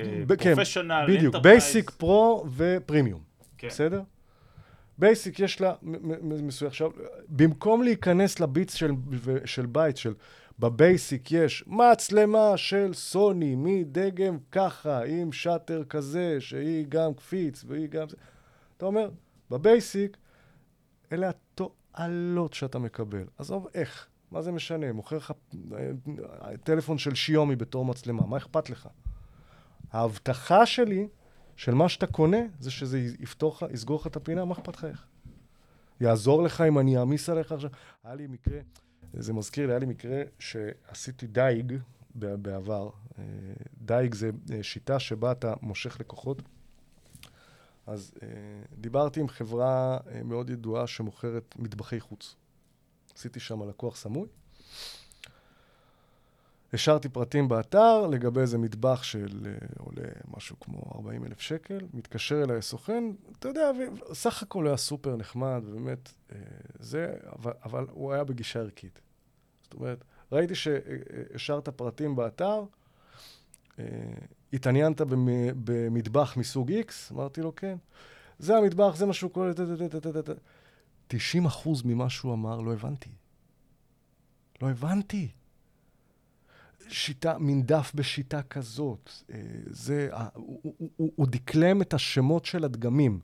professional, בדיוק, basic, pro ו premium, בסדר? basic יש לה מסוים. עכשיו, במקום להיכנס ל bits של, של בית, של ב basic יש מצלמה של סוני מדגם ככה, עם shutter כזה, שהיא גם קפיץ והיא גם... אתה אומר, ב basic אלה התועלות שאתה מקבל. עזוב איך, מה זה משנה? מוכר לך אה, טלפון של שיומי בתור מצלמה, מה אכפת לך? ההבטחה שלי, של מה שאתה קונה, זה שזה יפתור לך, יסגור לך את הפינה, מה אכפת לך איך? יעזור לך אם אני אעמיס עליך עכשיו. היה לי מקרה, זה מזכיר לי, היה לי מקרה שעשיתי דייג בעבר. אה, דייג זה אה, שיטה שבה אתה מושך לקוחות. אז אה, דיברתי עם חברה אה, מאוד ידועה שמוכרת מטבחי חוץ. עשיתי שם לקוח סמוי. השארתי פרטים באתר לגבי איזה מטבח של אה, עולה משהו כמו 40 אלף שקל, מתקשר אליי סוכן, אתה יודע, סך הכל היה סופר נחמד, ובאמת, אה, זה, אבל, אבל הוא היה בגישה ערכית. זאת אומרת, ראיתי שהשארת פרטים באתר, אה, התעניינת במטבח מסוג X? אמרתי לו, כן. זה המטבח, זה מה שהוא קורא, 90 אחוז ממה שהוא אמר לא הבנתי. לא הבנתי. שיטה, מין דף בשיטה כזאת. אה, זה, הוא, הוא, הוא, הוא דקלם את השמות של הדגמים.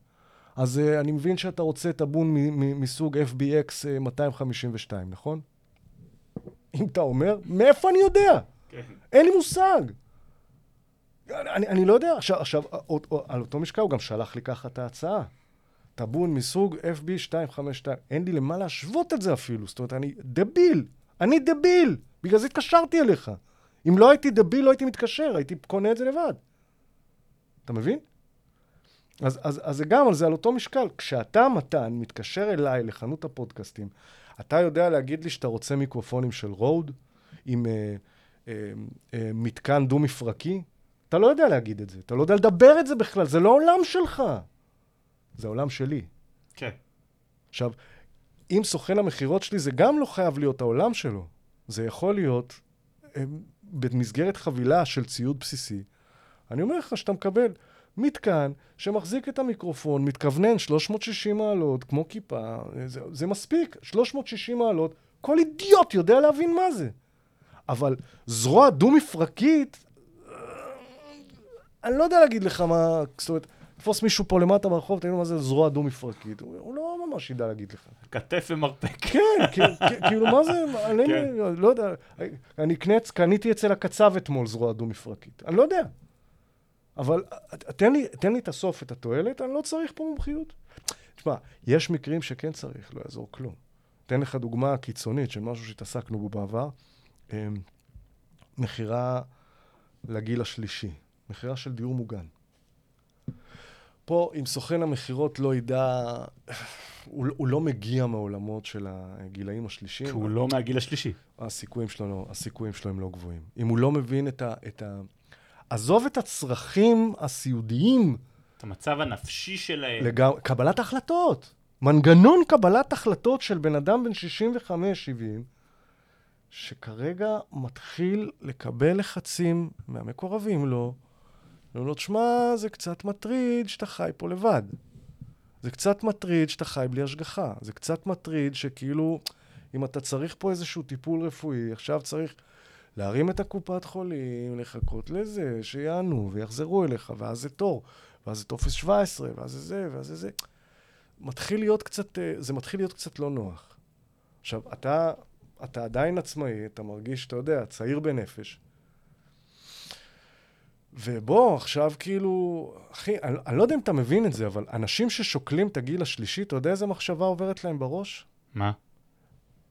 אז אה, אני מבין שאתה רוצה טאבון מסוג FBX 252, נכון? אם אתה אומר, מאיפה אני יודע? כן. אין לי מושג. אני, אני לא יודע, עכשיו, עכשיו או, או, על אותו משקל הוא גם שלח לי ככה את ההצעה. טאבון מסוג FB252, אין לי למה להשוות את זה אפילו, זאת אומרת, אני דביל, אני דביל, בגלל זה התקשרתי אליך. אם לא הייתי דביל, לא הייתי מתקשר, הייתי קונה את זה לבד. אתה מבין? אז, אז, אז זה גם על זה, על אותו משקל. כשאתה, מתן, מתקשר אליי לחנות הפודקאסטים, אתה יודע להגיד לי שאתה רוצה מיקרופונים של רוד, עם אה, אה, אה, מתקן דו-מפרקי? אתה לא יודע להגיד את זה, אתה לא יודע לדבר את זה בכלל, זה לא עולם שלך. זה עולם שלי. כן. עכשיו, אם סוכן המכירות שלי, זה גם לא חייב להיות העולם שלו. זה יכול להיות אה, במסגרת חבילה של ציוד בסיסי. אני אומר לך שאתה מקבל מתקן שמחזיק את המיקרופון, מתכוונן 360 מעלות, כמו כיפה, זה, זה מספיק, 360 מעלות, כל אידיוט יודע להבין מה זה. אבל זרוע דו-מפרקית, אה, אני לא יודע להגיד לך מה, זאת אומרת, תפוס מישהו פה למטה ברחוב, תגיד לו מה זה זרוע דו-מפרקית. הוא הוא לא ממש ידע להגיד לך. כתף ומרפק. כן, כאילו, מה זה, אני כן. לא יודע, אני קנץ- קניתי אצל הקצב אתמול זרוע דו-מפרקית. אני לא יודע. אבל תן לי, תן לי את הסוף, את התועלת, אני לא צריך פה מומחיות. תשמע, יש מקרים שכן צריך, לא יעזור כלום. אתן לך דוגמה קיצונית של משהו שהתעסקנו בו בעבר. אמ, מכירה לגיל השלישי, מכירה של דיור מוגן. פה, אם סוכן המכירות לא ידע, הוא, הוא לא מגיע מהעולמות של הגילאים השלישיים. כי הוא לא מהגיל השלישי. הסיכויים שלו, לא, הסיכויים שלו הם לא גבוהים. אם הוא לא מבין את ה... את ה... עזוב את הצרכים הסיעודיים את המצב הנפשי שלהם. לגמרי, קבלת החלטות. מנגנון קבלת החלטות של בן אדם בן 65-70, שכרגע מתחיל לקבל לחצים מהמקורבים לו, ואומרים לו, תשמע, זה קצת מטריד שאתה חי פה לבד. זה קצת מטריד שאתה חי בלי השגחה. זה קצת מטריד שכאילו, אם אתה צריך פה איזשהו טיפול רפואי, עכשיו צריך להרים את הקופת חולים, לחכות לזה, שיענו ויחזרו אליך, ואז זה תור, ואז זה טופס 17, ואז זה זה, ואז זה זה. מתחיל להיות קצת, אה, זה מתחיל להיות קצת לא נוח. עכשיו, אתה, אתה עדיין עצמאי, אתה מרגיש, אתה יודע, צעיר בנפש. ובוא, עכשיו כאילו, אחי, אני, אני לא יודע אם אתה מבין את זה, אבל אנשים ששוקלים את הגיל השלישי, אתה יודע איזה מחשבה עוברת להם בראש? מה?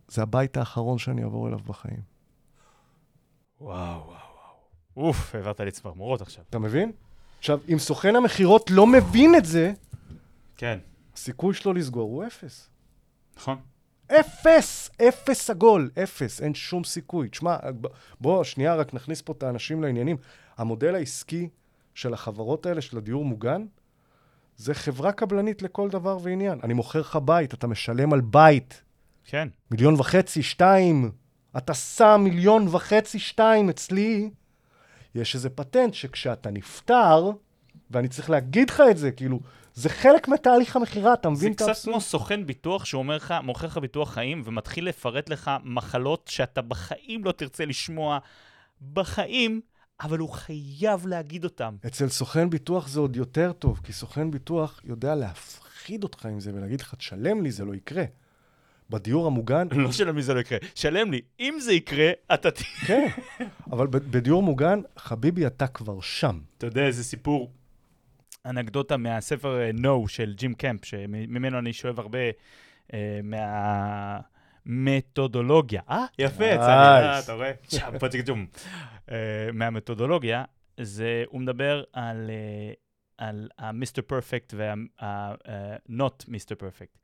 זה הבית האחרון שאני אעבור אליו בחיים. וואו, וואו, וואו. אוף, העברת לי צמרמורות עכשיו. אתה מבין? עכשיו, אם סוכן המכירות לא מבין את זה, כן, הסיכוי שלו לסגור הוא אפס. נכון. אפס! אפס עגול, אפס, אין שום סיכוי. תשמע, בוא, שנייה, רק נכניס פה את האנשים לעניינים. המודל העסקי של החברות האלה, של הדיור מוגן, זה חברה קבלנית לכל דבר ועניין. אני מוכר לך בית, אתה משלם על בית. כן. מיליון וחצי, שתיים. אתה שם מיליון וחצי, שתיים אצלי. יש איזה פטנט שכשאתה נפטר, ואני צריך להגיד לך את זה, כאילו, זה חלק מתהליך המכירה, אתה זה מבין את קצת האבסורד? כמו סוכן ביטוח שאומר לך, מוכר לך ביטוח חיים ומתחיל לפרט לך מחלות שאתה בחיים לא תרצה לשמוע, בחיים, אבל הוא חייב להגיד אותם. אצל סוכן ביטוח זה עוד יותר טוב, כי סוכן ביטוח יודע להפחיד אותך עם זה ולהגיד לך, תשלם לי, זה לא יקרה. בדיור המוגן, לא שלם לי זה לא יקרה. שלם לי, אם זה יקרה, אתה. כן, אבל בדיור מוגן, חביבי, אתה כבר שם. אתה יודע איזה סיפור, אנקדוטה מהספר אה, No של ג'ים קמפ, שממנו אני שואב הרבה אה, מהמתודולוגיה. אה, יפה, יצא אה. אתה רואה? צ'אפ, פצ'קצ'ום. אה, מהמתודולוגיה, זה, הוא מדבר על, אה, על ה-Mr. Perfect וה-Not Mr. Perfect.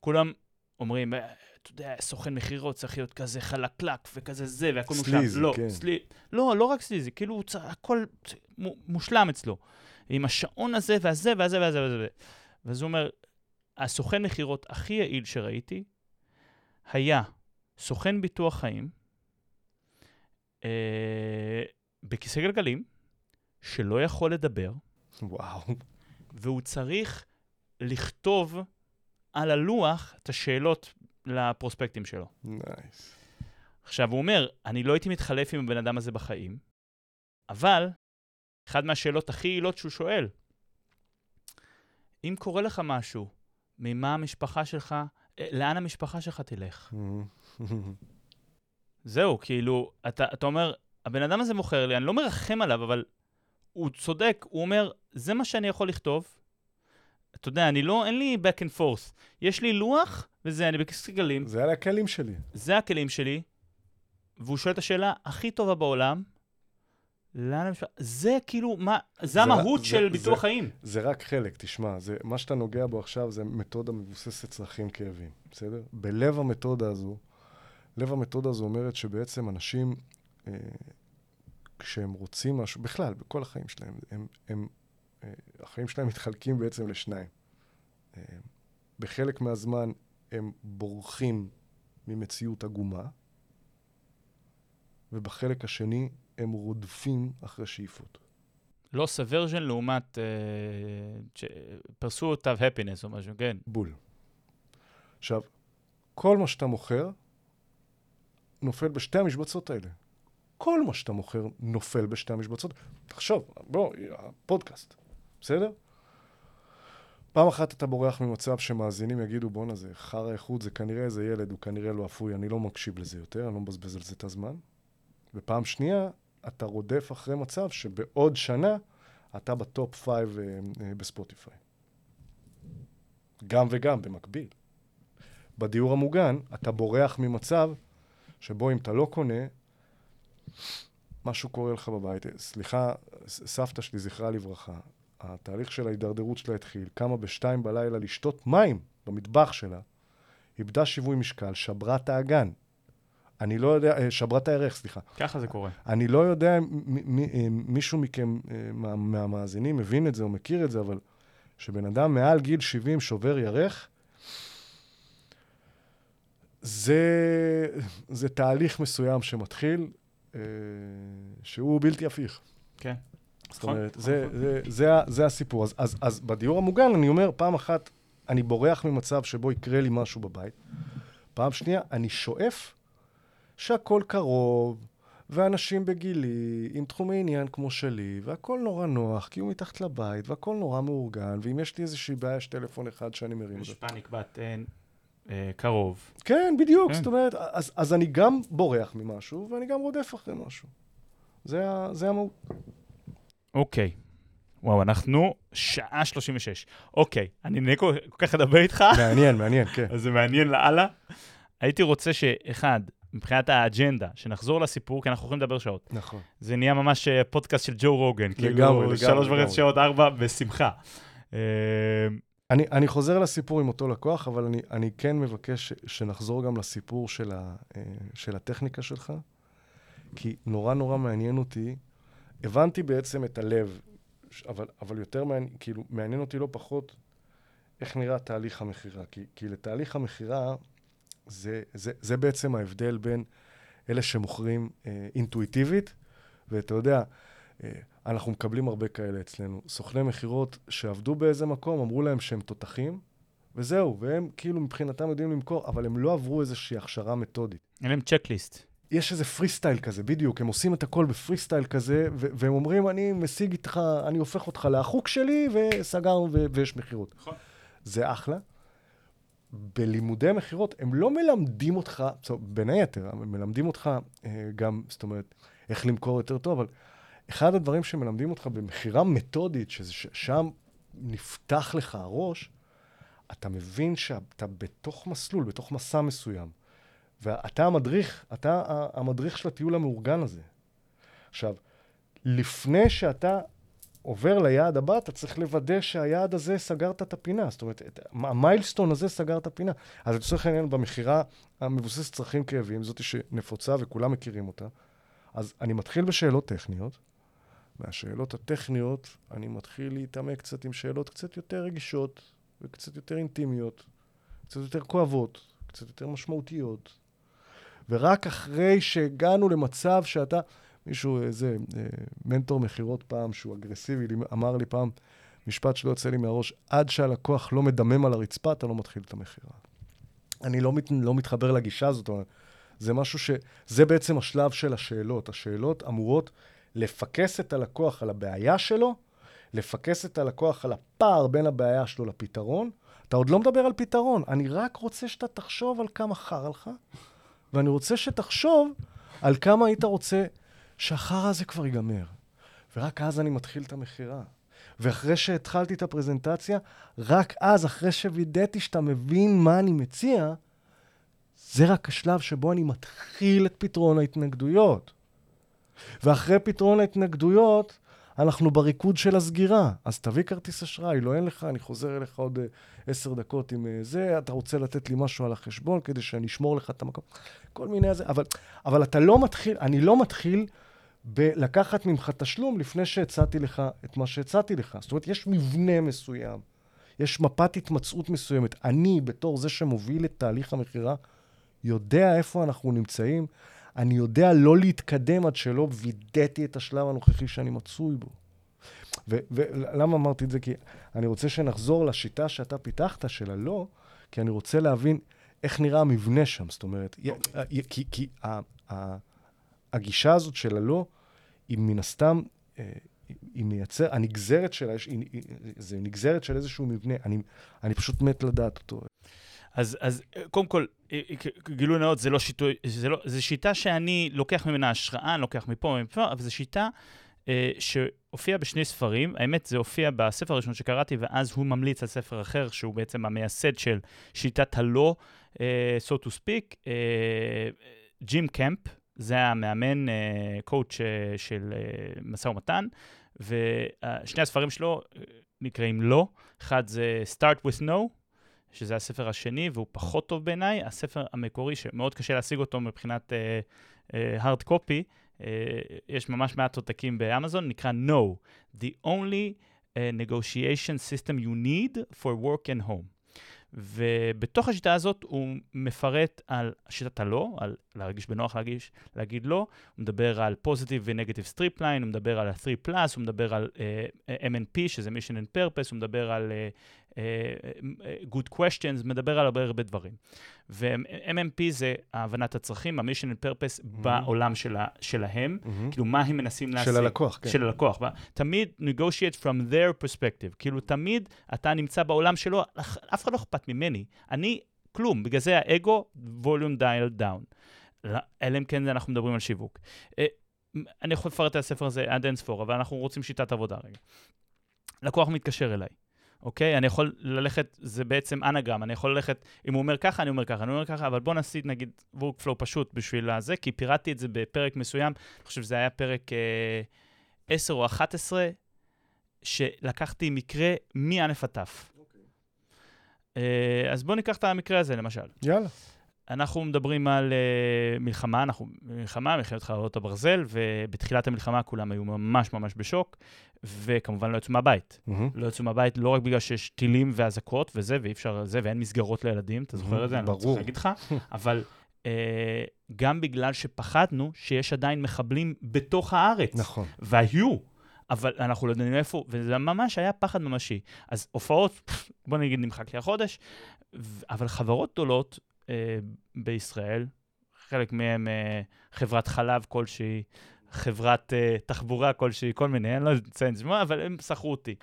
כולם אומרים, "אה, אתה יודע, סוכן מכירות צריך להיות כזה חלקלק וכזה זה, והכל מושלם. סליזי, לא, כן. סלי... לא, לא רק סליזי, כאילו, הוא צריך- הכל מו- מושלם אצלו. עם השעון הזה והזה והזה והזה והזה. ואז הוא אומר, הסוכן מכירות הכי יעיל שראיתי היה סוכן ביטוח חיים אה, בכיסא גלגלים, שלא יכול לדבר, וואו. והוא צריך לכתוב על הלוח את השאלות לפרוספקטים שלו. נייס. עכשיו, הוא אומר, אני לא הייתי מתחלף עם הבן אדם הזה בחיים, אבל אחת מהשאלות הכי יעילות שהוא שואל, אם קורה לך משהו, ממה המשפחה שלך, לאן המשפחה שלך תלך? זהו, כאילו, אתה, אתה אומר, הבן אדם הזה מוכר לי, אני לא מרחם עליו, אבל הוא צודק, הוא אומר, זה מה שאני יכול לכתוב. אתה יודע, אני לא, אין לי back and forth. יש לי לוח, וזה, אני בכיסא גלים, זה על הכלים שלי. זה הכלים שלי, והוא שואל את השאלה הכי טובה בעולם, לאן המשפחה... זה כאילו, מה, זה המהות של ביטוח חיים. זה רק חלק, תשמע, זה, מה שאתה נוגע בו עכשיו זה מתודה מבוססת צרכים כאבים, בסדר? בלב המתודה הזו, לב המתודה הזו אומרת שבעצם אנשים, אה, כשהם רוצים משהו, בכלל, בכל החיים שלהם, הם, הם, אה, החיים שלהם מתחלקים בעצם לשניים. אה, בחלק מהזמן הם בורחים ממציאות עגומה, ובחלק השני הם רודפים אחרי שאיפות. לא סוורז'ן לעומת uh, pursuit of happiness או משהו, כן. בול. עכשיו, כל מה שאתה מוכר, נופל בשתי המשבצות האלה. כל מה שאתה מוכר נופל בשתי המשבצות. תחשוב, בוא, הפודקאסט, בסדר? פעם אחת אתה בורח ממצב שמאזינים יגידו, בואנה, זה חרא איכות, זה כנראה איזה ילד, הוא כנראה לא אפוי, אני לא מקשיב לזה יותר, אני לא מבזבז על זה את הזמן. ופעם שנייה, אתה רודף אחרי מצב שבעוד שנה אתה ב top five אה, אה, בספוטיפיי. גם וגם, במקביל. בדיור המוגן, אתה בורח ממצב שבו אם אתה לא קונה, משהו קורה לך בבית. סליחה, סבתא שלי, זכרה לברכה, התהליך של ההידרדרות שלה התחיל, קמה בשתיים בלילה לשתות מים במטבח שלה, איבדה שיווי משקל, שברה את האגן. אני לא יודע, אה, שברה את הירך, סליחה. ככה זה קורה. אני לא יודע אם אה, מישהו מכם, אה, מה, מהמאזינים, מבין את זה או מכיר את זה, אבל שבן אדם מעל גיל 70 שובר ירך, זה, זה תהליך מסוים שמתחיל, אה, שהוא בלתי הפיך. כן. זאת אומרת, זה, זה, זה, זה, זה הסיפור. אז, אז, אז בדיור המוגן, אני אומר, פעם אחת, אני בורח ממצב שבו יקרה לי משהו בבית. פעם שנייה, אני שואף שהכל קרוב, ואנשים בגילי, עם תחומי עניין כמו שלי, והכל נורא נוח, כי הוא מתחת לבית, והכל נורא מאורגן, ואם יש לי איזושהי בעיה, יש טלפון אחד שאני מרים. יש פאניק בטן, קרוב. כן, בדיוק. כן. זאת אומרת, אז, אז אני גם בורח ממשהו, ואני גם רודף אחרי משהו. זה, זה המהות. אוקיי. וואו, אנחנו שעה 36. אוקיי, אני נהנה כל כך לדבר איתך. מעניין, מעניין, כן. אז זה מעניין לאללה. הייתי רוצה שאחד, מבחינת האג'נדה, שנחזור לסיפור, כי אנחנו יכולים לדבר שעות. נכון. זה נהיה ממש אה, פודקאסט של ג'ו רוגן. לגמרי, כאילו, לגמרי. שלוש וחצי שעות, ארבע, בשמחה. אה, אני, אני חוזר לסיפור עם אותו לקוח, אבל אני, אני כן מבקש שנחזור גם לסיפור של, ה, אה, של הטכניקה שלך, כי נורא נורא מעניין אותי. הבנתי בעצם את הלב, אבל, אבל יותר מעניין, כאילו, מעניין אותי לא פחות איך נראה תהליך המכירה. כי, כי לתהליך המכירה, זה, זה, זה בעצם ההבדל בין אלה שמוכרים אה, אינטואיטיבית, ואתה יודע, אה, אנחנו מקבלים הרבה כאלה אצלנו. סוכני מכירות שעבדו באיזה מקום, אמרו להם שהם תותחים, וזהו, והם כאילו מבחינתם יודעים למכור, אבל הם לא עברו איזושהי הכשרה מתודית. אין להם checklist. יש איזה פרי סטייל כזה, בדיוק, הם עושים את הכל בפרי סטייל כזה, ו- והם אומרים, אני משיג איתך, אני הופך אותך לאחוק שלי, וסגרנו ו- ויש מכירות. נכון. זה אחלה. בלימודי מכירות, הם לא מלמדים אותך, בין היתר, הם מלמדים אותך אה, גם, זאת אומרת, איך למכור יותר טוב, אבל אחד הדברים שמלמדים אותך במכירה מתודית, ששם נפתח לך הראש, אתה מבין שאתה בתוך מסלול, בתוך מסע מסוים. ואתה המדריך, אתה המדריך של הטיול המאורגן הזה. עכשיו, לפני שאתה עובר ליעד הבא, אתה צריך לוודא שהיעד הזה סגרת את הפינה. זאת אומרת, המיילסטון הזה סגר את הפינה. אז לצורך העניין, במכירה המבוססת צרכים כאבים, זאת שנפוצה וכולם מכירים אותה, אז אני מתחיל בשאלות טכניות, מהשאלות הטכניות אני מתחיל להתעמק קצת עם שאלות קצת יותר רגישות וקצת יותר אינטימיות, קצת יותר כואבות, קצת יותר משמעותיות. ורק אחרי שהגענו למצב שאתה, מישהו, איזה אה, מנטור מכירות פעם, שהוא אגרסיבי, אמר לי פעם משפט שלא יוצא לי מהראש, עד שהלקוח לא מדמם על הרצפה, אתה לא מתחיל את המכירה. אני לא, מת, לא מתחבר לגישה הזאת, זה משהו ש... זה בעצם השלב של השאלות. השאלות אמורות לפקס את הלקוח על הבעיה שלו, לפקס את הלקוח על הפער בין הבעיה שלו לפתרון. אתה עוד לא מדבר על פתרון, אני רק רוצה שאתה תחשוב על כמה חרא לך, ואני רוצה שתחשוב על כמה היית רוצה שהחרא הזה כבר ייגמר. ורק אז אני מתחיל את המכירה. ואחרי שהתחלתי את הפרזנטציה, רק אז, אחרי שווידאתי שאתה מבין מה אני מציע, זה רק השלב שבו אני מתחיל את פתרון ההתנגדויות. ואחרי פתרון ההתנגדויות, אנחנו בריקוד של הסגירה. אז תביא כרטיס אשראי, לא אין לך, אני חוזר אליך עוד אה, עשר דקות עם uh, זה, אתה רוצה לתת לי משהו על החשבון כדי שאני אשמור לך את המקום. כל מיני זה, אבל, אבל אתה לא מתחיל, אני לא מתחיל בלקחת ממך תשלום לפני שהצעתי לך את מה שהצעתי לך. זאת אומרת, יש מבנה מסוים, יש מפת התמצאות מסוימת. אני, בתור זה שמוביל את תהליך המכירה, יודע איפה אנחנו נמצאים. אני יודע לא להתקדם עד שלא וידאתי את השלב הנוכחי שאני מצוי בו. ולמה אמרתי את זה? כי אני רוצה שנחזור לשיטה שאתה פיתחת, של הלא, כי אני רוצה להבין איך נראה המבנה שם. זאת אומרת, כי, כי הגישה הזאת של הלא, היא מן הסתם, אה, היא מייצר, הנגזרת שלה, היא- היא- זה נגזרת של איזשהו מבנה. אני, אני פשוט מת לדעת אותו. אז, אז קודם כל, אה, גילוי נאות, זה לא שיטוי, זה לא, זו שיטה שאני לוקח ממנה השראה, אני לוקח מפה ומפה, אבל זו שיטה אה, שהופיעה בשני ספרים. האמת, זה הופיע בספר הראשון שקראתי, ואז הוא ממליץ על ספר אחר, שהוא בעצם המייסד של שיטת הלא, אה, so to speak, אה, ג'ים קמפ, זה המאמן, קואוצ' של אה, משא ומתן, ושני הספרים שלו אה, נקראים לא. אחד זה Start with No, שזה הספר השני, והוא פחות טוב בעיניי. הספר המקורי, שמאוד קשה להשיג אותו מבחינת hard copy, יש ממש מעט עותקים באמזון, נקרא No, The only negotiation system you need for work and home. ובתוך השיטה הזאת הוא מפרט על שיטת הלא, על להרגיש בנוח להגיש, להגיד לא, הוא מדבר על positive ו-negative strip line, הוא מדבר על ה-3 plus, הוא מדבר על uh, MNP, שזה mission and purpose, הוא מדבר על uh, good questions, מדבר על הרבה הרבה דברים. ו-MMP זה הבנת הצרכים, ה-mission and purpose mm-hmm. בעולם שלה, שלהם, Mm-hmm. כאילו מה הם מנסים להשיג. של הלקוח, כן. של הלקוח. תמיד negotiate from their perspective. כאילו, תמיד אתה נמצא בעולם שלו, אף אחד לא אכפת ממני. אני, כלום. בגלל זה האגו, volume dial down. לא, אלא אם כן אנחנו מדברים על שיווק. אה, אני יכול לפרט את הספר הזה עד אין ספור, אבל אנחנו רוצים שיטת עבודה רגע. לקוח מתקשר אליי, אוקיי? אני יכול ללכת, זה בעצם אנגרם, אני יכול ללכת, אם הוא אומר ככה, אני אומר ככה, אני אומר ככה, אבל בוא נעשי נגיד workflow פשוט בשביל הזה, כי פירטתי את זה בפרק מסוים, אני חושב שזה היה פרק אה, 10 או 11, שלקחתי מקרה מא' עד ת'. אה, אז בואו ניקח את המקרה הזה, למשל. יאללה. אנחנו מדברים על uh, מלחמה, אנחנו מלחמה, מלחמת חרבות הברזל, ובתחילת המלחמה כולם היו ממש ממש בשוק, וכמובן לא יצאו מהבית. מהמם. לא יצאו מהבית לא רק בגלל שיש טילים ואזעקות וזה, ואי אפשר זה, ואין מסגרות לילדים, אתה זוכר את זה? אני לא צריך ברור. להגיד לך, אבל uh, גם בגלל שפחדנו שיש עדיין מחבלים בתוך הארץ. נכון. והיו, אבל אנחנו לא יודעים איפה, וזה ממש היה פחד ממשי. אז הופעות, בוא נגיד נמחק לי החודש, אבל חברות גדולות אה, בישראל, חלק מהן אה, חברת חלב כלשהי, חברת אה, תחבורה כלשהי, כל מיני, אני לא אציין שמות, אבל הם שכרו אותי.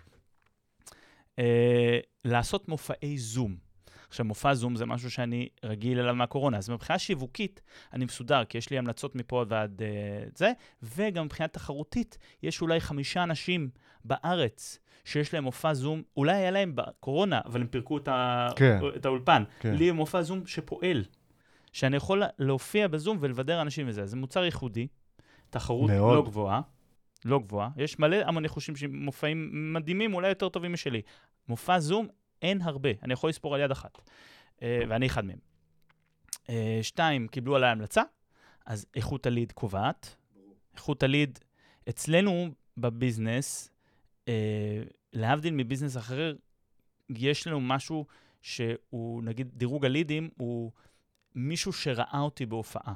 אה, לעשות מופעי זום. עכשיו, מופע זום זה משהו שאני רגיל אליו מהקורונה, אז מבחינה שיווקית אני מסודר, כי יש לי המלצות מפה ועד uh, זה, וגם מבחינה תחרותית, יש אולי חמישה אנשים בארץ שיש להם מופע זום, אולי היה להם בקורונה, אבל הם פירקו את, ה... כן. את האולפן. כן. לי מופע זום שפועל, שאני יכול להופיע בזום ולבדר אנשים וזה. זה מוצר ייחודי, תחרות מאוד. לא גבוהה, לא גבוהה. יש מלא המון חושים שמופעים מדהימים, אולי יותר טובים משלי. מופע זום, אין הרבה, אני יכול לספור על יד אחת, אה, ואני אחד מהם. אה, שתיים, קיבלו עליי המלצה, אז איכות הליד קובעת. איכות הליד, אצלנו בביזנס, אה, להבדיל מביזנס אחר, יש לנו משהו שהוא, נגיד, דירוג הלידים הוא מישהו שראה אותי בהופעה.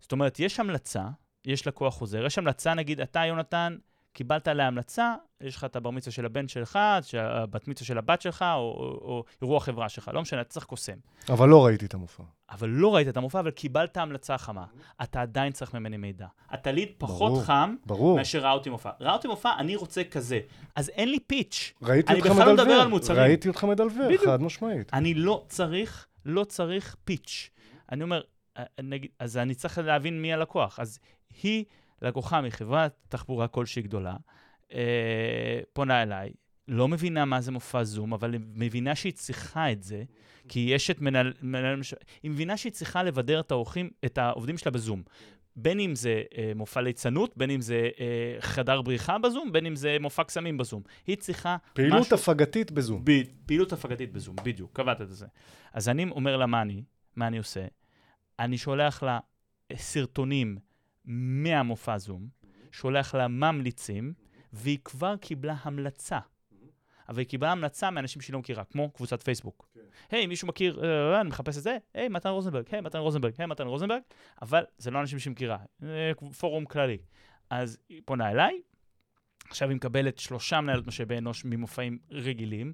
זאת אומרת, יש המלצה, יש לקוח חוזר, יש המלצה, נגיד, אתה, יונתן, קיבלת עליה המלצה, יש לך את הבר מצווה של הבן שלך, הבת מצווה של הבת שלך, או, או, או אירוע חברה שלך, לא משנה, אתה צריך קוסם. אבל לא ראיתי את המופע. אבל לא ראית את המופע, אבל קיבלת המלצה חמה. אתה עדיין צריך ממני מידע. אתה ליד פחות ברור. חם ברור. מאשר ראה אותי מופע. ראה אותי מופע, אני רוצה כזה. אז אין לי פיץ'. ראיתי אני אותך בכלל לא מדבר מדלבר. על מוצרים. ראיתי אותך מדלבר. חד משמעית. אני לא צריך, לא צריך פיץ'. אני אומר, נגיד, אז אני צריך להבין מי הלקוח. אז היא לקוחה מחברת תחבורה כלשהי גדולה, אה, פונה אליי, לא מבינה מה זה מופע זום, אבל היא מבינה שהיא צריכה את זה, כי יש את מנהל... מנהל. היא מבינה שהיא צריכה לבדר את האורחים, את העובדים שלה בזום. בין אם זה אה, מופע ליצנות, בין אם זה אה, חדר בריחה בזום, בין אם זה מופע קסמים בזום. היא צריכה פעילות משהו... הפגתית בזום. ב... פעילות הפגתית בזום, בדיוק, קבעת את זה. אז אני אומר לה מה אני, מה אני עושה. אני שולח לה סרטונים מהמופע זום, שולח לה ממליצים, והיא כבר קיבלה המלצה. אבל היא קיבלה המלצה מאנשים שהיא לא מכירה, כמו קבוצת פייסבוק. היי, hey, מישהו מכיר, אה, אני מחפש את זה, היי, hey, מתן רוזנברג, היי, hey, מתן רוזנברג, היי, hey, מתן רוזנברג, אבל זה לא אנשים שהיא מכירה, זה פורום כללי. אז היא פונה אליי, עכשיו היא מקבלת שלושה מנהלות משאבי אנוש ממופעים רגילים,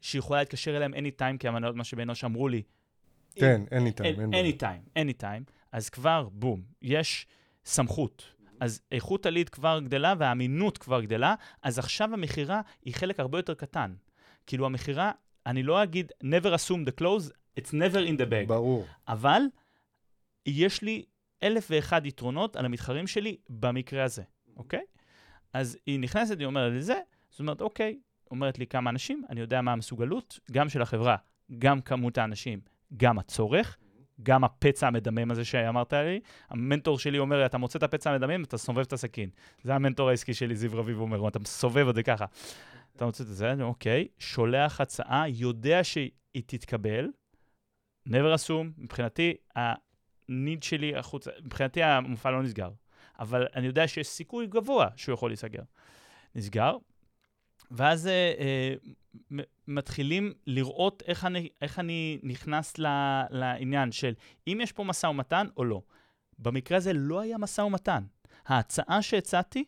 שהיא יכולה להתקשר אליהם anytime, כי המנהלות משאבי אנוש אמרו לי, כן, anytime, anytime, anytime, אז כבר, בום, יש סמכות. אז איכות הליד כבר גדלה והאמינות כבר גדלה, אז עכשיו המכירה היא חלק הרבה יותר קטן. כאילו המכירה, אני לא אגיד never assume the close, it's never in the bag. ברור. אבל יש לי אלף ואחד יתרונות על המתחרים שלי במקרה הזה, אוקיי? אז היא נכנסת, היא אומרת לי זה, זאת אומרת, אוקיי, אומרת לי כמה אנשים, אני יודע מה המסוגלות, גם של החברה, גם כמות האנשים, גם הצורך, גם הפצע המדמם הזה שאמרת לי. המנטור שלי אומר לי, אתה מוצא את הפצע המדמם, אתה סובב את הסכין. זה המנטור העסקי שלי, זיו רביב אומר, אתה מסובב את זה ככה. אתה מוצא את זה, אוקיי, שולח הצעה, יודע שהיא תתקבל, never assume, מבחינתי, הניד שלי החוצה, מבחינתי המופע לא נסגר, אבל אני יודע שיש סיכוי גבוה שהוא יכול להיסגר. נסגר, ואז אה, אה, מתחילים לראות איך אני, איך אני נכנס ל, לעניין של אם יש פה משא ומתן או לא. במקרה הזה לא היה משא ומתן. ההצעה שהצעתי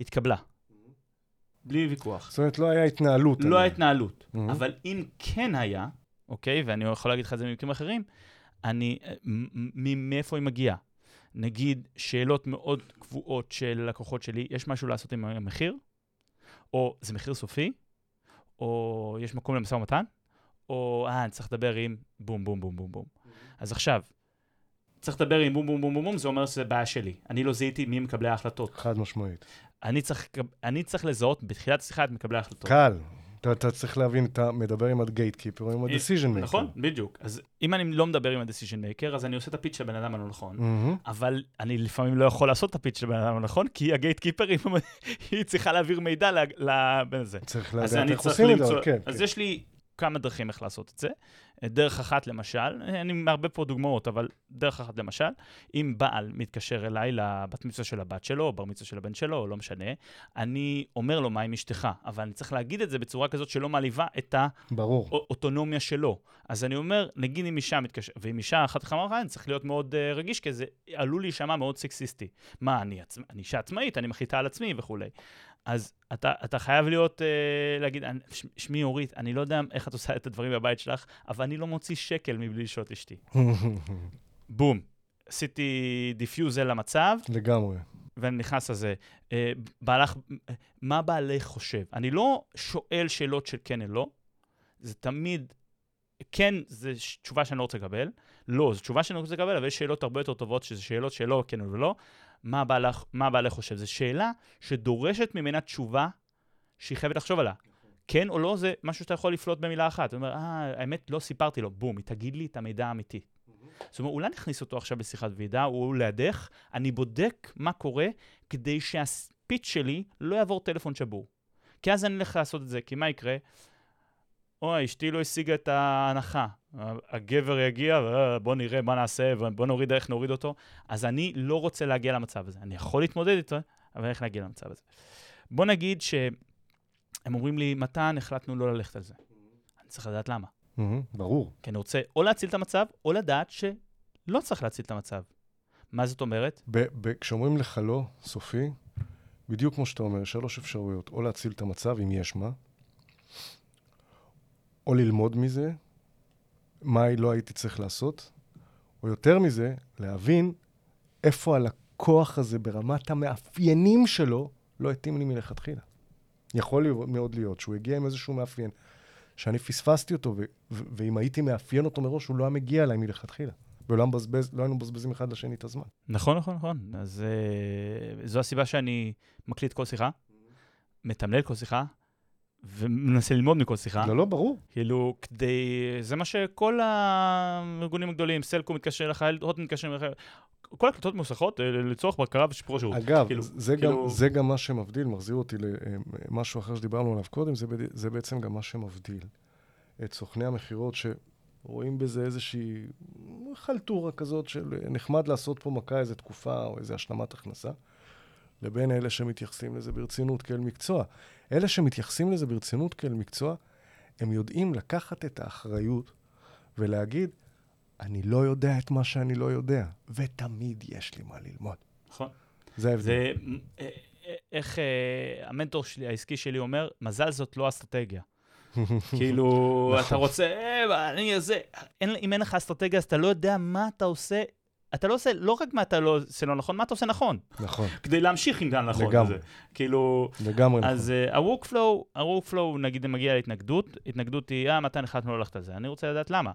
התקבלה. בלי ויכוח. זאת אומרת, לא היה התנהלות. לא עליה. ההתנהלות. Mhm. אבל אם כן היה, אוקיי, ואני יכול להגיד לך את זה במקרים אחרים, אני, מ- מ- מאיפה היא מגיעה? נגיד, שאלות מאוד קבועות של לקוחות שלי, יש משהו לעשות עם המחיר? או זה מחיר סופי? או יש מקום למשא ומתן? או אה, אני צריך לדבר עם בום, בום, בום, בום, בום. אז עכשיו, צריך לדבר עם בום, בום, בום, בום, בום, זה אומר שזה בעיה שלי. אני לא זיהיתי מי מקבלי ההחלטות. חד משמעית. אני צריך, אני צריך לזהות בתחילת השיחה את מקבלי ההחלטות. קל. אתה, אתה צריך להבין, אתה מדבר עם הגייט קיפר עם ה-decision maker. נכון, בדיוק. אז אם אני לא מדבר עם ה-decision maker, אז אני עושה את הפיץ של הבן אדם הלא נכון. מהמם. אבל אני לפעמים לא יכול לעשות את הפיץ של הבן אדם הלא נכון, כי הגייט קיפר, היא צריכה להעביר מידע לבן הזה. צריך לדעת איך עושים את זה, כן. אז כן. יש לי כמה דרכים איך לעשות את זה. דרך אחת, למשל, אני מערבב פה דוגמאות, אבל דרך אחת, למשל, אם בעל מתקשר אליי לבת מצווה של הבת שלו, או בר מצווה של הבן שלו, או לא משנה, אני אומר לו מה עם אשתך, אבל אני צריך להגיד את זה בצורה כזאת שלא מעליבה את ה... ברור. אוטונומיה שלו. אז אני אומר, נגיד אם אישה מתקשרת, ואם אישה אחת כמה אחת, אני צריך להיות מאוד uh, רגיש, כי זה עלול להישמע מאוד סקסיסטי. מה, אני, עצ... אני אישה עצמאית, אני מחליטה על עצמי וכולי. אז אתה, אתה חייב להיות, uh, להגיד, אני- ש- שמי אורית, אני לא יודע איך את עושה את הדברים בבית שלך, אבל אני לא מוציא שקל מבלי לשאול את אשתי. בום. עשיתי defusal למצב, לגמרי. ואני נכנס לזה. אה, בעלך, מה בעלך חושב? אני לא שואל שאלות של כן או לא, זה תמיד, כן, זו תשובה שאני לא רוצה לקבל, לא, זו תשובה שאני רוצה לקבל, אבל יש שאלות הרבה יותר טובות, שזה שאלות שלא כן או לא. מה בעלך, מה בעלך חושב? זו שאלה שדורשת ממנה תשובה שהיא חייבת לחשוב עליה. כן או לא, זה משהו שאתה יכול לפלוט במילה אחת. אתה אומר, אה, האמת, לא סיפרתי לו. בום, היא תגיד לי את המידע האמיתי. זאת אומרת, אולי נכניס אותו עכשיו בשיחת ועידה, הוא לידך, אני בודק מה קורה כדי שהספיץ' שלי לא יעבור טלפון שבור. כי אז אני אלך לעשות את זה, כי מה יקרה? אוי, אשתי לא השיגה את ההנחה. הגבר יגיע, "אה, בוא נראה מה נעשה, בוא נוריד איך נוריד אותו. אז אני לא רוצה להגיע למצב הזה. אני יכול להתמודד איתו, אבל איך להגיע למצב הזה? בוא נגיד שהם אומרים לי, מתן, החלטנו לא ללכת על זה. אני צריך לדעת למה. ברור. כי אני רוצה או להציל את המצב, או לדעת שלא צריך להציל את המצב. מה זאת אומרת? כשאומרים לך לא, סופי, בדיוק כמו שאתה אומר, שלוש אפשרויות, או להציל את המצב, אם יש מה, או ללמוד מזה, מה לא הייתי צריך לעשות, או יותר מזה, להבין איפה הלקוח הזה ברמת המאפיינים שלו לא התאים לי מלכתחילה. יכול להיות- מאוד להיות שהוא הגיע עם איזשהו מאפיין, שאני פספסתי אותו, ו- ו- ואם הייתי מאפיין אותו מראש, הוא לא היה מגיע אליי מלכתחילה. ולא מבזבז- לא היינו מבזבזים אחד לשני את הזמן. נכון, נכון, נכון. אז uh, זו הסיבה שאני מקליט כל שיחה, מתמלל כל שיחה, ומנסה ללמוד מכל שיחה. לא, לא, ברור. כאילו, כדי... זה מה שכל הארגונים הגדולים, סלקו מתקשר אליך, הוט מתקשר אליך, כל הקלטות מוסכות אה, לצורך בקרה ושיפור השירות. אגב, כאילו- זה, כאילו- גם, זה גם מה שמבדיל, מחזיר אותי למשהו אחר שדיברנו עליו קודם, זה, זה בעצם גם מה שמבדיל את סוכני המכירות, שרואים בזה איזושהי חלטורה כזאת של אה, נחמד לעשות פה מכה איזה תקופה או איזה השלמת הכנסה, לבין אלה שמתייחסים לזה ברצינות כאל מקצוע. אלה שמתייחסים לזה ברצינות כאל מקצוע, הם יודעים לקחת את האחריות ולהגיד, אני לא יודע את מה שאני לא יודע, ותמיד יש לי מה ללמוד. נכון. זה ההבדל. זה אה, אה, איך אה, המנטור שלי, העסקי שלי אומר, מזל זאת לא אסטרטגיה. כאילו, נכון. אתה רוצה, אה, אני זה, אין- אם אין לך אסטרטגיה, אז אתה לא יודע מה אתה עושה. אתה לא עושה, לא רק מה אתה לא עושה לא נכון, מה אתה עושה נכון, נכון, כדי להמשיך עם גן נכון. לגמרי. הזה. כאילו, לגמרי נכון. אז uh, ה-workflow, ה-workflow, נגיד, מגיע להתנגדות, התנגדות היא, אה, מתי החלטנו לא ללכת על זה? אני רוצה לדעת למה.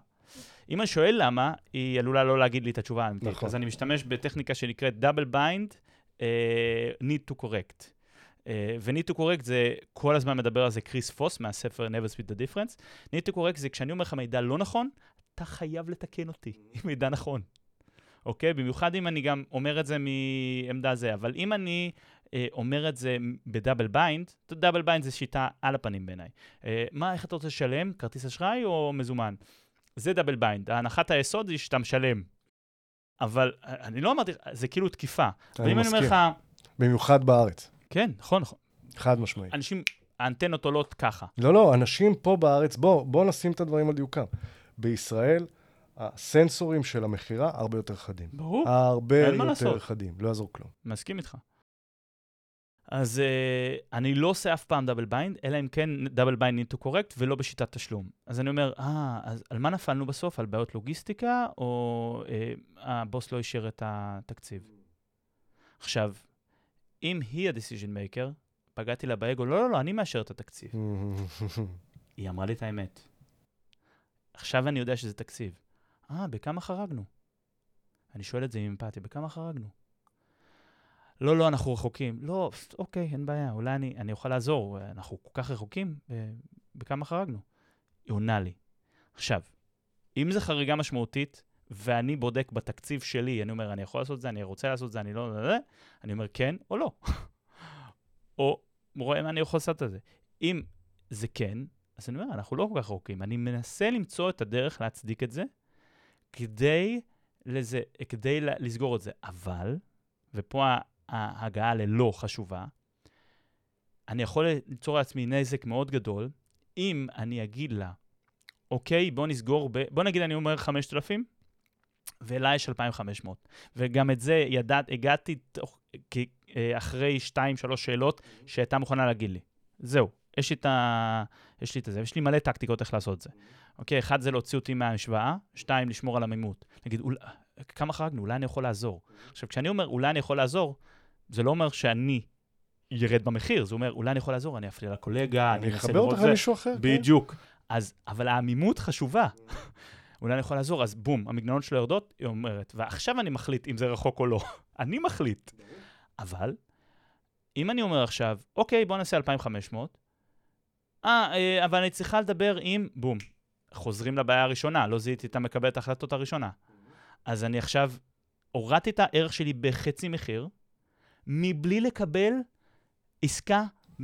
אם אני שואל למה, היא עלולה לא להגיד לי את התשובה האמיתית. נכון. אז אני משתמש בטכניקה שנקראת double bind, uh, need to correct. Uh, ו-need to correct זה, כל הזמן מדבר על זה כריס ווס מהספר Never Split the Difference. need to correct זה כשאני אומר לך מידע לא נכון, אתה חייב לתקן אותי עם מידע נכון. אוקיי? במיוחד אם אני גם אומר את זה מעמדה זה. אבל אם אני אה, אומר את זה ב double bind, double bind זה שיטה על הפנים בעיניי. אה, מה, איך אתה רוצה לשלם? כרטיס אשראי או מזומן? זה double bind. הנחת היסוד היא שאתה משלם. אבל אה, אני לא אמרתי, זה כאילו תקיפה. אני אם אני מסכים. לך, במיוחד בארץ, כן, נכון, נכון. חד משמעית. אנשים, האנטנות עולות ככה. לא, לא, אנשים פה בארץ, בוא, בוא נשים את הדברים על דיוקם. בישראל, הסנסורים של המכירה הרבה יותר חדים. ברור. הרבה אין מה יותר. חדים, לא יעזור כלום. מסכים איתך. אז uh, אני לא עושה אף פעם double bind, אלא אם כן double bind need to correct ולא בשיטת תשלום. אז אני אומר, אה, אז על מה נפלנו בסוף? על בעיות לוגיסטיקה, או uh, הבוס לא אישר את התקציב? עכשיו, אם היא ה-decision maker, פגעתי לה באגו, לא, לא, לא, אני מאשר את התקציב. היא אמרה לי את האמת. עכשיו אני יודע שזה תקציב. אה, בכמה חרגנו? אני שואל את זה עם אמפתיה, בכמה חרגנו? לא, לא, אנחנו רחוקים. לא, אוקיי, אין בעיה, אולי אני, אני אוכל לעזור. אנחנו כל כך רחוקים, בכמה חרגנו? היא עונה לי. עכשיו, אם זו חריגה משמעותית, ואני בודק בתקציב שלי, אני אומר, אני יכול לעשות את זה, אני רוצה לעשות את זה, אני לא... לא, לא, אני אומר כן או לא. או רואה מה אני יכול לעשות את זה. אם זה כן, אז אני אומר, אנחנו לא כל כך רחוקים. אני מנסה למצוא את הדרך להצדיק את זה, כדי, לזה, כדי לסגור את זה. אבל, ופה ההגעה ללא חשובה, אני יכול ליצור לעצמי נזק מאוד גדול, אם אני אגיד לה, אוקיי, בוא נסגור, ב... בוא נגיד אני אומר 5,000, ולה יש 2,500. וגם את זה ידעת, הגעתי תוך, כ- אה, אחרי 2-3 שאלות שהייתה מוכנה להגיד לי. זהו, יש לי את ה... יש לי את זה, יש לי מלא טקטיקות איך לעשות את זה. אוקיי, אחד זה להוציא אותי מהמשוואה, שתיים, לשמור על עמימות. נגיד, אול... כמה חרגנו, אולי אני יכול לעזור. עכשיו, כשאני אומר אולי אני יכול לעזור, זה לא אומר שאני ירד במחיר, זה אומר אולי אני יכול לעזור, אני אפליל לקולגה, אני אני אנסה אחבר לראות אותך זה. למישהו אחר. כן. בדיוק. אז, אבל העמימות חשובה. אולי אני יכול לעזור, אז בום, המגננות שלו יורדות, היא אומרת, ועכשיו אני מחליט אם זה רחוק או לא. אני מחליט. אבל, אם אני אומר עכשיו, אוקיי, בוא נעשה 2,500, אה, אה, אבל אני צריכה לדבר עם, בום, חוזרים לבעיה הראשונה, לא זיהיתי את המקבל את ההחלטות הראשונה. אז אני עכשיו הורדתי את הערך שלי בחצי מחיר, מבלי לקבל עסקה 100%.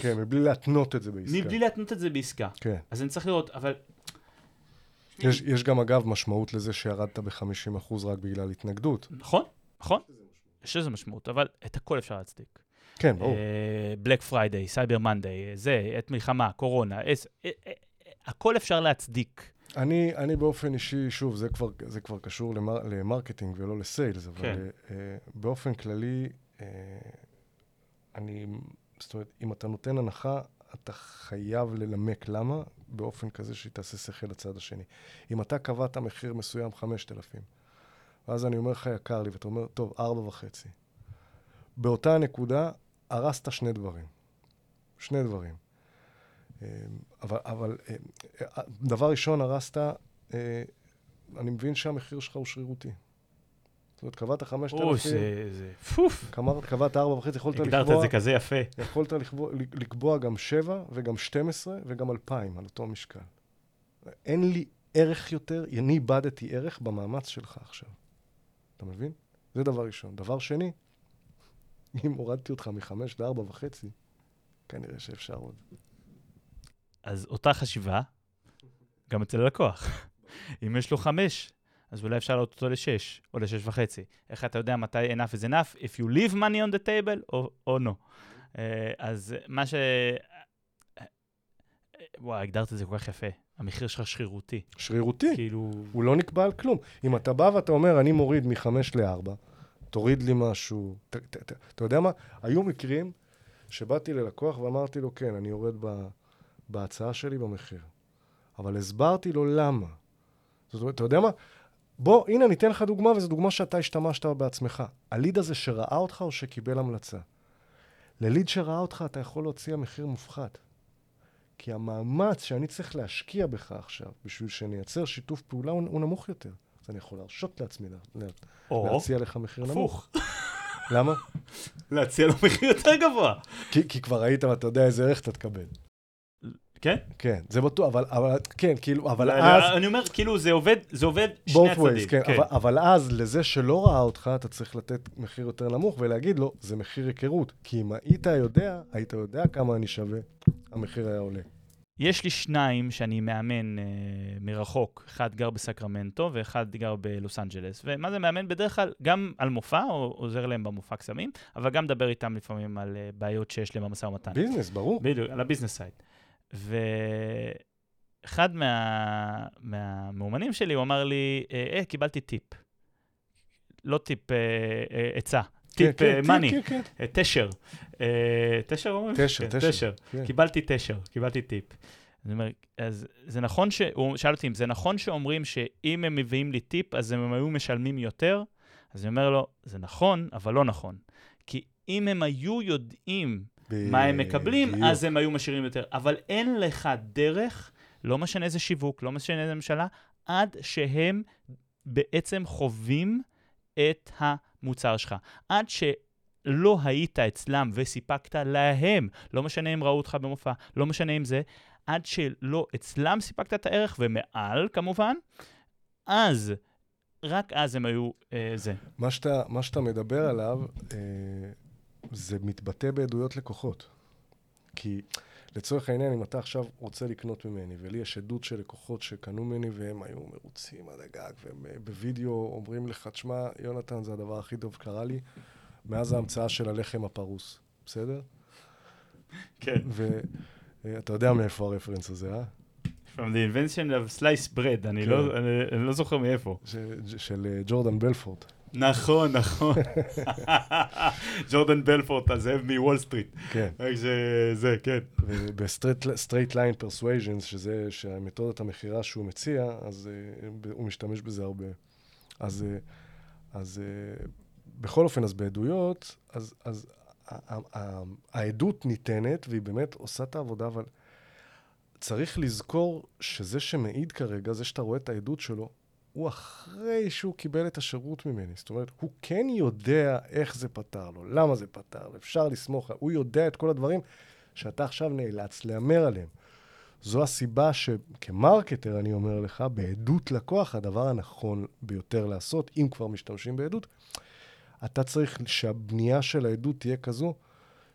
כן, מבלי להתנות את זה בעסקה. מבלי להתנות את זה בעסקה. כן. אז אני צריך לראות, אבל יש, יש גם, אגב, משמעות לזה שירדת ב-50% רק בגלל התנגדות. נכון, נכון, יש לזה משמעות, אבל את הכל אפשר להצדיק. כן, ברור. Black Friday, Cyber Monday, זה, עת מלחמה, קורונה, הכל אפשר להצדיק. אני, אני באופן אישי, שוב, זה כבר, זה כבר קשור למר, ל marketing ולא ל sales, אבל כן. uh, באופן כללי, uh, אני, זאת אומרת, אם אתה נותן הנחה, אתה חייב לנמק למה, באופן כזה שהיא תעשה שכל לצד השני. אם אתה קבעת מחיר מסוים 5,000, ואז אני אומר לך יקר לי, ואתה אומר, טוב, ארבע וחצי. באותה הנקודה, הרסת שני דברים. שני דברים. אבל, אבל אה, דבר ראשון, הרסת, אה, אני מבין שהמחיר שלך הוא שרירותי. זאת אומרת, קבעת 5,000, אוי, זה, זה, פוף. קבעת- קבעת 4.5, יכולת הגדרת את לקבוע, זה כזה יפה. יכולת לקבוע, לקבוע גם 7 וגם 12 וגם 2,000 על אותו משקל. אין לי ערך יותר, אני איבדתי ערך במאמץ שלך עכשיו. אתה מבין? זה דבר ראשון. דבר שני, אם הורדתי אותך מ-5 ל-4.5, כנראה שאפשר עוד. אז אותה חשיבה, גם אצל הלקוח. אם יש לו חמש, אז אולי אפשר להעלות אותו לשש, או לשש וחצי. איך אתה יודע מתי enough is enough? If you leave money on the table, או, no. אה, אז מה ש... וואי, הגדרת את זה כל כך יפה. המחיר שלך שרירותי. שרירותי. כאילו... הוא לא נקבע על כלום. אם אתה בא ואתה אומר, אני מוריד מ-5 ל-4, תוריד לי משהו. ת, ת, ת, אתה יודע מה? היו מקרים שבאתי ללקוח ואמרתי לו, כן, אני יורד ב, בהצעה שלי במחיר. אבל הסברתי לו למה. זאת אומרת, אתה יודע מה? בוא, הנה, אני אתן לך דוגמה, וזו דוגמה שאתה השתמשת בעצמך. הליד הזה שראה אותך או שקיבל המלצה? לליד שראה אותך אתה יכול להציע מחיר מופחת. כי המאמץ שאני צריך להשקיע בך עכשיו, בשביל שנייצר שיתוף פעולה, הוא, הוא נמוך יותר. אז אני יכול להרשות לעצמי לה, או, להציע לך מחיר נמוך. למה? להציע לו מחיר יותר גבוה. כי, כי כבר ראית ואתה יודע איזה ערך אתה תקבל. כן? כן, זה בטוח, אבל, אבל כן, כאילו, אבל לא, אז... לא, אני אומר, כאילו, זה עובד, זה עובד שני הצדדים. ways, כן, אבל, אבל אז לזה שלא ראה אותך, אתה צריך לתת מחיר יותר נמוך ולהגיד לו, זה מחיר היכרות. כי אם היית יודע, היית יודע כמה אני שווה, המחיר היה עולה. יש לי שניים שאני מאמן אה, מרחוק, אחד גר בסקרמנטו ואחד גר בלוס אנג'לס. ומה זה מאמן? בדרך כלל גם על מופע, או עוזר להם במופע קסמים, אבל גם מדבר איתם לפעמים על אה, בעיות שיש להם במשא ומתן. business, ברור. בדיוק, על ה business side. ואחד מה... מהמאומנים שלי, הוא אמר לי, אה, אה קיבלתי טיפ. לא טיפ אה, אה, עצה, טיפ כן, אה, כן, money, כן, כן, אה, תשר. אה, תשר אומרים? תשר, תשר. תשר. קיבלתי תשר, קיבלתי טיפ. אני אומר, אז זה נכון ש... הוא שאל אותי אם זה נכון שאומרים שאם הם מביאים לי טיפ, אז הם היו משלמים יותר? אז אני אומר לו, זה נכון, אבל לא נכון. כי אם הם היו יודעים מה הם מקבלים, בדיוק. אז הם היו משאירים יותר. אבל אין לך דרך, לא משנה איזה שיווק, לא משנה איזה ממשלה, עד שהם בעצם חווים את המוצר שלך. עד שלא היית אצלם וסיפקת להם, לא משנה אם ראו אותך במופע, לא משנה אם זה, עד שלא אצלם סיפקת את הערך, ומעל כמובן, אז, רק אז הם היו אה, זה. מה שאתה, מה שאתה מדבר עליו, אה, זה מתבטא בעדויות לקוחות. כי לצורך העניין, אם אתה עכשיו רוצה לקנות ממני, ולי יש עדות של לקוחות שקנו ממני והם היו מרוצים עד הגג, והם אה, בווידאו אומרים לך, תשמע, יונתן, זה הדבר הכי טוב שקרה לי, מאז ההמצאה של הלחם הפרוס, בסדר? כן. ואתה יודע מאיפה הרפרנס הזה, אה? From the invention of sliced bread, אני, כן. לא, אני, אני לא זוכר מאיפה. ש- של אה, ג'ורדן בלפורט. נכון, נכון. ג'ורדן בלפורט, הזאב מוול סטריט. כן. זה, זה, כן. ב-straight line persuasions, שזה, שהמתודת המכירה שהוא מציע, אז uh, ב- הוא משתמש בזה הרבה. אז, uh, אז uh, בכל אופן, אז בעדויות, אז, אז העדות ניתנת, והיא באמת עושה את העבודה, אבל צריך לזכור שזה שמעיד כרגע, זה שאתה רואה את העדות שלו, הוא אחרי שהוא קיבל את השירות ממני. זאת אומרת, הוא כן יודע איך זה פתר לו, למה זה פתר לו, אפשר לסמוך, הוא יודע את כל הדברים שאתה עכשיו נאלץ להמר עליהם. זו הסיבה שכמרקטר, אני אומר לך, בעדות לקוח, הדבר הנכון ביותר לעשות, אם כבר משתמשים בעדות, אתה צריך שהבנייה של העדות תהיה כזו,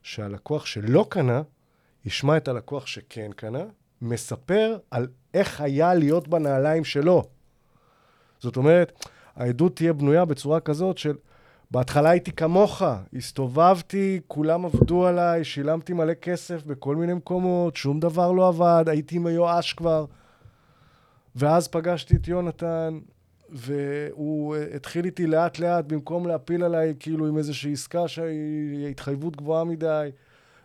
שהלקוח שלא קנה, ישמע את הלקוח שכן קנה, מספר על איך היה להיות בנעליים שלו. זאת אומרת, העדות תהיה בנויה בצורה כזאת של בהתחלה הייתי כמוך, הסתובבתי, כולם עבדו עליי, שילמתי מלא כסף בכל מיני מקומות, שום דבר לא עבד, הייתי מיואש כבר. ואז פגשתי את יונתן, והוא אה, התחיל איתי לאט-לאט, במקום להפיל עליי כאילו עם איזושהי עסקה שהיא התחייבות גבוהה מדי,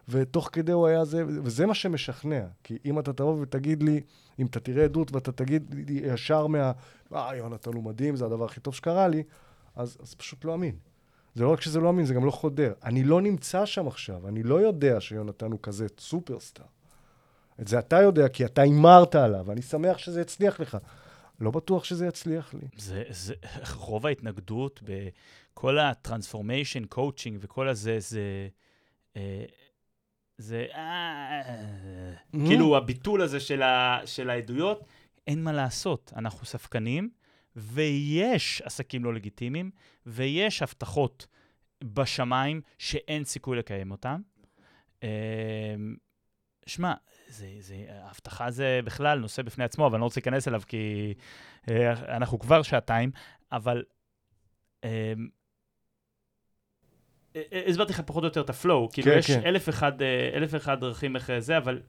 ותוך כדי הוא היה זה, וזה מה שמשכנע. כי אם אתה תבוא ותגיד לי, אם אתה תראה עדות ואתה תגיד ישר מה... אה, יונתן הוא מדהים, זה הדבר הכי טוב שקרה לי, אז, אז פשוט לא אמין. זה לא רק שזה לא אמין, זה גם לא חודר. אני לא נמצא שם עכשיו, אני לא יודע שיונתן הוא כזה סופרסטאר. את זה אתה יודע, כי אתה הימרת עליו, ואני שמח שזה הצליח לך. לא בטוח שזה יצליח לי. זה, זה, רוב ההתנגדות בכל ה transformation, coaching וכל הזה, זה... אה, זה... אה, כאילו, הביטול הזה של, ה, של העדויות, אין מה לעשות. אנחנו ספקנים, ויש עסקים לא לגיטימיים, ויש הבטחות בשמיים שאין סיכוי לקיים אותן. אה, שמע, זה, זה, הבטחה זה בכלל נושא בפני עצמו, אבל אני לא רוצה להיכנס אליו כי אה, אנחנו כבר שעתיים, אבל אה, אה, הסברתי לך פחות או יותר את הפלואו, כאילו כן, יש כן. אלף אחד, אה, אלף אחד דרכים איך אה, זה, אבל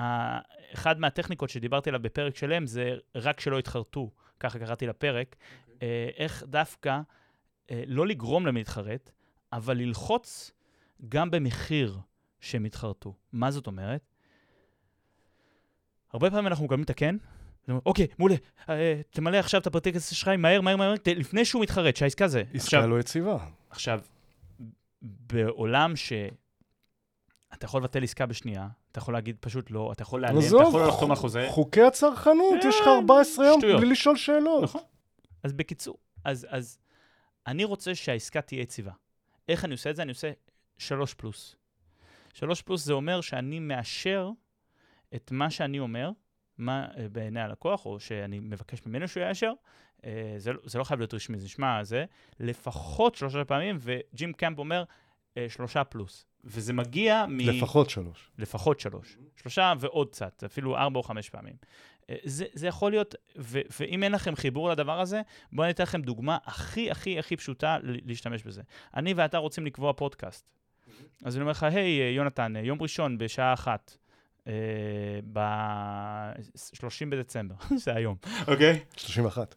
אה, אחד מהטכניקות שדיברתי עליו בפרק שלם זה רק שלא יתחרטו, ככה קראתי לפרק, אה, איך דווקא אה, לא לגרום להם להתחרט, אבל ללחוץ גם במחיר שהם יתחרטו. מה זאת אומרת? הרבה פעמים אנחנו מקבלים את הכן, אוקיי, מעולה, אה, תמלא עכשיו את הפרטי כסף שלך מהר, מהר, מהר, לפני שהוא מתחרט, שהעסקה זה. עסקה עכשיו, לא יציבה. עכשיו, בעולם ש... אתה יכול לבטל עסקה בשנייה, אתה יכול להגיד פשוט לא, אתה יכול להיעלם, אתה יכול לא לחתום על חוזה. חוקי הצרכנות, יש לך כן, 14 יום שטויות. בלי לשאול שאלות. נכון. אז בקיצור, אז, אז אני רוצה שהעסקה תהיה יציבה. איך אני עושה את זה? אני עושה שלוש פלוס. שלוש פלוס זה אומר שאני מאשר את מה שאני אומר, מה אה, בעיני הלקוח, או שאני מבקש ממנו שהוא יאשר. אה, זה, לא- זה לא חייב להיות רשמי, זה נשמע זה, לפחות שלושה פעמים, וג'ים קמפ אומר אה, שלושה פלוס. וזה מגיע מ... לפחות שלוש. לפחות שלוש. שלושה ועוד קצת, אפילו ארבע או חמש פעמים. אה, זה, זה יכול להיות, ו, ואם אין לכם חיבור לדבר הזה, בואו אני אתן לכם דוגמה הכי הכי הכי פשוטה ל- להשתמש בזה. אני ואתה רוצים לקבוע פודקאסט. אז אני אומר לך, היי, אה, יונתן, יום ראשון בשעה אחת, אה, ב-30 בדצמבר, זה היום. אוקיי? 31.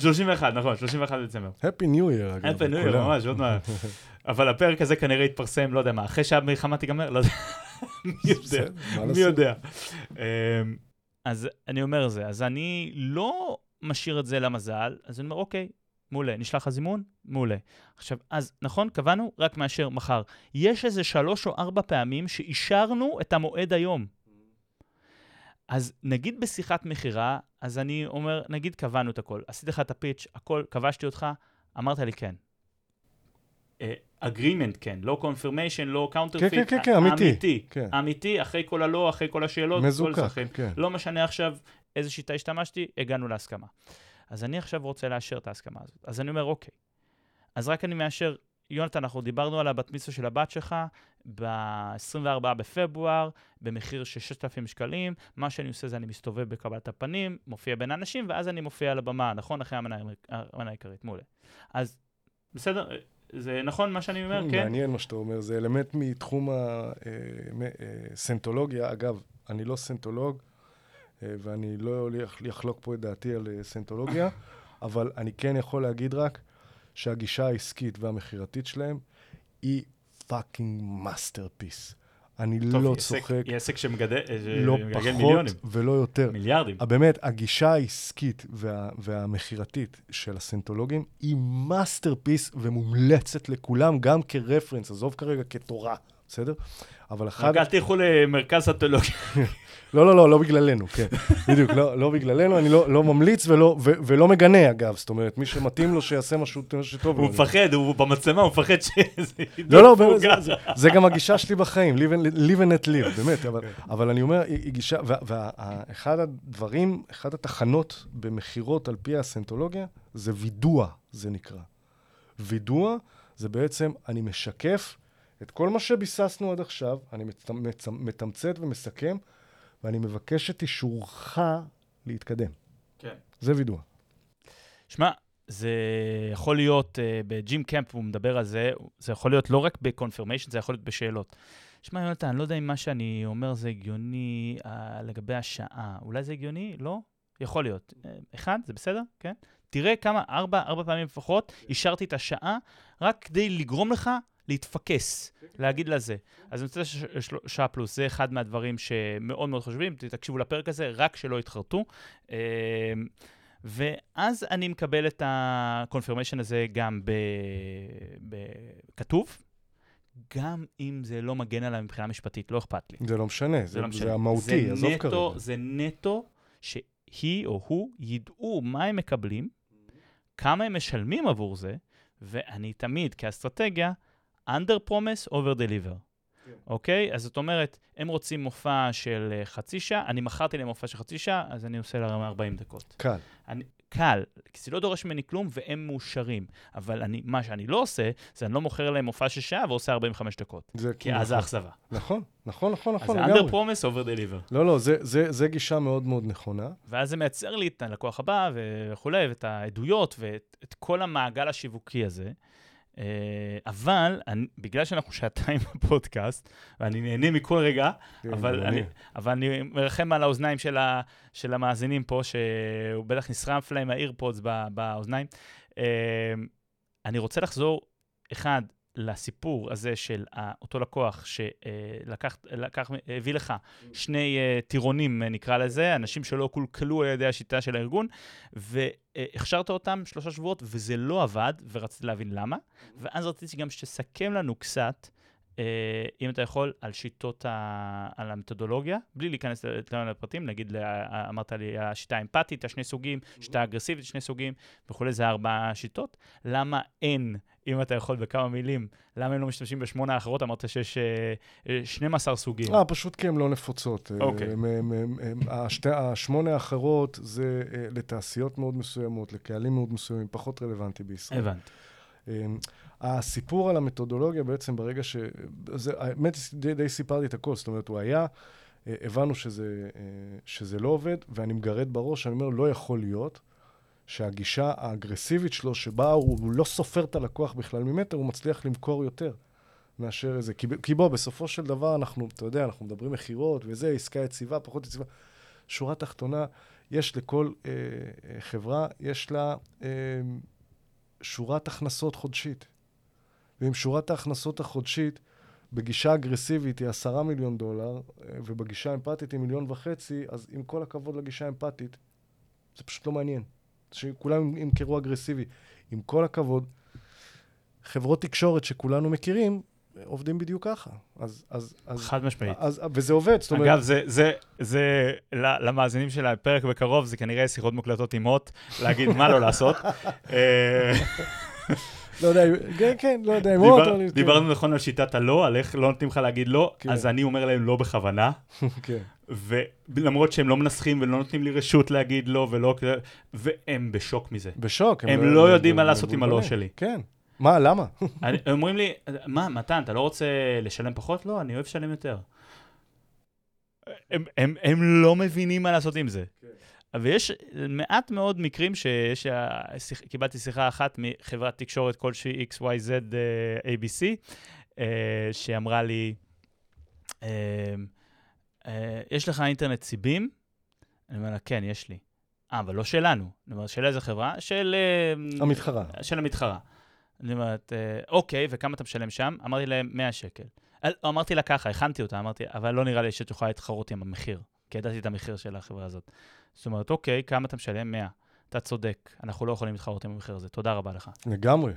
31, נכון, 31 בדצמבר. Happy New Year, אגב. אפל ניו לכולם. ממש, עוד מעט. אבל הפרק הזה כנראה יתפרסם, לא יודע מה, אחרי שהמלחמה תיגמר, לא יודע. מי יודע. מי? יודע. אמ, אז אני אומר זה, אז אני לא משאיר את זה למזל, אז אני אומר, אוקיי, מעולה, נשלח לך זימון? מעולה. עכשיו, אז נכון, קבענו, רק מאשר מחר. יש איזה שלוש או ארבע פעמים שאישרנו את המועד היום. אז נגיד בשיחת מכירה, אז אני אומר, נגיד קבענו את הכל, עשיתי לך את הפיץ', הכל, כבשתי אותך, אמרת לי כן. agreement כן, לא confirmation, לא counter כן, כן, כן, כן, אמיתי. אמיתי. כן. אמיתי, אחרי כל הלא, אחרי כל השאלות, כל מזוקק, הצרכים. כן. לא משנה עכשיו איזה שיטה השתמשתי, הגענו להסכמה. אז אני עכשיו רוצה לאשר את ההסכמה הזאת. אז אני אומר, אוקיי. אז רק אני מאשר, יונתן, אנחנו דיברנו על הבת מצווה של הבת שלך ב-24 בפברואר, במחיר של 6,000 שקלים. מה שאני עושה זה אני מסתובב בקבלת הפנים, מופיע בין האנשים, ואז אני מופיע על הבמה, נכון? אחרי המנה העיקרית, מעולה. אז בסדר, זה נכון מה שאני אומר, כן? מעניין מה שאתה אומר, זה אלמנט מתחום הסנטולוגיה. אגב, אני לא סנטולוג, אה, ואני לא הולך לחלוק פה את דעתי על אה, סנטולוגיה, אבל אני כן יכול להגיד רק שהגישה העסקית והמכירתית שלהם היא fucking masterpiece. אני טוב, לא היא עסק- צוחק, היא עסק שמגדל לא שמגלגל פחות מיליונים, ולא יותר. מיליארדים. באמת, הגישה העסקית וה, והמכירתית של הסנטולוגים היא masterpiece ומומלצת לכולם, גם כ reference, עזוב כרגע כתורה, בסדר? אבל אחד... רק אל תלכו למרכז הסיינטולוגיה. לא, לא, לא, לא בגללנו, כן. בדיוק, לא, לא בגללנו, אני לא, לא ממליץ ולא, ו, ולא מגנה, אגב. זאת אומרת, מי שמתאים לו שיעשה משהו משהו טוב. הוא לו. מפחד, הוא במצלמה, הוא מפחד שזה לא, לא, באמת, זה. זה, זה גם הגישה שלי בחיים, live and, let live, באמת, אבל, אבל אני אומר, היא, היא גישה, ואחד הדברים, אחת התחנות במכירות על פי הסיינטולוגיה, זה וידוע, זה נקרא. וידוע זה בעצם, אני משקף את כל מה שביססנו עד עכשיו, אני מצ, מצ, מתמצת ומסכם, ואני מבקש את אישורך להתקדם. כן. זה וידוע. שמע, זה יכול להיות, uh, בג'ים קמפ הוא מדבר על זה, זה יכול להיות לא רק בקונפירמיישן, זה יכול להיות בשאלות. שמע, יונתן, אני לא יודע אם מה שאני אומר זה הגיוני uh, לגבי השעה. אולי זה הגיוני? לא? יכול להיות. Uh, אחד, זה בסדר? כן? תראה כמה, ארבע, ארבע פעמים לפחות, אישרתי את השעה, רק כדי לגרום לך להתפקס, להגיד לזה. אז אני רוצה שעה פלוס, זה אחד מהדברים שמאוד מאוד חשובים, תקשיבו לפרק הזה, רק שלא יתחרטו. אה, ואז אני מקבל את ה-confirmation הזה גם בכתוב, גם אם זה לא מגן עליי מבחינה משפטית, לא אכפת לי. זה לא משנה, זה, זה לא משנה. זה המהותי, זה עזוב נטו, כרגע. זה נטו שהיא או הוא ידעו מה הם מקבלים, כמה הם משלמים עבור זה, ואני תמיד, כאסטרטגיה, under promise, over deliver. אוקיי? אז זאת אומרת, הם רוצים מופע של אה, חצי שעה, אני מכרתי להם מופע של חצי שעה, אז אני עושה להם 40 דקות. קל. אני, קל, כי זה לא דורש ממני כלום והם מאושרים. אבל אני, מה שאני לא עושה, זה אני לא מוכר להם מופע של שעה ועושה 45 דקות. זה כי אז זה אכזבה. נכון, נכון, נכון, אז נכון, זה לגמרי. under promise, over deliver. לא, לא, זה, זה, זה גישה מאוד מאוד נכונה. ואז זה מייצר לי את הלקוח הבא וכולי, ואת העדויות ואת את כל המעגל השיווקי הזה. אה, אבל אני, בגלל שאנחנו שעתיים בפודקאסט, ואני נהנה מכל רגע, כן, אבל אני, אבל אני מרחם על האוזניים של, ה, של המאזינים פה, שהוא בטח נשרף להם האירפודס באוזניים. אה, אני רוצה לחזור, אחד, לסיפור הזה של אותו לקוח שלקח, לקח, הביא לך שני uh, טירונים, נקרא לזה, אנשים שלא קולקלו על ידי השיטה של הארגון, והכשרת אותם שלושה שבועות, וזה לא עבד, ורציתי להבין למה. ואז רציתי גם שתסכם לנו קצת, uh, אם אתה יכול, על שיטות, ה... על המתודולוגיה, בלי להיכנס לפרטים, נגיד, אמרת לי, השיטה האמפתית, השני סוגים, שיטה אגרסיבית, שני סוגים וכולי, זה ארבע שיטות. למה אין אם אתה יכול בכמה מילים, למה הם לא משתמשים בשמונה האחרות? אמרת שיש אה, 12 אה, סוגים. אה, פשוט כי הן לא נפוצות. אה, אוקיי. השמונה האחרות זה אה, לתעשיות מאוד מסוימות, לקהלים מאוד מסוימים, פחות רלוונטי בישראל. הבנתי. הסיפור על המתודולוגיה בעצם ברגע ש... זה, האמת, די, די סיפרתי את הכל, זאת אומרת, הוא היה, הבנו שזה, שזה לא עובד, ואני מגרד בראש, אני אומר, לא יכול להיות. שהגישה האגרסיבית שלו, שבה הוא, לא סופר את הלקוח בכלל ממטר, הוא מצליח למכור יותר מאשר איזה... כי, כי בוא, בסופו של דבר אנחנו, אתה יודע, אנחנו מדברים מכירות וזה, עסקה יציבה, פחות יציבה. שורה תחתונה, יש לכל אה, אה, חברה, יש לה אה, שורת הכנסות חודשית. ואם שורת ההכנסות החודשית בגישה אגרסיבית היא עשרה מיליון דולר, אה, ובגישה אמפתית היא מיליון וחצי, אז עם כל הכבוד לגישה אמפתית, זה פשוט לא מעניין. שכולם ימכרו אגרסיבי. עם כל הכבוד, חברות תקשורת שכולנו מכירים, עובדים בדיוק ככה. אז, אז, אז, חד משמעית. אז, וזה עובד, זאת אומרת... אגב, זה, זה, זה, למאזינים של הפרק בקרוב, זה כנראה שיחות מוקלטות עם מוט, להגיד מה לא לעשות. אה, לא יודע, כן, כן, לא יודע, מוט... דיברנו נכון על שיטת הלא, על איך לא נותנים לך להגיד לא, כן. אז אני אומר להם לא בכוונה. כן. ולמרות שהם לא מנסחים ולא נותנים לי רשות להגיד לא ולא, והם בשוק מזה. בשוק. הם, הם לא, לא יודעים מה לעשות עם הלא שלי. כן. מה, למה? הם אומרים לי, מה, מתן, אתה לא רוצה לשלם פחות? לא, אני אוהב לשלם יותר. הם, הם, הם לא מבינים מה לעשות עם זה. כן. ויש מעט מאוד מקרים שיש, קיבלתי שיחה אחת מחברת תקשורת כלשהי XYZ ABC, שאמרה לי, אה, יש לך אינטרנט סיבים? אני אומר לה, כן, יש לי. אה, אבל לא שלנו. אני אומר, של איזה חברה? של... אה, המתחרה. של המתחרה. אני אומרת, אה, אוקיי, וכמה אתה משלם שם? אמרתי להם, 100 שקל. אמרתי לה ככה, הכנתי אותה, אמרתי, אבל לא נראה לי שאת יכולה להתחרות עם המחיר, כי ידעתי את המחיר של החברה הזאת. זאת אומרת, אוקיי, כמה אתה משלם? 100. אתה צודק, אנחנו לא יכולים להתחרות עם המחיר הזה, תודה רבה לך. לגמרי.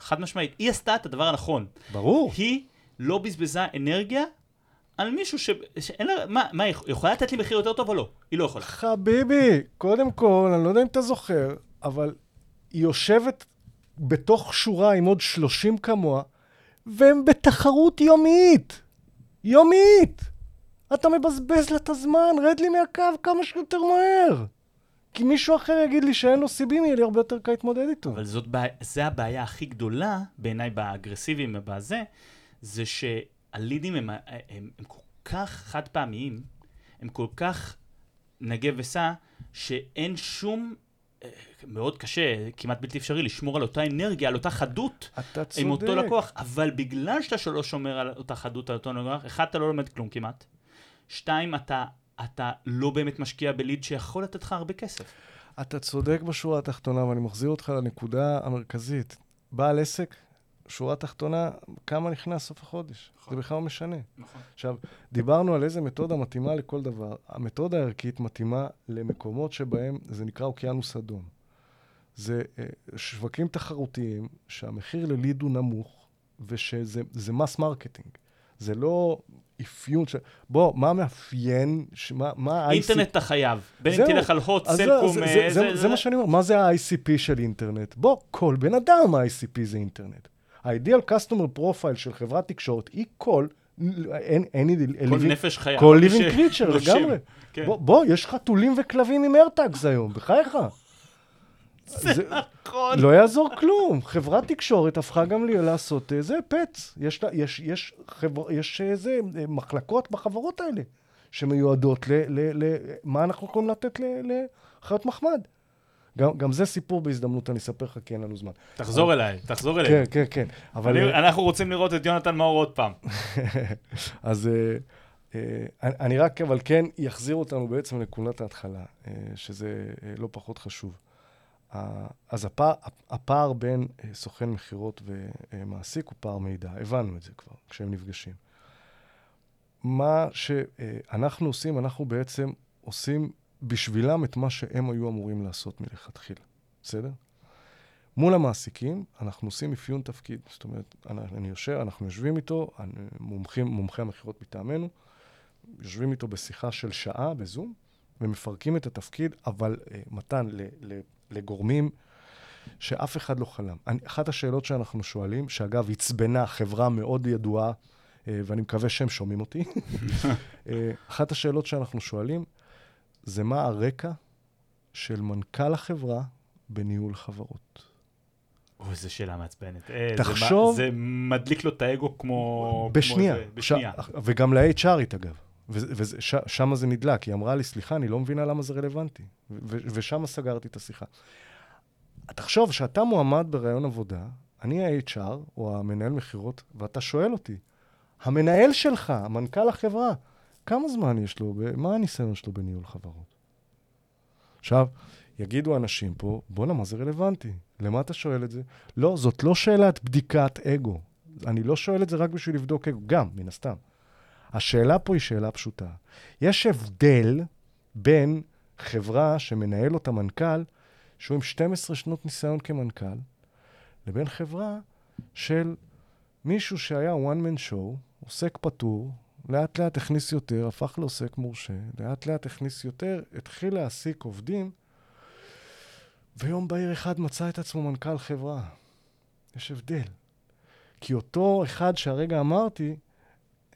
חד משמעית, היא עשתה את הדבר הנכון. ברור. היא לא בזבזה אנרגיה על מישהו ש... שאין לה... מה, מה, היא יכולה לתת לי מחיר יותר טוב או לא? היא לא יכולה. חביבי, קודם כל, אני לא יודע אם אתה זוכר, אבל היא יושבת בתוך שורה עם עוד 30 כמוה, והם בתחרות יומית. יומית! אתה מבזבז לה את הזמן, רד לי מהקו כמה שיותר מהר. כי מישהו אחר יגיד לי שאין לו סיבים, יהיה לי הרבה יותר קל להתמודד איתו. אבל זאת בעיה, זה הבעיה הכי גדולה, בעיניי באגרסיביים ובזה, זה ש... הלידים הם, הם, הם, הם כל כך חד פעמיים, הם כל כך נגב וסע, שאין שום, אה, מאוד קשה, כמעט בלתי אפשרי, לשמור על אותה אנרגיה, על אותה חדות. עם אותו לקוח, אבל בגלל שאתה לא שומר על אותה חדות, על אותו לקוח, אחד, אתה לא לומד כלום כמעט. שתיים, אתה, אתה לא באמת משקיע בליד שיכול לתת לך הרבה כסף. אתה צודק בשורה התחתונה, ואני מחזיר אותך לנקודה המרכזית. בעל עסק שורה תחתונה, כמה נכנס סוף החודש. נכון. זה בכלל לא משנה. נכון. עכשיו, דיברנו על איזה מתודה מתאימה לכל דבר. המתודה הערכית מתאימה למקומות שבהם זה נקרא אוקיינוס אדום. זה אה, שווקים תחרותיים שהמחיר ל lead הוא נמוך, ושזה mass marketing. זה לא אפיון ש... בוא, מה מאפיין, ש... מה, מה ה-ICP? אינטרנט אתה חייב. בין אם תלך על הוט, סלקום... זה, זה, זה, זה, זה מה שאני אומר, מה זה ה-ICP של אינטרנט? בוא, כל בן אדם ה-ICP זה אינטרנט. ה-ideal customer profile של חברת תקשורת היא כל, אין, אין, כל living, נפש חיה. כל living creature לגמרי. כן. בוא, בוא, יש חתולים וכלבים עם ארטאגס היום, בחייך. זה, נכון. לא יעזור כלום. חברת תקשורת הפכה גם לי לעשות איזה אה, פץ. יש, יש, יש, חבר, יש איזה אה, מחלקות בחברות האלה שמיועדות ל... ל, ל מה אנחנו יכולים לתת לחיות מחמד. גם, גם זה סיפור בהזדמנות, אני אספר לך, כי אין לנו זמן. תחזור אבל... אליי, תחזור אליי. כן, כן, כן. אבל... אני, אנחנו רוצים לראות את יונתן מאור עוד פעם. אז uh, uh, אני רק, אבל כן, יחזיר אותנו בעצם לנקודת ההתחלה, uh, שזה uh, לא פחות חשוב. ה- אז הפער, הפער בין אה, סוכן מכירות ומעסיק הוא פער מידע. הבנו את זה כבר כשהם נפגשים. מה שאנחנו עושים, אנחנו בעצם עושים בשבילם את מה שהם היו אמורים לעשות מלכתחילה, בסדר? מול המעסיקים, אנחנו עושים אפיון תפקיד. זאת אומרת, אני, אני יושב, אנחנו יושבים איתו, אני- מומחים, מומחי המכירות מטעמנו, יושבים איתו בשיחה של שעה בזום, ומפרקים את התפקיד, אבל אה, מתן ל, ל, לגורמים שאף אחד לא חלם. אני, אחת השאלות שאנחנו שואלים, שאגב, עצבנה חברה מאוד ידועה, אה, ואני מקווה שהם שומעים אותי, אה, אחת השאלות שאנחנו שואלים, זה מה הרקע של מנכ"ל החברה בניהול חברות. אוי, זו שאלה מעצבנת. אה, זה תחשוב- מה- זה מדליק לו את האגו כמו... בשנייה. כמו זה, בשנייה. ש... וגם ל-HRית, אגב. ושם זה נדלק, היא אמרה לי, סליחה, אני לא מבינה למה זה רלוונטי. ושם סגרתי את השיחה. תחשוב שאתה מועמד בראיון עבודה, אני ה-HR, או המנהל מכירות, ואתה שואל אותי, המנהל שלך, מנכ"ל החברה, כמה זמן יש לו, מה הניסיון שלו בניהול חברות? עכשיו, יגידו אנשים פה, בואנה, מה זה רלוונטי? למה אתה שואל את זה? לא, זאת לא שאלת בדיקת אגו. אני לא שואל את זה רק בשביל לבדוק אגו, גם, מן הסתם. השאלה פה היא שאלה פשוטה. יש הבדל בין חברה שמנהל אותה מנכ"ל, שהוא עם 12 שנות ניסיון כמנכ"ל, לבין חברה של מישהו שהיה one man show, עוסק פטור, לאט לאט הכניס יותר, הפך לעוסק מורשה, לאט לאט הכניס יותר, התחיל להעסיק עובדים, ויום בהיר אחד מצא את עצמו מנכ"ל חברה. יש הבדל. כי אותו אחד שהרגע אמרתי,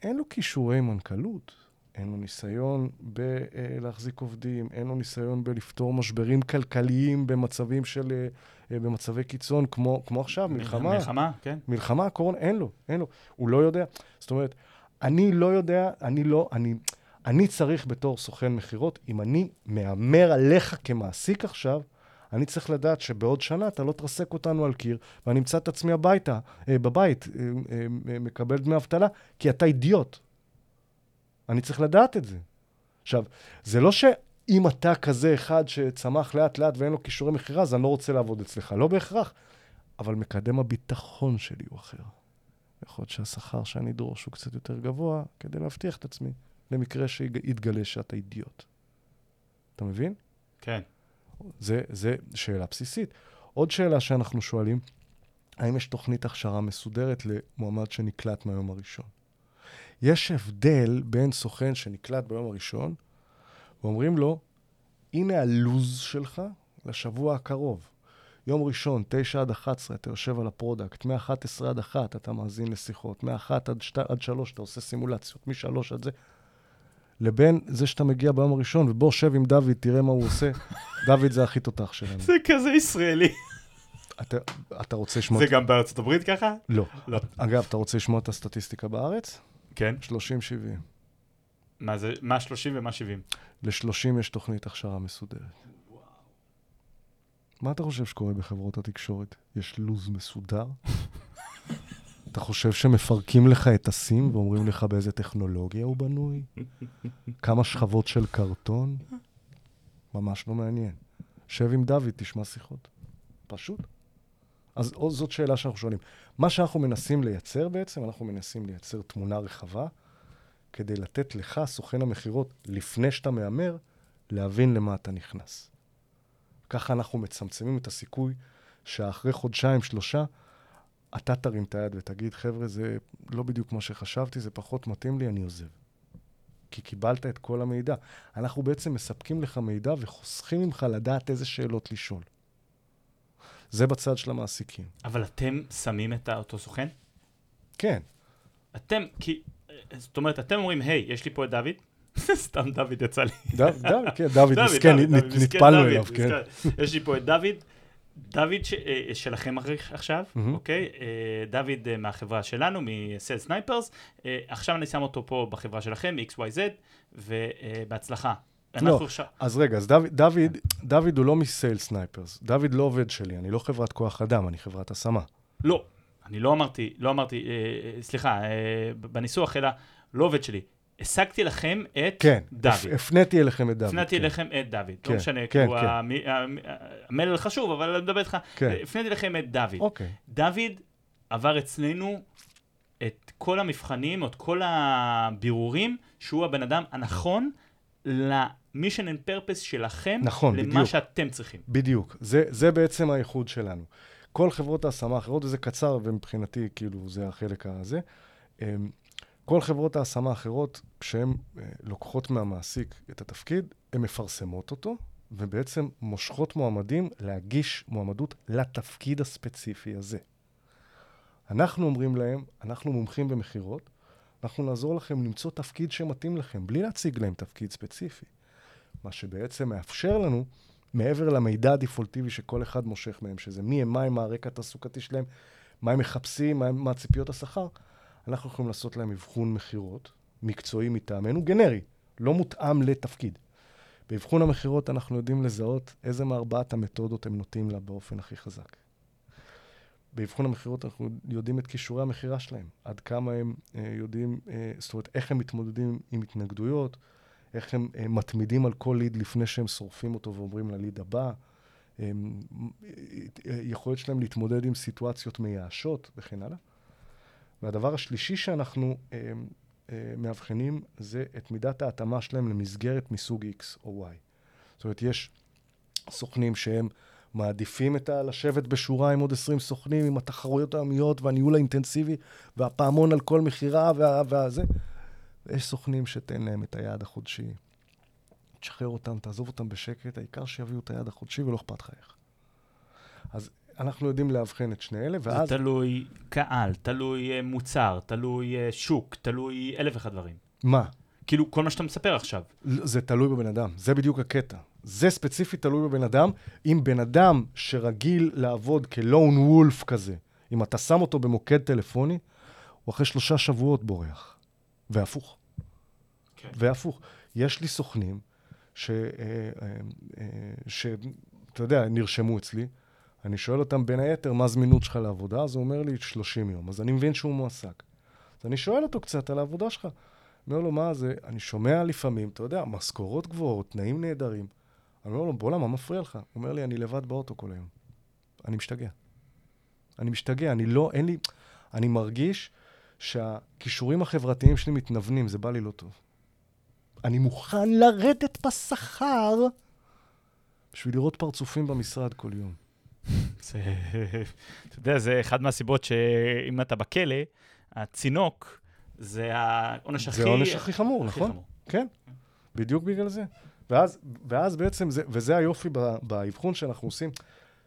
אין לו כישורי מנכ"לות, אין לו ניסיון בלהחזיק עובדים, אין לו ניסיון בלפתור משברים כלכליים במצבים של, אה, במצבי קיצון, כמו, כמו עכשיו, מלחמה. מלחמה, כן. מלחמה, קורונה, אין לו, אין לו. הוא לא יודע. זאת אומרת, אני לא יודע, אני לא, אני, אני צריך בתור סוכן מכירות, אם אני מהמר עליך כמעסיק עכשיו, אני צריך לדעת שבעוד שנה אתה לא תרסק אותנו על קיר, ואני אמצא את עצמי הביתה, אה, בבית, אה, אה, אה, מקבל דמי אבטלה, כי אתה אידיוט. אני צריך לדעת את זה. עכשיו, זה לא שאם אתה כזה אחד שצמח לאט-לאט ואין לו כישורי מכירה, אז אני לא רוצה לעבוד אצלך. לא בהכרח. אבל מקדם הביטחון שלי הוא אחר. יכול להיות שהשכר שאני אדרוש הוא קצת יותר גבוה, כדי להבטיח את עצמי, למקרה שיתגלה שאתה אידיוט. אתה מבין? כן. זה, זה שאלה בסיסית. עוד שאלה שאנחנו שואלים, האם יש תוכנית הכשרה מסודרת למועמד שנקלט מהיום הראשון? יש הבדל בין סוכן שנקלט ביום הראשון, ואומרים לו, הנה הלוז שלך לשבוע הקרוב. יום ראשון, 9 עד 11, אתה יושב על ה product, מ-11 עד 1 אתה מאזין לשיחות, מ-1 עד, 2, עד 3 אתה עושה סימולציות, מ-3 עד זה, לבין זה שאתה מגיע ביום הראשון, ובוא שב עם דוד, תראה מה הוא עושה. דוד זה הכי תותח שלנו. זה כזה ישראלי. אתה, אתה רוצה לשמוע... זה גם בארצות הברית ככה? לא. לא. אגב, אתה רוצה לשמוע את הסטטיסטיקה בארץ? כן. 30-70. מה זה, מה 30 ומה 70? ל-30 יש תוכנית הכשרה מסודרת. מה אתה חושב שקורה בחברות התקשורת? יש לו"ז מסודר? אתה חושב שמפרקים לך את הסים ואומרים לך באיזה טכנולוגיה הוא בנוי? כמה שכבות של קרטון? ממש לא מעניין. שב עם דוד, תשמע שיחות. פשוט. אז זאת שאלה שאנחנו שואלים. מה שאנחנו מנסים לייצר בעצם, אנחנו מנסים לייצר תמונה רחבה, כדי לתת לך, סוכן המכירות, לפני שאתה מהמר, להבין למה אתה נכנס. ככה אנחנו מצמצמים את הסיכוי שאחרי חודשיים, שלושה, אתה תרים את היד ותגיד, חבר'ה, זה לא בדיוק מה שחשבתי, זה פחות מתאים לי, אני עוזב. כי קיבלת את כל המידע. אנחנו בעצם מספקים לך מידע וחוסכים ממך לדעת איזה שאלות לשאול. זה בצד של המעסיקים. אבל אתם שמים את אותו סוכן? כן. אתם, כי, זאת אומרת, אתם אומרים, היי, יש לי פה את דוד? סתם דוד יצא לי. דוד, כן, דוד, מסכן, נטפלנו אליו, כן. יש לי פה את דוד. דוד ש- אה, שלכם עכשיו. אוקיי? אה, דוד אה, מהחברה שלנו, מ Sales Snipers. עכשיו אני שם אותו פה בחברה שלכם, XYZ, ובהצלחה. אנחנו עכשיו... אז רגע, אז דוד, דוד, דוד הוא לא מ Sales Snipers. דוד לא עובד שלי, אני לא חברת כוח אדם, אני חברת השמה. לא, אני לא אמרתי, לא אמרתי, אה, סליחה, אה, בניסוח, אלא לא עובד שלי. השגתי לכם את כן, דוד. הפ- הפניתי אליכם את דוד. הפניתי כן. אליכם את דוד. כן, לא משנה, כן, כאילו, כן. המ- המ- המלל חשוב, אבל אני מדבר איתך. כן. הפניתי לכם את דוד. אוקיי. דוד עבר אצלנו את כל המבחנים, את כל הבירורים, שהוא הבן אדם הנכון ל mission and purpose שלכם, נכון, למה בדיוק. שאתם צריכים. בדיוק. זה, זה בעצם הייחוד שלנו. כל חברות ההשמה האחרות, וזה קצר, ומבחינתי, כאילו, זה החלק הזה. כל חברות ההשמה האחרות, כשהן אה, לוקחות מהמעסיק את התפקיד, הן מפרסמות אותו, ובעצם מושכות מועמדים להגיש מועמדות לתפקיד הספציפי הזה. אנחנו אומרים להם, אנחנו מומחים במכירות, אנחנו נעזור לכם למצוא תפקיד שמתאים לכם, בלי להציג להם תפקיד ספציפי. מה שבעצם מאפשר לנו, מעבר למידע הדפולטיבי שכל אחד מושך מהם, שזה מי הם, מה הם, מה הרקע התעסוקתי שלהם, מה הם מחפשים, מה, מה ציפיות השכר, אנחנו יכולים לעשות להם אבחון מכירות, מקצועי מטעמנו, גנרי, לא מותאם לתפקיד. באבחון המכירות אנחנו יודעים לזהות איזה מארבעת המתודות הם נוטים לה באופן הכי חזק. באבחון המכירות אנחנו יודעים את כישורי המכירה שלהם, עד כמה הם אה, יודעים, אה, זאת אומרת, איך הם מתמודדים עם התנגדויות, איך הם אה, מתמידים על כל ליד לפני שהם שורפים אותו ועוברים לליד הבא, אה, אה, יכולת שלהם להתמודד עם סיטואציות מייאשות וכן הלאה. והדבר השלישי שאנחנו אה, אה, מאבחנים זה את מידת ההתאמה שלהם למסגרת מסוג X או Y. זאת אומרת, יש סוכנים שהם מעדיפים את ה... לשבת בשורה עם עוד 20 סוכנים, עם התחרויות היומיות והניהול האינטנסיבי והפעמון על כל מכירה וה... והזה. ויש סוכנים שתן להם את היעד החודשי. תשחרר אותם, תעזוב אותם בשקט, העיקר שיביאו את היעד החודשי ולא אכפת לך איך. אז אנחנו יודעים לאבחן את שני אלה, ואז... זה תלוי קהל, תלוי אה, מוצר, תלוי אה, שוק, תלוי אלף ואחד דברים. מה? כאילו, כל מה שאתה מספר עכשיו. זה תלוי בבן אדם, זה בדיוק הקטע. זה ספציפית תלוי בבן אדם. אם בן אדם שרגיל לעבוד כלון וולף כזה, אם אתה שם אותו במוקד טלפוני, הוא אחרי שלושה שבועות בורח. והפוך. כן. והפוך. יש לי סוכנים ש... אה, אה, אה, ש... אתה יודע, נרשמו אצלי, אני שואל אותם בין היתר, מה הזמינות שלך לעבודה? אז הוא אומר לי, 30 יום. אז אני מבין שהוא מועסק. אז אני שואל אותו קצת על העבודה שלך. אומר לו, מה זה? אני שומע לפעמים, אתה יודע, משכורות גבוהות, תנאים נהדרים. אני אומר לו, בוא'נה, מה מפריע לך? הוא אומר לי, אני לבד באוטו כל היום. אני משתגע. אני משתגע, אני לא, אין לי... אני מרגיש שהכישורים החברתיים שלי מתנוונים, זה בא לי לא טוב. אני מוכן לרדת בשכר בשביל לראות פרצופים במשרד כל יום. זה, אתה יודע, זה אחד מהסיבות שאם אתה בכלא, הצינוק זה העונש הכי... זה העונש הכי חמור, הכי נכון? חמור. כן, בדיוק בגלל זה. ואז, ואז בעצם, זה, וזה היופי באבחון שאנחנו עושים,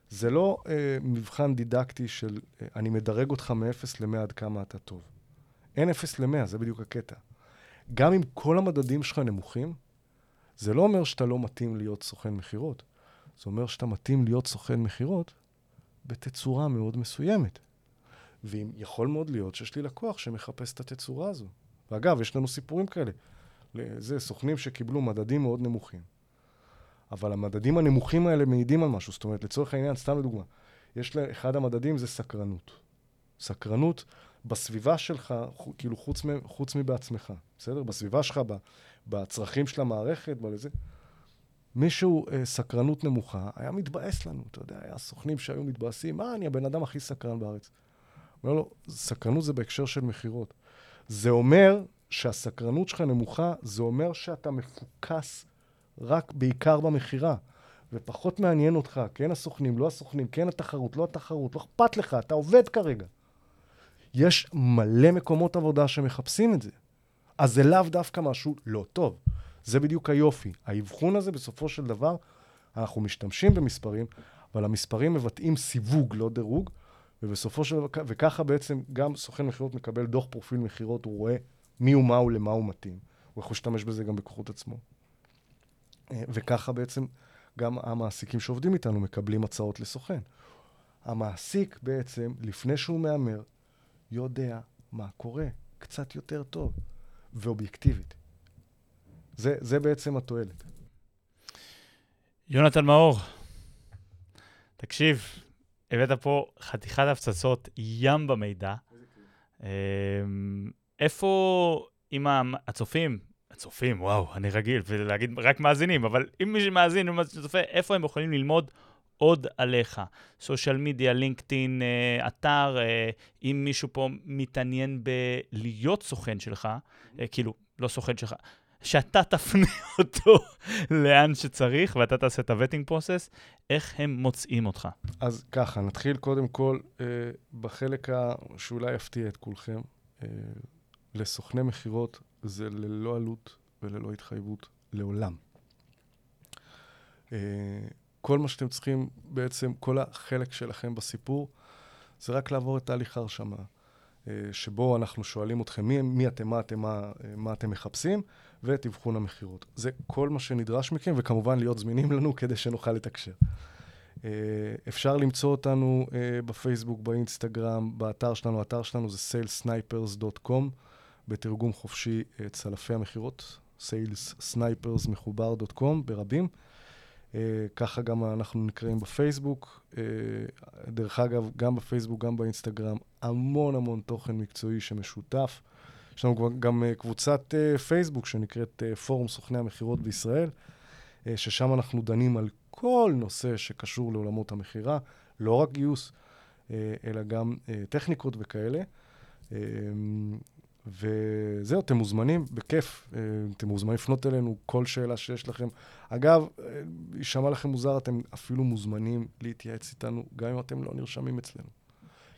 זה לא אה, מבחן דידקטי של אה, אני מדרג אותך מ-0 ל-100 עד כמה אתה טוב. אין 0 ל-100, זה בדיוק הקטע. גם אם כל המדדים שלך נמוכים, זה לא אומר שאתה לא מתאים להיות סוכן מכירות. זה אומר שאתה מתאים להיות סוכן מכירות בתצורה מאוד מסוימת. ואם יכול מאוד להיות שיש לי לקוח שמחפש את התצורה הזו. ואגב, יש לנו סיפורים כאלה. זה סוכנים שקיבלו מדדים מאוד נמוכים. אבל המדדים הנמוכים האלה מעידים על משהו. זאת אומרת, לצורך העניין, סתם לדוגמה, יש לה, אחד המדדים זה סקרנות. סקרנות בסביבה שלך, כאילו חוץ, חוץ מבעצמך, בסדר? בסביבה שלך, בצרכים של המערכת, בזה. מישהו, אה, סקרנות נמוכה, היה מתבאס לנו, אתה יודע, היה סוכנים שהיו מתבאסים, מה, אני הבן אדם הכי סקרן בארץ. אומר לו, סקרנות זה בהקשר של מכירות. זה אומר שהסקרנות שלך נמוכה, זה אומר שאתה מפוקס רק בעיקר במכירה, ופחות מעניין אותך, כן הסוכנים, לא הסוכנים, כן התחרות, לא התחרות, לא אכפת לך, אתה עובד כרגע. יש מלא מקומות עבודה שמחפשים את זה. אז זה לאו דווקא משהו לא טוב. זה בדיוק היופי. האבחון הזה, בסופו של דבר, אנחנו משתמשים במספרים, אבל המספרים מבטאים סיווג, לא דירוג, ובסופו של דבר, וככה בעצם גם סוכן מכירות מקבל דוח פרופיל מכירות, הוא רואה מי הוא מה הוא, למה הוא מתאים. הוא יכול להשתמש בזה גם בכוחות עצמו. אה, וככה בעצם גם המעסיקים שעובדים איתנו מקבלים הצעות לסוכן. המעסיק בעצם, לפני שהוא מהמר, יודע מה קורה קצת יותר טוב ואובייקטיבית. זה, זה בעצם התועלת. יונתן מאור, תקשיב, הבאת פה חתיכת הפצצות, ים במידע. אמ, איפה, אם הצופים, הצופים, וואו, אני רגיל, ולהגיד רק מאזינים, אבל אם מי שמאזין וצופה, איפה הם יכולים ללמוד עוד עליך? סושיאל מדיה, לינקדאין, אה, אתר, אה, אם מישהו פה מתעניין בלהיות סוכן שלך, אה, כאילו, לא סוכן שלך, שאתה תפנה אותו לאן שצריך, ואתה תעשה את הווטינג פרוסס, איך הם מוצאים אותך? אז ככה, נתחיל קודם כל אה, בחלק ה... שאולי יפתיע את כולכם. אה, לסוכני מכירות זה ללא עלות וללא התחייבות לעולם. אה, כל מה שאתם צריכים, בעצם כל החלק שלכם בסיפור, זה רק לעבור את תהליך ההרשמה, אה, שבו אנחנו שואלים אתכם מי, מי אתם, מה אתם, מה, מה אתם מחפשים, ואת אבחון המכירות. זה כל מה שנדרש מכם, וכמובן להיות זמינים לנו כדי שנוכל לתקשר. אה, אפשר למצוא אותנו בפייסבוק, באינסטגרם, באתר שלנו, האתר שלנו זה salesnipers.com. בתרגום חופשי צלפי המכירות, salessnipersמחובר.com ברבים. Uh, ככה גם אנחנו נקראים בפייסבוק. דרך אגב, גם בפייסבוק, גם באינסטגרם, המון המון תוכן מקצועי שמשותף. יש לנו גם uh, קבוצת uh, פייסבוק שנקראת uh, פורום סוכני המכירות בישראל, ששם אנחנו דנים על כל נושא שקשור לעולמות המכירה, לא רק גיוס, אלא גם טכניקות וכאלה. וזהו, אתם מוזמנים, בכיף, אה, אתם מוזמנים לפנות אלינו כל שאלה שיש לכם. אגב, אה, יישמע לכם מוזר, אתם אפילו מוזמנים להתייעץ איתנו, גם אם אתם לא נרשמים אצלנו.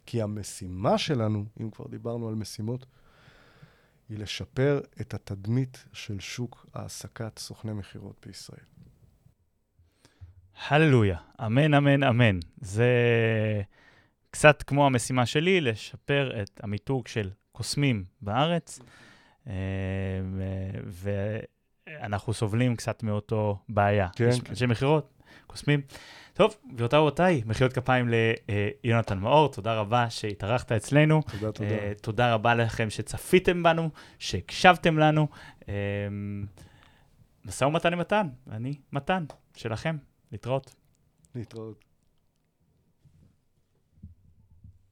כי המשימה שלנו, אם כבר דיברנו על משימות, היא לשפר את התדמית של שוק העסקת סוכני מכירות בישראל. הללויה, אמן, אמן, אמן. זה קצת כמו המשימה שלי, לשפר את המיתוג של קוסמים בארץ, אה, ואנחנו סובלים קצת מאותו בעיה. כן. יש אנשי מכירות, קוסמים. טוב, גבירותיי ורבותיי, מחיאות כפיים ליונתן מאור, תודה רבה שהתארחת אצלנו. תודה, תודה. Uh, תודה רבה לכם שצפיתם בנו, שהקשבתם לנו. Uh, משא ומתן עם מתן, אני מתן, שלכם. להתראות. להתראות.